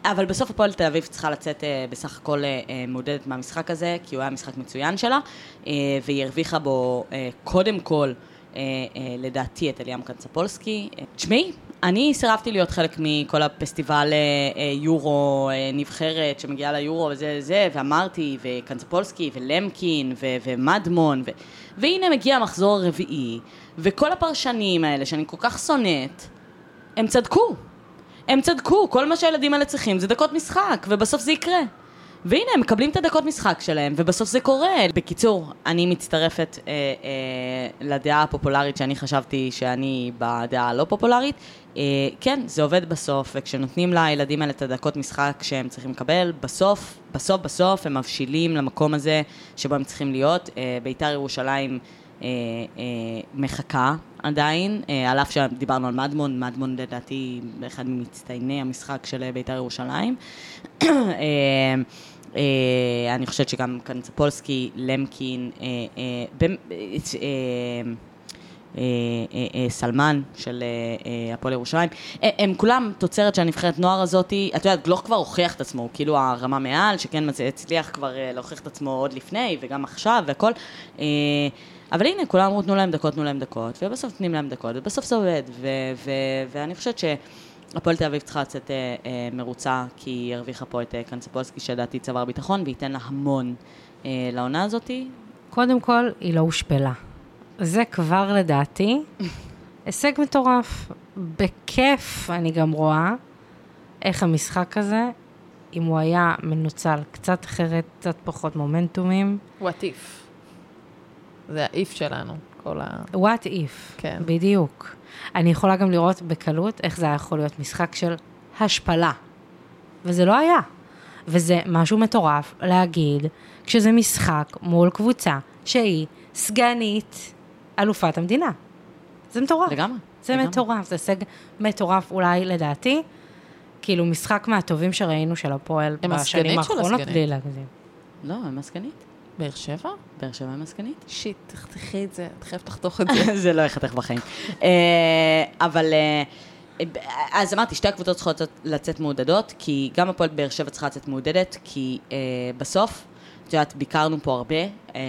[SPEAKER 1] אבל בסוף הפועל תל אביב צריכה לצאת אה, בסך הכל אה, אה, מעודדת מהמשחק הזה, כי הוא היה משחק מצוין שלה, אה, והיא הרוויחה בו אה, קודם כל, אה, אה, לדעתי, את אליאם קנצפולסקי. אה, תשמעי, אני סירבתי להיות חלק מכל הפסטיבל אה, אה, יורו, אה, נבחרת שמגיעה ליורו וזה זה, ואמרתי, וקנצפולסקי, ולמקין, ו- ומדמון, ו- והנה מגיע המחזור הרביעי, וכל הפרשנים האלה שאני כל כך שונאת, הם צדקו. הם צדקו, כל מה שהילדים האלה צריכים זה דקות משחק, ובסוף זה יקרה. והנה, הם מקבלים את הדקות משחק שלהם, ובסוף זה קורה. בקיצור, אני מצטרפת אה, אה, לדעה הפופולרית שאני חשבתי שאני בדעה הלא פופולרית. אה, כן, זה עובד בסוף, וכשנותנים לילדים האלה את הדקות משחק שהם צריכים לקבל, בסוף, בסוף, בסוף הם מבשילים למקום הזה שבו הם צריכים להיות. אה, בית"ר ירושלים אה, אה, מחכה עדיין, אה, על אף שדיברנו על מדמון, מדמון לדעתי אחד ממצטייני המשחק של אה, בית"ר ירושלים. אה, אני חושבת שגם קנצפולסקי, למקין, אה, אה, אה, אה, אה, סלמן של הפועל ירושלים, הם כולם תוצרת של הנבחרת נוער הזאתי, את יודעת, גלוך כבר הוכיח את עצמו, כאילו הרמה מעל, שכן הצליח כבר להוכיח את עצמו עוד לפני וגם עכשיו והכל, אבל הנה, כולם אמרו תנו להם דקות, תנו להם דקות, ובסוף נותנים להם דקות, ובסוף זה עובד, ואני חושבת ש... הפועל תל אביב צריכה לצאת אה, אה, מרוצה, כי היא הרוויחה פה את אה, קנצפולסקי, שלדעתי צבר ביטחון, וייתן לה המון לעונה הזאתי.
[SPEAKER 3] קודם כל, היא לא הושפלה. זה כבר לדעתי הישג מטורף. בכיף אני גם רואה איך המשחק הזה, אם הוא היה מנוצל קצת אחרת, קצת פחות מומנטומים,
[SPEAKER 2] what if. זה האיף שלנו, כל ה...
[SPEAKER 3] what if,
[SPEAKER 2] כן.
[SPEAKER 3] בדיוק. אני יכולה גם לראות בקלות איך זה היה יכול להיות משחק של השפלה. וזה לא היה. וזה משהו מטורף להגיד כשזה משחק מול קבוצה שהיא סגנית אלופת המדינה. זה מטורף.
[SPEAKER 1] לגמרי.
[SPEAKER 3] זה
[SPEAKER 1] לגמרי.
[SPEAKER 3] מטורף, זה הישג מטורף אולי לדעתי. כאילו משחק מהטובים שראינו של הפועל בשנים האחרונות. בלי להגזים.
[SPEAKER 1] לא, הם הסגנית.
[SPEAKER 2] באר שבע?
[SPEAKER 1] באר שבע עם הסגנית.
[SPEAKER 2] שיט, תחתכי את זה, את חייבת לחתוך את זה.
[SPEAKER 1] זה לא ייחתך בחיים. אה, אבל, אה, אז אמרתי, שתי הקבוצות צריכות לצאת מעודדות, כי גם הפועל באר שבע צריכה לצאת מעודדת, כי אה, בסוף, את יודעת, ביקרנו פה הרבה אה, אה,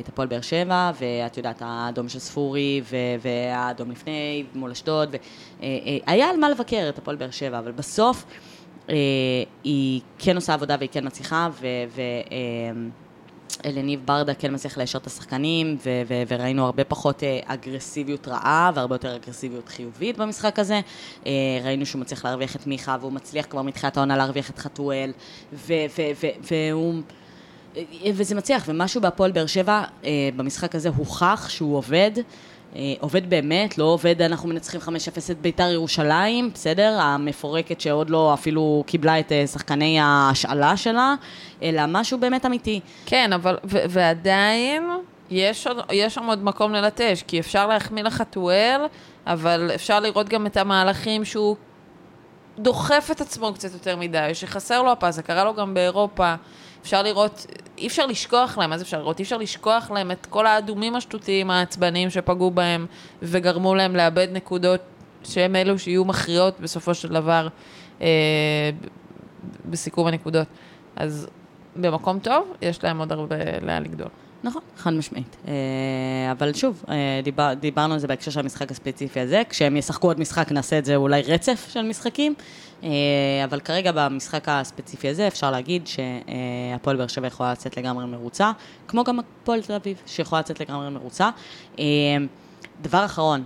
[SPEAKER 1] את הפועל באר שבע, ואת יודעת, האדום של ספורי, ו- והאדום לפני, מול אשדוד, והיה על מה לבקר את הפועל באר שבע, אבל בסוף אה, היא כן עושה עבודה והיא כן מצליחה, ו... ו אלניב ברדה כן מצליח ליישר את השחקנים, ו- ו- וראינו הרבה פחות אה, אגרסיביות רעה והרבה יותר אגרסיביות חיובית במשחק הזה. אה, ראינו שהוא מצליח להרוויח את מיכה, והוא מצליח כבר מתחילת העונה להרוויח את חתואל, והוא... אה, וזה מצליח, ומשהו בהפועל באר שבע אה, במשחק הזה הוכח שהוא עובד. אה, עובד באמת, לא עובד, אנחנו מנצחים 5-0 את ביתר ירושלים, בסדר? המפורקת שעוד לא אפילו קיבלה את אה, שחקני ההשאלה שלה, אלא משהו באמת אמיתי.
[SPEAKER 2] כן, אבל, ו- ועדיין, יש, עוד, יש שם עוד מקום ללטש, כי אפשר להחמיא לחתואל, אבל אפשר לראות גם את המהלכים שהוא דוחף את עצמו קצת יותר מדי, שחסר לו הפס, זה קרה לו גם באירופה. אפשר לראות, אי אפשר לשכוח להם, מה זה אפשר לראות? אי אפשר לשכוח להם את כל האדומים השטותיים העצבניים שפגעו בהם וגרמו להם לאבד נקודות שהם אלו שיהיו מכריעות בסופו של דבר אה, בסיכום הנקודות. אז במקום טוב, יש להם עוד הרבה לאן לגדול.
[SPEAKER 1] נכון, חד משמעית. אה, אבל שוב, אה, דיבר, דיברנו על זה בהקשר של המשחק הספציפי הזה, כשהם ישחקו עוד משחק נעשה את זה אולי רצף של משחקים, אה, אבל כרגע במשחק הספציפי הזה אפשר להגיד שהפועל באר שבע יכולה לצאת לגמרי מרוצה, כמו גם הפועל תל אביב, שיכולה לצאת לגמרי מרוצה. דבר אחרון,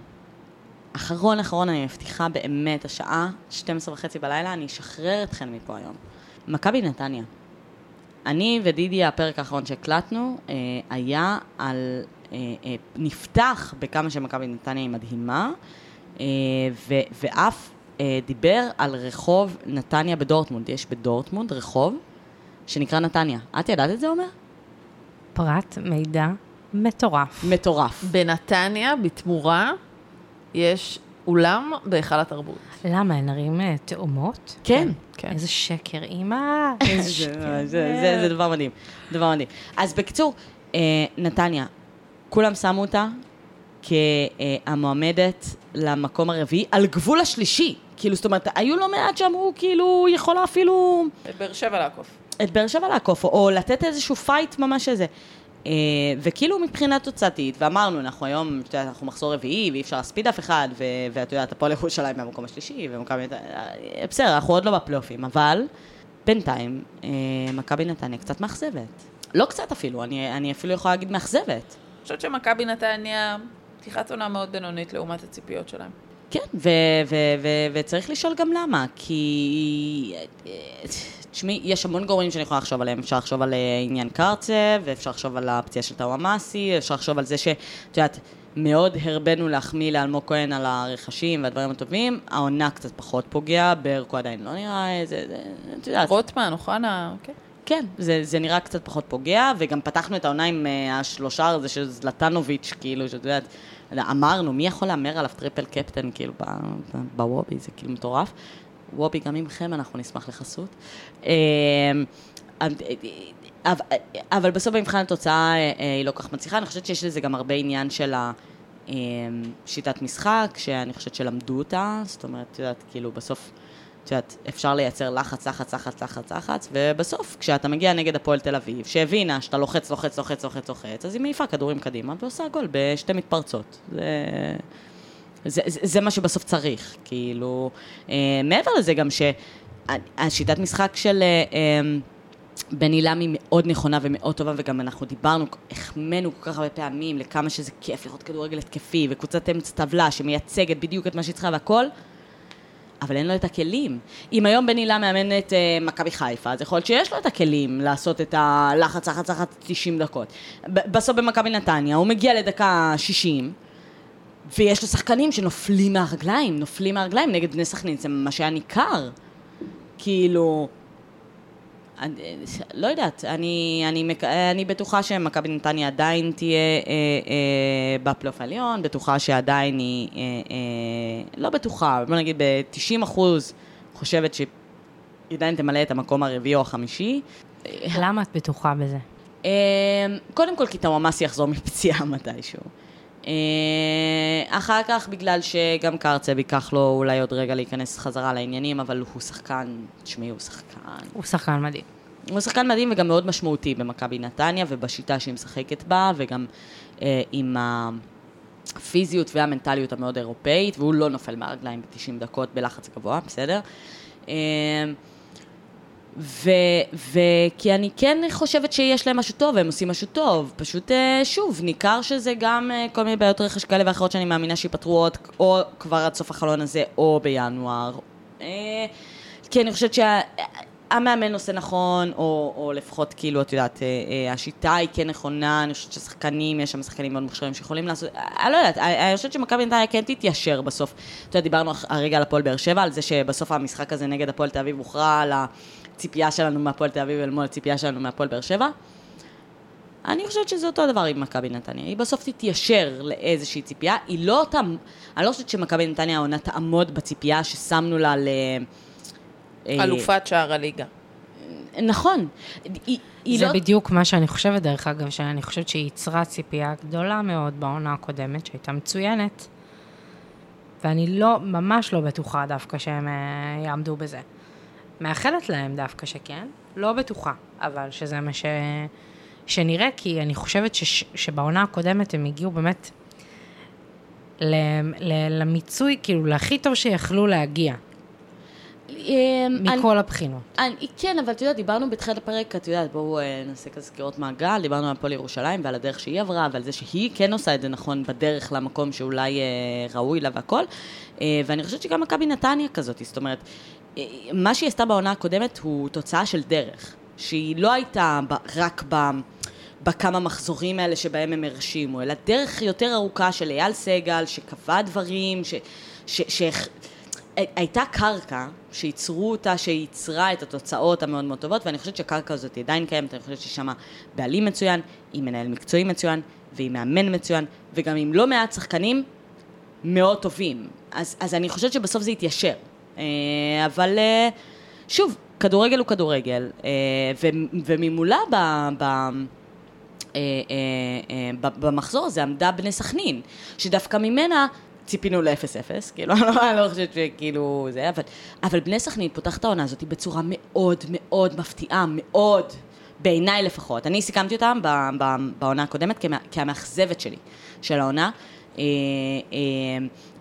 [SPEAKER 1] אחרון אחרון, אני מבטיחה באמת, השעה 12 וחצי בלילה, אני אשחרר אתכם מפה היום. מכבי נתניה. אני ודידי, הפרק האחרון שהקלטנו, אה, היה על... אה, אה, נפתח בכמה שמכבי נתניה היא מדהימה, אה, ו, ואף אה, דיבר על רחוב נתניה בדורטמונד. יש בדורטמונד רחוב שנקרא נתניה. את ידעת את זה, עומר?
[SPEAKER 3] פרט מידע מטורף.
[SPEAKER 1] מטורף.
[SPEAKER 2] בנתניה, בתמורה, יש אולם בהיכל התרבות.
[SPEAKER 3] למה, הן ערים אה, תאומות?
[SPEAKER 1] כן.
[SPEAKER 2] כן.
[SPEAKER 3] איזה שקר, אימא. איזה
[SPEAKER 1] זה,
[SPEAKER 3] שקר.
[SPEAKER 1] זה, דבר מדהים, דבר מדהים. אז בקיצור, אה, נתניה, כולם שמו אותה כהמועמדת למקום הרביעי, על גבול השלישי. כאילו, זאת אומרת, היו לא מעט שאמרו, כאילו, יכולה אפילו
[SPEAKER 2] באר שבע לעקוף.
[SPEAKER 1] את באר שבע לעקוף, או, או לתת איזשהו fight ממש איזה. אה, וכאילו מבחינה תוצאתית, ואמרנו, אנחנו היום, את יודעת, אנחנו מחזור רביעי, ואי אפשר להספיד אף אחד, ואת יודעת, הפועל ירושלים במקום השלישי, ומכבי נתניה, אה, בסדר, אנחנו עוד לא בפלייאופים, אבל בינתיים, אה, מכבי נתניה קצת מאכזבת. לא קצת אפילו, אני, אני אפילו יכולה להגיד מאכזבת.
[SPEAKER 2] אני חושבת שמכבי נתניה, פתיחת עונה מאוד בינונית לעומת הציפיות שלהם.
[SPEAKER 1] כן, וצריך לשאול גם למה, כי... תשמעי, יש המון גורמים שאני יכולה לחשוב עליהם. אפשר לחשוב על אה, עניין קרצב, ואפשר לחשוב על הפציעה של טאוואמאסי, אפשר לחשוב על זה שאת יודעת, מאוד הרבנו להחמיא לאלמוג כהן על הרכשים והדברים הטובים. העונה קצת פחות פוגע, ברקו עדיין לא נראה איזה... זה- את יודעת,
[SPEAKER 2] רוטמן, אוחנה, כן.
[SPEAKER 1] כן, זה, זה נראה קצת פחות פוגע, וגם פתחנו את העונה עם uh, השלושה הזה של זלטנוביץ', כאילו, שאת יודעת, אמרנו, מי יכול להמר עליו טריפל קפטן, כאילו, בוובי, זה כאילו מטורף. וובי, גם ממכם אנחנו נשמח לחסות. אה, אבל, בסוף במבחן התוצאה אה, אה, היא לא כל כך מצליחה, אני חושבת שיש לזה גם הרבה עניין של ה... אה, שיטת משחק, שאני חושבת שלמדו אותה, זאת אומרת, את יודעת, כאילו, בסוף, את יודעת, אפשר לייצר לחץ, לחץ, לחץ, לחץ, לחץ, ובסוף, כשאתה מגיע נגד הפועל תל אביב, שהבינה שאתה לוחץ, לוחץ, לוחץ, לוחץ, לוחץ, אז היא מעיפה כדורים קדימה ועושה גול בשתי מתפרצות. זה... זה, זה, זה מה שבסוף צריך, כאילו, אה, מעבר לזה גם שהשיטת משחק של אה, אה, בן עילם היא מאוד נכונה ומאוד טובה, וגם אנחנו דיברנו, החמאנו כל כך הרבה פעמים לכמה שזה כיף לראות כדורגל התקפי, וקבוצת אמצע טבלה שמייצגת בדיוק את מה שהיא צריכה והכל, אבל אין לו את הכלים. אם היום בן עילם מאמן את אה, מכבי חיפה, אז יכול להיות שיש לו את הכלים לעשות את הלחץ, לחץ, לחץ 90 דקות. בסוף במכבי נתניה, הוא מגיע לדקה 60, ויש לו שחקנים שנופלים מהרגליים, נופלים מהרגליים נגד בני סכנין, זה מה שהיה ניכר. כאילו... אני, לא יודעת, אני, אני, מק- אני בטוחה שמכבי נתניה עדיין תהיה אה, אה, בפלייאוף העליון, בטוחה שעדיין היא, אה, אה, לא בטוחה, בוא נגיד ב-90 אחוז חושבת שהיא עדיין תמלא את המקום הרביעי או החמישי.
[SPEAKER 3] למה את בטוחה בזה?
[SPEAKER 1] אה, קודם כל כי טוואמאסי יחזור מפציעה מתישהו. אה, אחר כך בגלל שגם קרצב ייקח לו אולי עוד רגע להיכנס חזרה לעניינים, אבל הוא שחקן, תשמעי, הוא שחקן.
[SPEAKER 3] הוא שחקן מדהים.
[SPEAKER 1] הוא שחקן מדהים וגם מאוד משמעותי במכבי נתניה ובשיטה שהיא משחקת בה וגם אה, עם הפיזיות והמנטליות המאוד אירופאית והוא לא נופל מהרגליים ב-90 דקות בלחץ גבוה, בסדר? אה, וכי אני כן חושבת שיש להם משהו טוב, והם עושים משהו טוב. פשוט, אה, שוב, ניכר שזה גם אה, כל מיני בעיות רכש כאלה ואחרות שאני מאמינה שייפתרו עוד, או כבר עד סוף החלון הזה, או בינואר. אה, כי אני חושבת שהמאמן עושה נכון, או, או לפחות, כאילו, את יודעת, השיטה היא כן נכונה, אני חושבת ששחקנים, יש שם שחקנים מאוד מוכשרים שיכולים לעשות, אני לא יודעת, אני חושבת שמכבי נתניה כן תתיישר בסוף. אתה יודע, דיברנו הרגע על הפועל באר שבע, על זה שבסוף המשחק הזה נגד הפועל תל אביב הוכרע על ה... הציפייה שלנו מהפועל תל אביב אל מול הציפייה שלנו מהפועל באר שבע. אני חושבת שזה אותו דבר עם מכבי נתניה. היא בסוף תתיישר לאיזושהי ציפייה. היא לא אותם... אני לא חושבת שמכבי נתניה העונה תעמוד בציפייה ששמנו לה ל...
[SPEAKER 2] אה, אלופת שער הליגה.
[SPEAKER 1] נכון.
[SPEAKER 3] היא, היא זה לא... בדיוק מה שאני חושבת, דרך אגב, שאני חושבת שהיא ייצרה ציפייה גדולה מאוד בעונה הקודמת, שהייתה מצוינת, ואני לא, ממש לא בטוחה דווקא שהם uh, יעמדו בזה. מאחלת להם דווקא שכן, לא בטוחה, אבל שזה מה ש... שנראה, כי אני חושבת ש... שבעונה הקודמת הם הגיעו באמת ל... ל... למיצוי, כאילו, להכי טוב שיכלו להגיע. אמ, מכל אני, הבחינות.
[SPEAKER 1] אני, כן, אבל את יודעת, דיברנו בתחילת הפרק, את יודעת, בואו אה, נעשה כזה סקירות מעגל, דיברנו על הפועל ירושלים ועל הדרך שהיא עברה, ועל זה שהיא כן עושה את זה נכון בדרך למקום שאולי אה, ראוי לה והכל. אה, ואני חושבת שגם מכבי נתניה כזאת, זאת אומרת, מה שהיא עשתה בעונה הקודמת הוא תוצאה של דרך, שהיא לא הייתה רק ב... בכמה מחזורים האלה שבהם הם הרשימו, אלא דרך יותר ארוכה של אייל סגל, שקבע דברים, ש... ש... ש... הייתה קרקע שייצרו אותה, שייצרה את התוצאות המאוד מאוד טובות, ואני חושבת שהקרקע הזאת עדיין קיימת, אני חושבת ששם בעלים מצוין, עם מנהל מקצועי מצוין, ועם מאמן מצוין, וגם עם לא מעט שחקנים מאוד טובים. אז, אז אני חושבת שבסוף זה יתיישר. אה, אבל אה, שוב, כדורגל הוא כדורגל, אה, וממולה ב... ב במחזור הזה עמדה בני סכנין, שדווקא ממנה ציפינו ל-0-0, כאילו, אני לא חושבת שכאילו זה, אבל, אבל בני סכנין פותח את העונה הזאת בצורה מאוד מאוד מפתיעה, מאוד, בעיניי לפחות. אני סיכמתי אותם בעונה הקודמת כהמאכזבת שלי של העונה. אה, אה,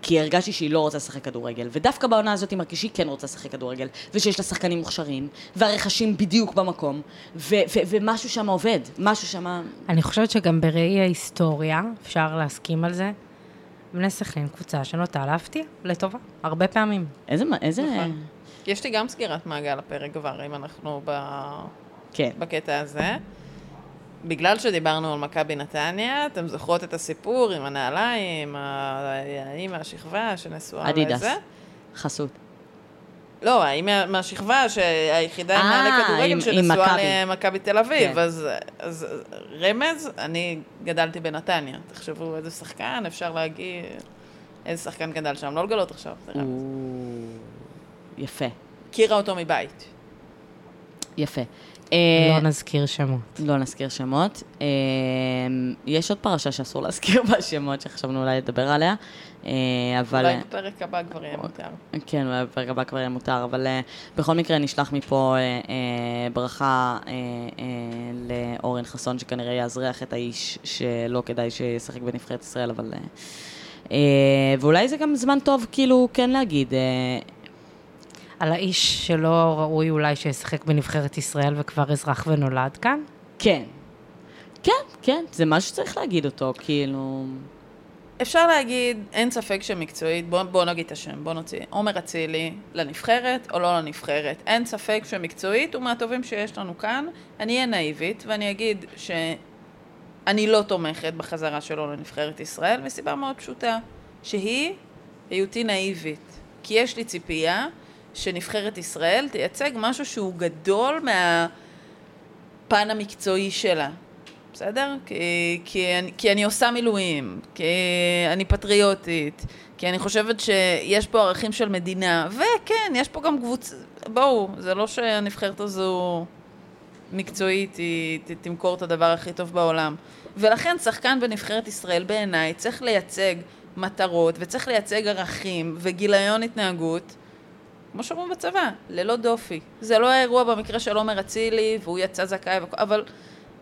[SPEAKER 1] כי הרגשתי שהיא לא רוצה לשחק כדורגל, ודווקא בעונה הזאת היא מרגישה שהיא כן רוצה לשחק כדורגל, ושיש לה שחקנים מוכשרים, והרכשים בדיוק במקום, ו- ו- ומשהו שם עובד, משהו שם...
[SPEAKER 3] אני חושבת שגם בראי ההיסטוריה, אפשר להסכים על זה, בני סכנין קבוצה שנוטה להפתיע, לטובה, הרבה פעמים.
[SPEAKER 1] איזה... איזה... נכון.
[SPEAKER 2] יש לי גם סגירת מעגל לפרק כבר, אם אנחנו ב... כן. בקטע הזה. בגלל שדיברנו על מכבי נתניה, אתם זוכרות את הסיפור עם הנעליים, האם מהשכבה שנשואה
[SPEAKER 1] לזה? אדידס, חסות.
[SPEAKER 2] לא, האם מהשכבה שהיחידה עם נעלי אה, כדורגל שנשואה למכבי תל אביב, כן. אז, אז רמז, אני גדלתי בנתניה. תחשבו איזה שחקן, אפשר להגיד, איזה שחקן גדל שם, לא לגלות עכשיו, זה רמז.
[SPEAKER 1] יפה.
[SPEAKER 2] הכירה אותו מבית.
[SPEAKER 1] יפה.
[SPEAKER 3] לא אה, נזכיר שמות.
[SPEAKER 1] לא נזכיר שמות. אה, יש עוד פרשה שאסור להזכיר בה שמות, שחשבנו אולי לדבר עליה,
[SPEAKER 2] אה, אבל... אולי בפרק הבא כבר יהיה מותר.
[SPEAKER 1] כן, אולי בפרק הבא כבר יהיה מותר, אבל בכל מקרה נשלח מפה ברכה לאורן חסון, שכנראה יאזרח את האיש שלא כדאי שישחק בנבחרת ישראל, אבל... ואולי זה גם זמן טוב, כאילו, כן להגיד.
[SPEAKER 3] על האיש שלא ראוי אולי שישחק בנבחרת ישראל וכבר אזרח ונולד כאן?
[SPEAKER 1] כן. כן, כן, זה מה שצריך להגיד אותו, כאילו...
[SPEAKER 2] אפשר להגיד, אין ספק שמקצועית, בוא, בוא נגיד את השם, בוא נוציא, עומר אצילי לנבחרת או לא לנבחרת. אין ספק שמקצועית הוא מהטובים שיש לנו כאן. אני אהיה נאיבית ואני אגיד שאני לא תומכת בחזרה שלו לנבחרת ישראל, מסיבה מאוד פשוטה, שהיא היותי נאיבית. כי יש לי ציפייה שנבחרת ישראל תייצג משהו שהוא גדול מהפן המקצועי שלה. בסדר? כי, כי, אני, כי אני עושה מילואים, כי אני פטריוטית, כי אני חושבת שיש פה ערכים של מדינה, וכן, יש פה גם קבוצה, בואו, זה לא שהנבחרת הזו מקצועית היא תמכור את הדבר הכי טוב בעולם. ולכן שחקן בנבחרת ישראל בעיניי צריך לייצג מטרות וצריך לייצג ערכים וגיליון התנהגות, כמו שאומרים בצבא, ללא דופי. זה לא האירוע במקרה של עומר אצילי והוא יצא זכאי, אבל,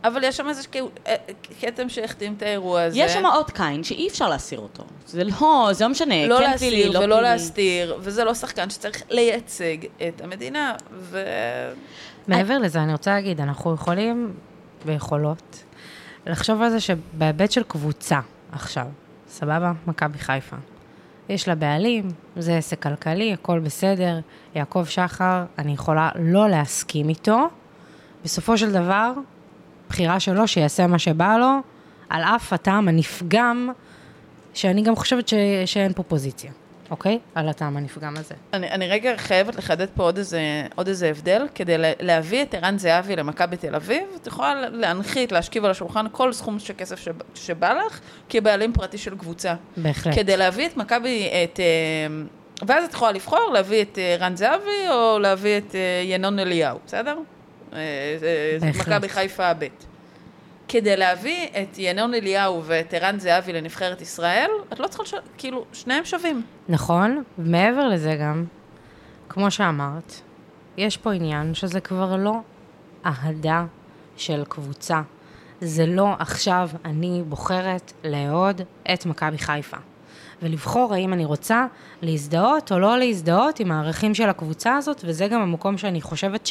[SPEAKER 2] אבל יש שם איזה אה, כתם שהחתים את האירוע הזה.
[SPEAKER 1] יש שם עוד קיין שאי אפשר להסיר אותו. זה לא, זה לא משנה,
[SPEAKER 2] לא
[SPEAKER 1] כן
[SPEAKER 2] להסתיר
[SPEAKER 1] פלילי, לא
[SPEAKER 2] ולא
[SPEAKER 1] פלילי.
[SPEAKER 2] להסתיר, וזה לא שחקן שצריך לייצג את המדינה, ו...
[SPEAKER 3] מעבר לזה, אני רוצה להגיד, אנחנו יכולים ויכולות לחשוב על זה שבהיבט של קבוצה עכשיו, סבבה? מכבי חיפה. יש לה בעלים, זה עסק כלכלי, הכל בסדר. יעקב שחר, אני יכולה לא להסכים איתו. בסופו של דבר, בחירה שלו, שיעשה מה שבא לו, על אף הטעם הנפגם, שאני גם חושבת ש... שאין פה פוזיציה, אוקיי? על הטעם הנפגם הזה.
[SPEAKER 2] אני, אני רגע חייבת לחדד פה עוד איזה, עוד איזה הבדל, כדי לה- להביא את ערן זהבי למכבי תל אביב, את יכולה להנחית, להשכיב על השולחן כל סכום של כסף שבא, שבא לך, כבעלים פרטי של קבוצה.
[SPEAKER 3] בהחלט.
[SPEAKER 2] כדי להביא את מכבי, את... אה, ואז את יכולה לבחור להביא את אה, רן זהבי או להביא את אה, ינון אליהו, בסדר?
[SPEAKER 3] בהחלט.
[SPEAKER 2] מכבי חיפה ב'. כדי להביא את ינון אליהו ואת ערן זהבי לנבחרת ישראל, את לא צריכה לשאול, כאילו, שניהם שווים.
[SPEAKER 3] נכון, מעבר לזה גם, כמו שאמרת, יש פה עניין שזה כבר לא אהדה של קבוצה. זה לא עכשיו אני בוחרת לאהוד את מכבי חיפה. ולבחור האם אני רוצה להזדהות או לא להזדהות עם הערכים של הקבוצה הזאת, וזה גם המקום שאני חושבת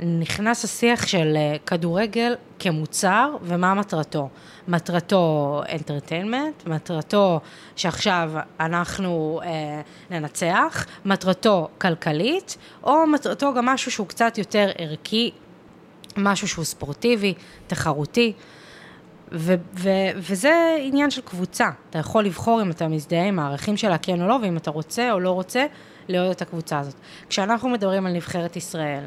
[SPEAKER 3] שנכנס השיח של אה, כדורגל כמוצר ומה מטרתו. מטרתו אנטרטיינמנט, מטרתו שעכשיו אנחנו אה, ננצח, מטרתו כלכלית, או מטרתו גם משהו שהוא קצת יותר ערכי, משהו שהוא ספורטיבי, תחרותי. ו- ו- וזה עניין של קבוצה. אתה יכול לבחור אם אתה מזדהה עם הערכים שלה, כן או לא, ואם אתה רוצה או לא רוצה, לאהוד את הקבוצה הזאת. כשאנחנו מדברים על נבחרת ישראל,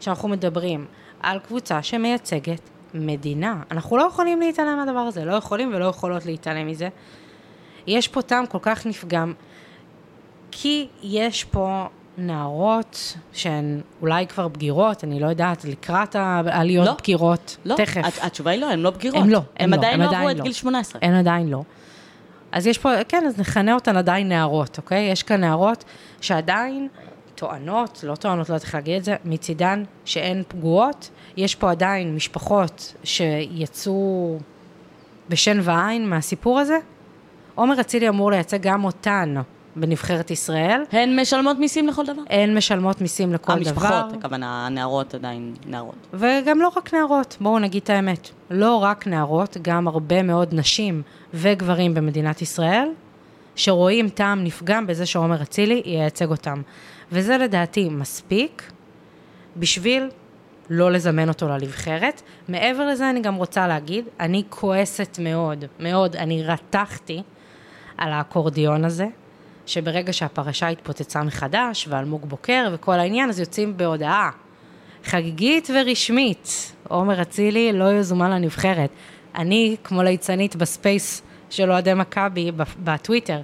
[SPEAKER 3] כשאנחנו מדברים על קבוצה שמייצגת מדינה, אנחנו לא יכולים להתעלם מהדבר הזה, לא יכולים ולא יכולות להתעלם מזה. יש פה טעם כל כך נפגם, כי יש פה נערות שהן אולי כבר בגירות, אני לא יודעת, לקראת העליות
[SPEAKER 1] לא.
[SPEAKER 3] בגירות,
[SPEAKER 1] לא,
[SPEAKER 3] תכף.
[SPEAKER 1] הת- התשובה היא לא, הן לא בגירות.
[SPEAKER 3] הם לא,
[SPEAKER 1] הם
[SPEAKER 3] לא,
[SPEAKER 1] עדיין
[SPEAKER 3] הם
[SPEAKER 1] לא עברו את
[SPEAKER 3] לא.
[SPEAKER 1] גיל 18.
[SPEAKER 3] הן עדיין לא. אז יש פה, כן, אז נכנה אותן עדיין נערות, אוקיי? יש כאן נערות שעדיין טוענות, לא טוענות, לא יודעת איך להגיד את זה, מצידן שהן פגועות. יש פה עדיין משפחות שיצאו בשן ועין מהסיפור הזה. עומר אצילי אמור לייצג גם אותן בנבחרת ישראל.
[SPEAKER 1] הן משלמות מיסים לכל דבר.
[SPEAKER 3] הן משלמות מיסים לכל דבר.
[SPEAKER 1] המשפחות, הכוונה, הנערות עדיין נערות.
[SPEAKER 3] וגם לא רק נערות, בואו נגיד את האמת. לא רק נערות, גם הרבה מאוד נשים וגברים במדינת ישראל, שרואים טעם נפגם בזה שעומר אצילי ייצג אותם. וזה לדעתי מספיק בשביל לא לזמן אותו לנבחרת. מעבר לזה אני גם רוצה להגיד, אני כועסת מאוד, מאוד, אני רתחתי על האקורדיון הזה, שברגע שהפרשה התפוצצה מחדש, ואלמוג בוקר וכל העניין, אז יוצאים בהודעה חגיגית ורשמית. עומר אצילי לא יזומן לנבחרת. אני, כמו ליצנית ב space של אוהדי מכבי בטוויטר,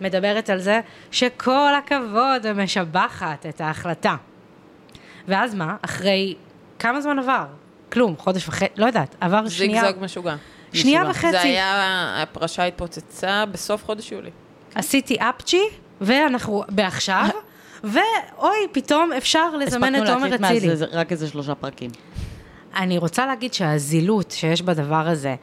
[SPEAKER 3] מדברת על זה שכל הכבוד ומשבחת את ההחלטה. ואז מה? אחרי כמה זמן עבר? כלום, חודש וחצי, לא יודעת, עבר שנייה,
[SPEAKER 2] זיגזג משוגע.
[SPEAKER 3] שנייה
[SPEAKER 1] משוגע.
[SPEAKER 3] וחצי.
[SPEAKER 2] זה היה, הפרשה התפוצצה בסוף חודש יולי.
[SPEAKER 3] עשיתי אפצ'י, ואנחנו בעכשיו, ואוי, פתאום אפשר לזמן את
[SPEAKER 1] הספקנו
[SPEAKER 3] עומר
[SPEAKER 1] להקליט
[SPEAKER 3] אצילי.
[SPEAKER 1] מאז זה רק איזה שלושה פרקים.
[SPEAKER 3] אני רוצה להגיד שהזילות שיש בדבר הזה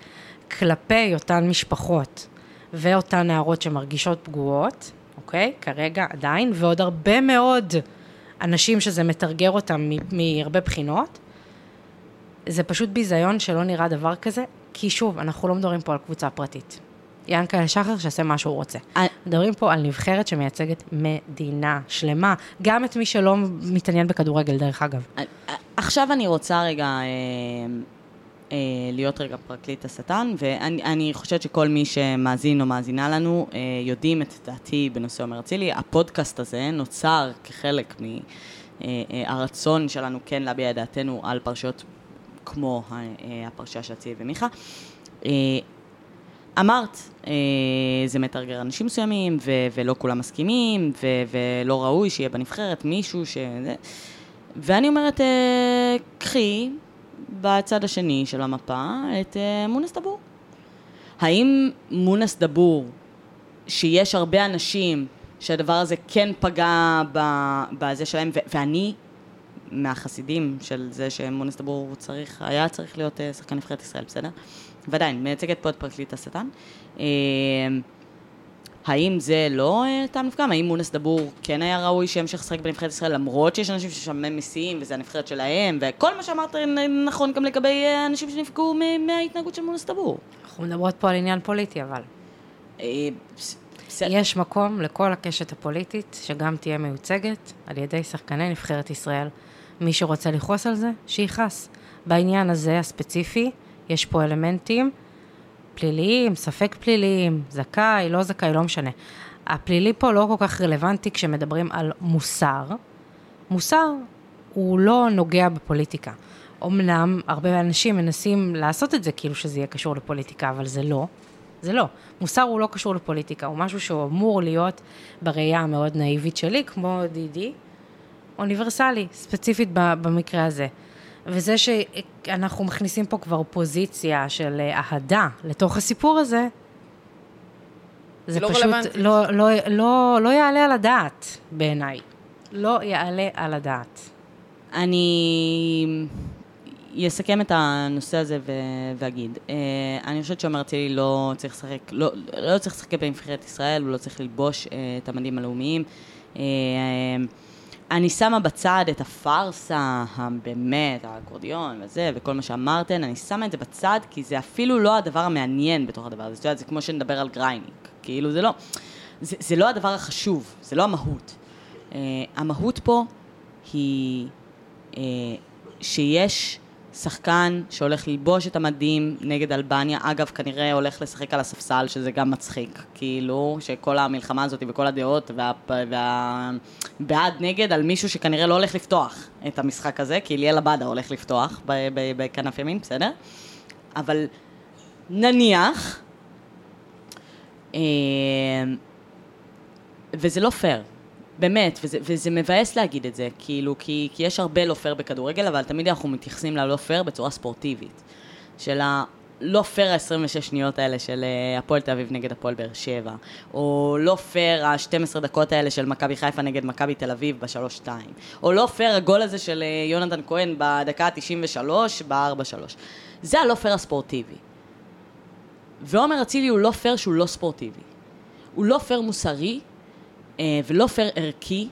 [SPEAKER 3] כלפי אותן משפחות ואותן נערות שמרגישות פגועות, אוקיי? כרגע עדיין, ועוד הרבה מאוד אנשים שזה מתרגר אותם מהרבה בחינות, זה פשוט ביזיון שלא נראה דבר כזה, כי שוב, אנחנו לא מדברים פה על קבוצה פרטית. ינקלה שחר שיעשה מה שהוא רוצה.
[SPEAKER 1] אני-
[SPEAKER 3] מדברים פה על נבחרת שמייצגת מדינה שלמה, גם את מי שלא מתעניין בכדורגל, דרך אגב.
[SPEAKER 1] עכשיו אני רוצה רגע אה, אה, להיות רגע פרקליט השטן, ואני אני חושבת שכל מי שמאזין או מאזינה לנו אה, יודעים את דעתי בנושא עומר אצילי. הפודקאסט הזה נוצר כחלק מהרצון שלנו כן להביע את דעתנו על פרשיות כמו ה- אה, הפרשייה של אצילי ומיכה. אה, אמרת, אה, זה מתרגר אנשים מסוימים, ו- ולא כולם מסכימים, ו- ולא ראוי שיהיה בנבחרת מישהו ש... ואני אומרת, אה, קחי, בצד השני של המפה את אה, מונס דבור. האם מונס דבור, שיש הרבה אנשים שהדבר הזה כן פגע בזה שלהם, ואני מהחסידים של זה שמונס דבור צריך, היה צריך להיות אה, שחקן נבחרת ישראל, בסדר? ועדיין, מייצגת פה את פרקליט השטן. אה, האם זה לא אה, טעם לפגם? האם מונס דבור כן היה ראוי שימשיך לשחק בנבחרת ישראל, למרות שיש אנשים ששם מסיעים, וזה הנבחרת שלהם, וכל מה שאמרת נ- נכון גם לגבי אה, אנשים שנפגעו מההתנהגות של מונס דבור.
[SPEAKER 3] אנחנו מדברות פה על עניין פוליטי, אבל.
[SPEAKER 1] אה.
[SPEAKER 3] יש מקום לכל הקשת הפוליטית, שגם תהיה מיוצגת על ידי שחקני נבחרת ישראל. מי שרוצה לכעוס על זה, שיכעס. בעניין הזה, הספציפי, יש פה אלמנטים פליליים, ספק פליליים, זכאי, לא זכאי, לא משנה. הפלילי פה לא כל כך רלוונטי כשמדברים על מוסר. מוסר הוא לא נוגע בפוליטיקה. אמנם הרבה אנשים מנסים לעשות את זה כאילו שזה יהיה קשור לפוליטיקה, אבל זה לא. זה לא. מוסר הוא לא קשור לפוליטיקה, הוא משהו שהוא אמור להיות בראייה המאוד נאיבית שלי, כמו דידי, אוניברסלי, ספציפית במקרה הזה. וזה שאנחנו מכניסים פה כבר פוזיציה של אה, אהדה לתוך הסיפור הזה, זה
[SPEAKER 2] לא
[SPEAKER 3] פשוט
[SPEAKER 2] רלוונטי.
[SPEAKER 3] לא, לא, לא, לא יעלה על הדעת בעיניי. לא יעלה על הדעת.
[SPEAKER 1] אני אסכם את הנושא הזה ו- ואגיד. אה, אני חושבת שעומר אצילי לא צריך לשחק, לא, לא צריך לשחק בנבחרת ישראל, הוא לא צריך ללבוש אה, את המדים הלאומיים. אה, אני שמה בצד את הפארסה, הבאמת, האקורדיון וזה, וכל מה שאמרתן, אני שמה את זה בצד, כי זה אפילו לא הדבר המעניין בתוך הדבר הזה. את יודעת, זה כמו שנדבר על גרייניק. כאילו, זה לא, זה, זה לא הדבר החשוב, זה לא המהות. אה, המהות פה היא אה, שיש שחקן שהולך ללבוש את המדים נגד אלבניה, אגב, כנראה הולך לשחק על הספסל, שזה גם מצחיק, כאילו, שכל המלחמה הזאת וכל הדעות וה... וה... בעד נגד על מישהו שכנראה לא הולך לפתוח את המשחק הזה, כי ליאל עבדה הולך לפתוח בכנף ימין, בסדר? אבל נניח, אה, וזה לא פייר, באמת, וזה, וזה מבאס להגיד את זה, כאילו, כי, כי יש הרבה לא פייר בכדורגל, אבל תמיד אנחנו מתייחסים ללא פייר בצורה ספורטיבית. של הלא פייר ה-26 שניות האלה של אה, הפועל תל אביב נגד הפועל באר שבע, או לא פייר ה-12 דקות האלה של מכבי חיפה נגד מכבי תל אביב ב-3-2, או לא פייר הגול הזה של אה, יונתן כהן בדקה ה-93 ב-4-3. זה הלא פייר הספורטיבי. ועומר אצילי הוא לא פייר שהוא לא ספורטיבי. הוא לא פייר מוסרי ולא פייר ערכי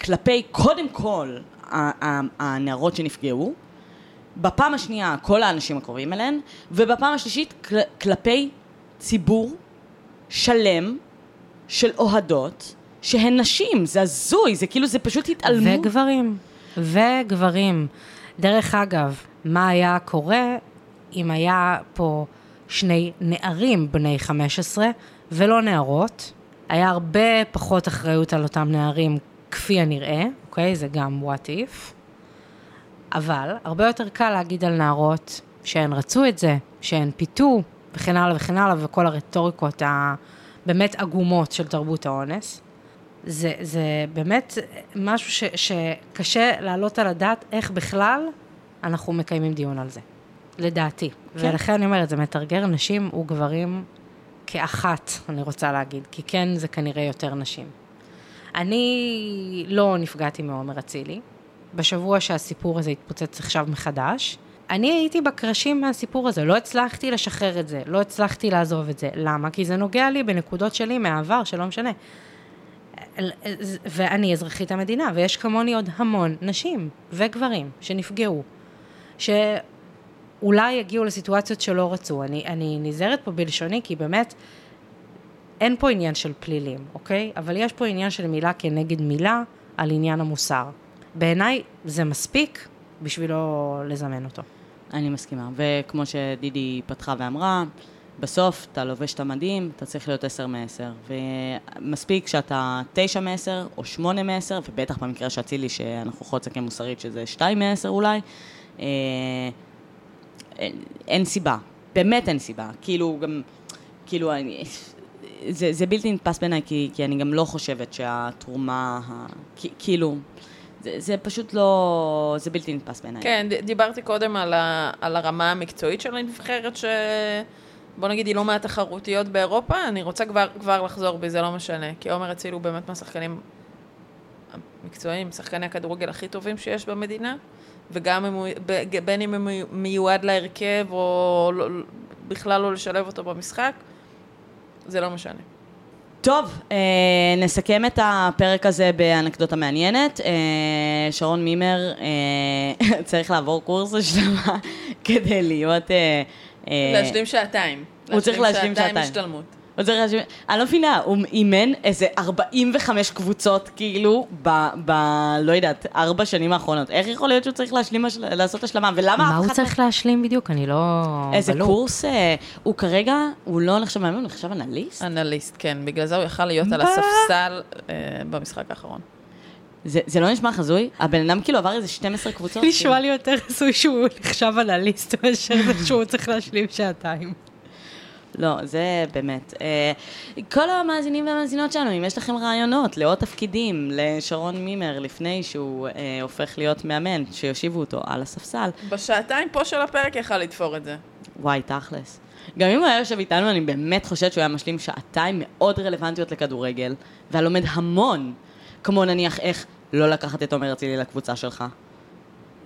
[SPEAKER 1] כלפי, קודם כל, הנערות שנפגעו, בפעם השנייה, כל האנשים הקרובים אליהן, ובפעם השלישית, כל- כלפי ציבור שלם של אוהדות, שהן נשים, זה הזוי, זה כאילו, זה פשוט התעלמות.
[SPEAKER 3] וגברים. וגברים. דרך אגב, מה היה קורה אם היה פה שני נערים בני 15 ולא נערות? היה הרבה פחות אחריות על אותם נערים כפי הנראה, אוקיי? זה גם what if. אבל הרבה יותר קל להגיד על נערות שהן רצו את זה, שהן פיתו, וכן הלאה וכן הלאה, וכל הרטוריקות הבאמת עגומות של תרבות האונס. זה, זה באמת משהו ש, שקשה להעלות על הדעת איך בכלל אנחנו מקיימים דיון על זה, לדעתי. כן. ולכן אני אומרת, זה מתרגר נשים וגברים כאחת, אני רוצה להגיד, כי כן, זה כנראה יותר נשים. אני לא נפגעתי מעומר אצילי. בשבוע שהסיפור הזה התפוצץ עכשיו מחדש, אני הייתי בקרשים מהסיפור הזה, לא הצלחתי לשחרר את זה, לא הצלחתי לעזוב את זה. למה? כי זה נוגע לי בנקודות שלי מהעבר, שלא משנה. ואני אזרחית המדינה, ויש כמוני עוד המון נשים וגברים שנפגעו, שאולי יגיעו לסיטואציות שלא רצו. אני, אני נזהרת פה בלשוני, כי באמת, אין פה עניין של פלילים, אוקיי? אבל יש פה עניין של מילה כנגד מילה על עניין המוסר. בעיניי זה מספיק בשביל לא לזמן אותו.
[SPEAKER 1] אני מסכימה, וכמו שדידי פתחה ואמרה, בסוף אתה לובש את המדים, אתה צריך להיות 10 מ-10, ומספיק שאתה 9 מ-10 או 8 מ-10, ובטח במקרה שאצילי, שאנחנו יכולים לסכם מוסרית שזה 2 מ-10 אולי, אה, אין, סיבה, באמת אין סיבה, כאילו גם, כאילו, אני, זה, זה בלתי נתפס בעיניי, כי, כי אני גם לא חושבת שהתרומה, ה, כאילו, זה, זה פשוט לא... זה בלתי נתפס בעיניי.
[SPEAKER 2] כן, דיברתי קודם על, ה, על הרמה המקצועית של הנבחרת, ש... בוא נגיד, היא לא מהתחרותיות באירופה, אני רוצה כבר, כבר לחזור בי, זה לא משנה. כי עומר אצילי הוא באמת מהשחקנים המקצועיים, שחקני הכדורגל הכי טובים שיש במדינה, וגם אם הוא, בין אם הוא מיועד להרכב או לא, בכלל לא לשלב אותו במשחק, זה לא משנה.
[SPEAKER 1] טוב, אה, נסכם את הפרק הזה באנקדוטה מעניינת. אה, שרון מימר אה, צריך לעבור קורס השלמה כדי להיות... אה, אה,
[SPEAKER 2] להשלים שעתיים.
[SPEAKER 1] הוא צריך להשלים שעתיים.
[SPEAKER 2] השתלמות.
[SPEAKER 1] צריך להשלים... אני לא מבינה, הוא אימן איזה 45 קבוצות, כאילו, ב... ב... לא יודעת, ארבע שנים האחרונות. איך יכול להיות שהוא צריך להשלים, השל- לעשות השלמה? ולמה
[SPEAKER 3] מה הוא. צריך להשלים בדיוק? אני לא...
[SPEAKER 1] איזה. קורס, אה, הוא כרגע, הוא לא נחשב מאמן, הוא נחשב אנליסט?
[SPEAKER 2] אנליסט, כן. בגלל זה הוא יכל להיות על? הספסל אה, במשחק האחרון.
[SPEAKER 1] זה, זה לא נשמע הזוי? הבן אדם כאילו עבר איזה 12 קבוצות?
[SPEAKER 3] נשמע לי יותר עשוי שהוא נחשב אנליסט מאשר שהוא צריך להשלים שעתיים.
[SPEAKER 1] לא, זה באמת. אה, כל המאזינים והמאזינות שלנו, אם יש לכם רעיונות לעוד תפקידים לשרון מימר לפני שהוא אה, הופך להיות מאמן, שיושיבו אותו על הספסל,
[SPEAKER 2] בשעתיים פה של הפרק יכל לתפור את זה.
[SPEAKER 1] וואי, תכלס. גם אם הוא היה יושב איתנו, אני באמת חושבת שהוא היה משלים שעתיים מאוד רלוונטיות לכדורגל, והיה לומד המון, כמו נניח איך לא לקחת את עומר אצילי לקבוצה שלך,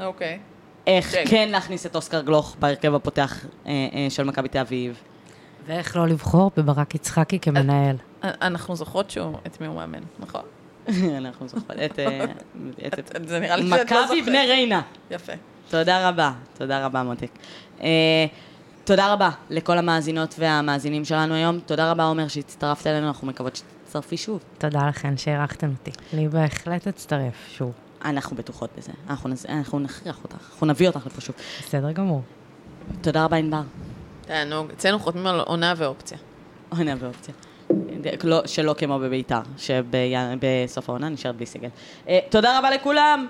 [SPEAKER 2] אוקיי.
[SPEAKER 1] איך
[SPEAKER 2] כן.
[SPEAKER 1] כן להכניס את אוסקר גלוך בהרכב הפותח אה, אה, של מכבי תל אביב.
[SPEAKER 3] ואיך לא לבחור בברק יצחקי כמנהל.
[SPEAKER 2] אנחנו זוכרות שהוא, את מי הוא מאמן, נכון?
[SPEAKER 1] אנחנו זוכרות את, אה,
[SPEAKER 2] זה נראה לי שאת לא
[SPEAKER 1] מכבי
[SPEAKER 2] זוכרת.
[SPEAKER 1] בני ריינה.
[SPEAKER 2] יפה.
[SPEAKER 1] תודה רבה, תודה רבה מותק. אה, תודה רבה לכל המאזינות והמאזינים שלנו היום. תודה רבה עומר שהצטרפת אלינו, אנחנו מקוות שתצטרפי שוב.
[SPEAKER 3] תודה לכן שאירחתם אותי. אני בהחלט אצטרף שוב.
[SPEAKER 1] אנחנו בטוחות בזה. אנחנו, נז... אנחנו נכריח אותך, אנחנו נביא אותך לפה שוב.
[SPEAKER 3] בסדר גמור.
[SPEAKER 1] תודה רבה ענבר.
[SPEAKER 2] תענוג. אצלנו חותמים על עונה ואופציה.
[SPEAKER 1] עונה ואופציה. לא, שלא כמו בביתר, שבסוף העונה נשארת בלי סגל. אה, תודה רבה לכולם!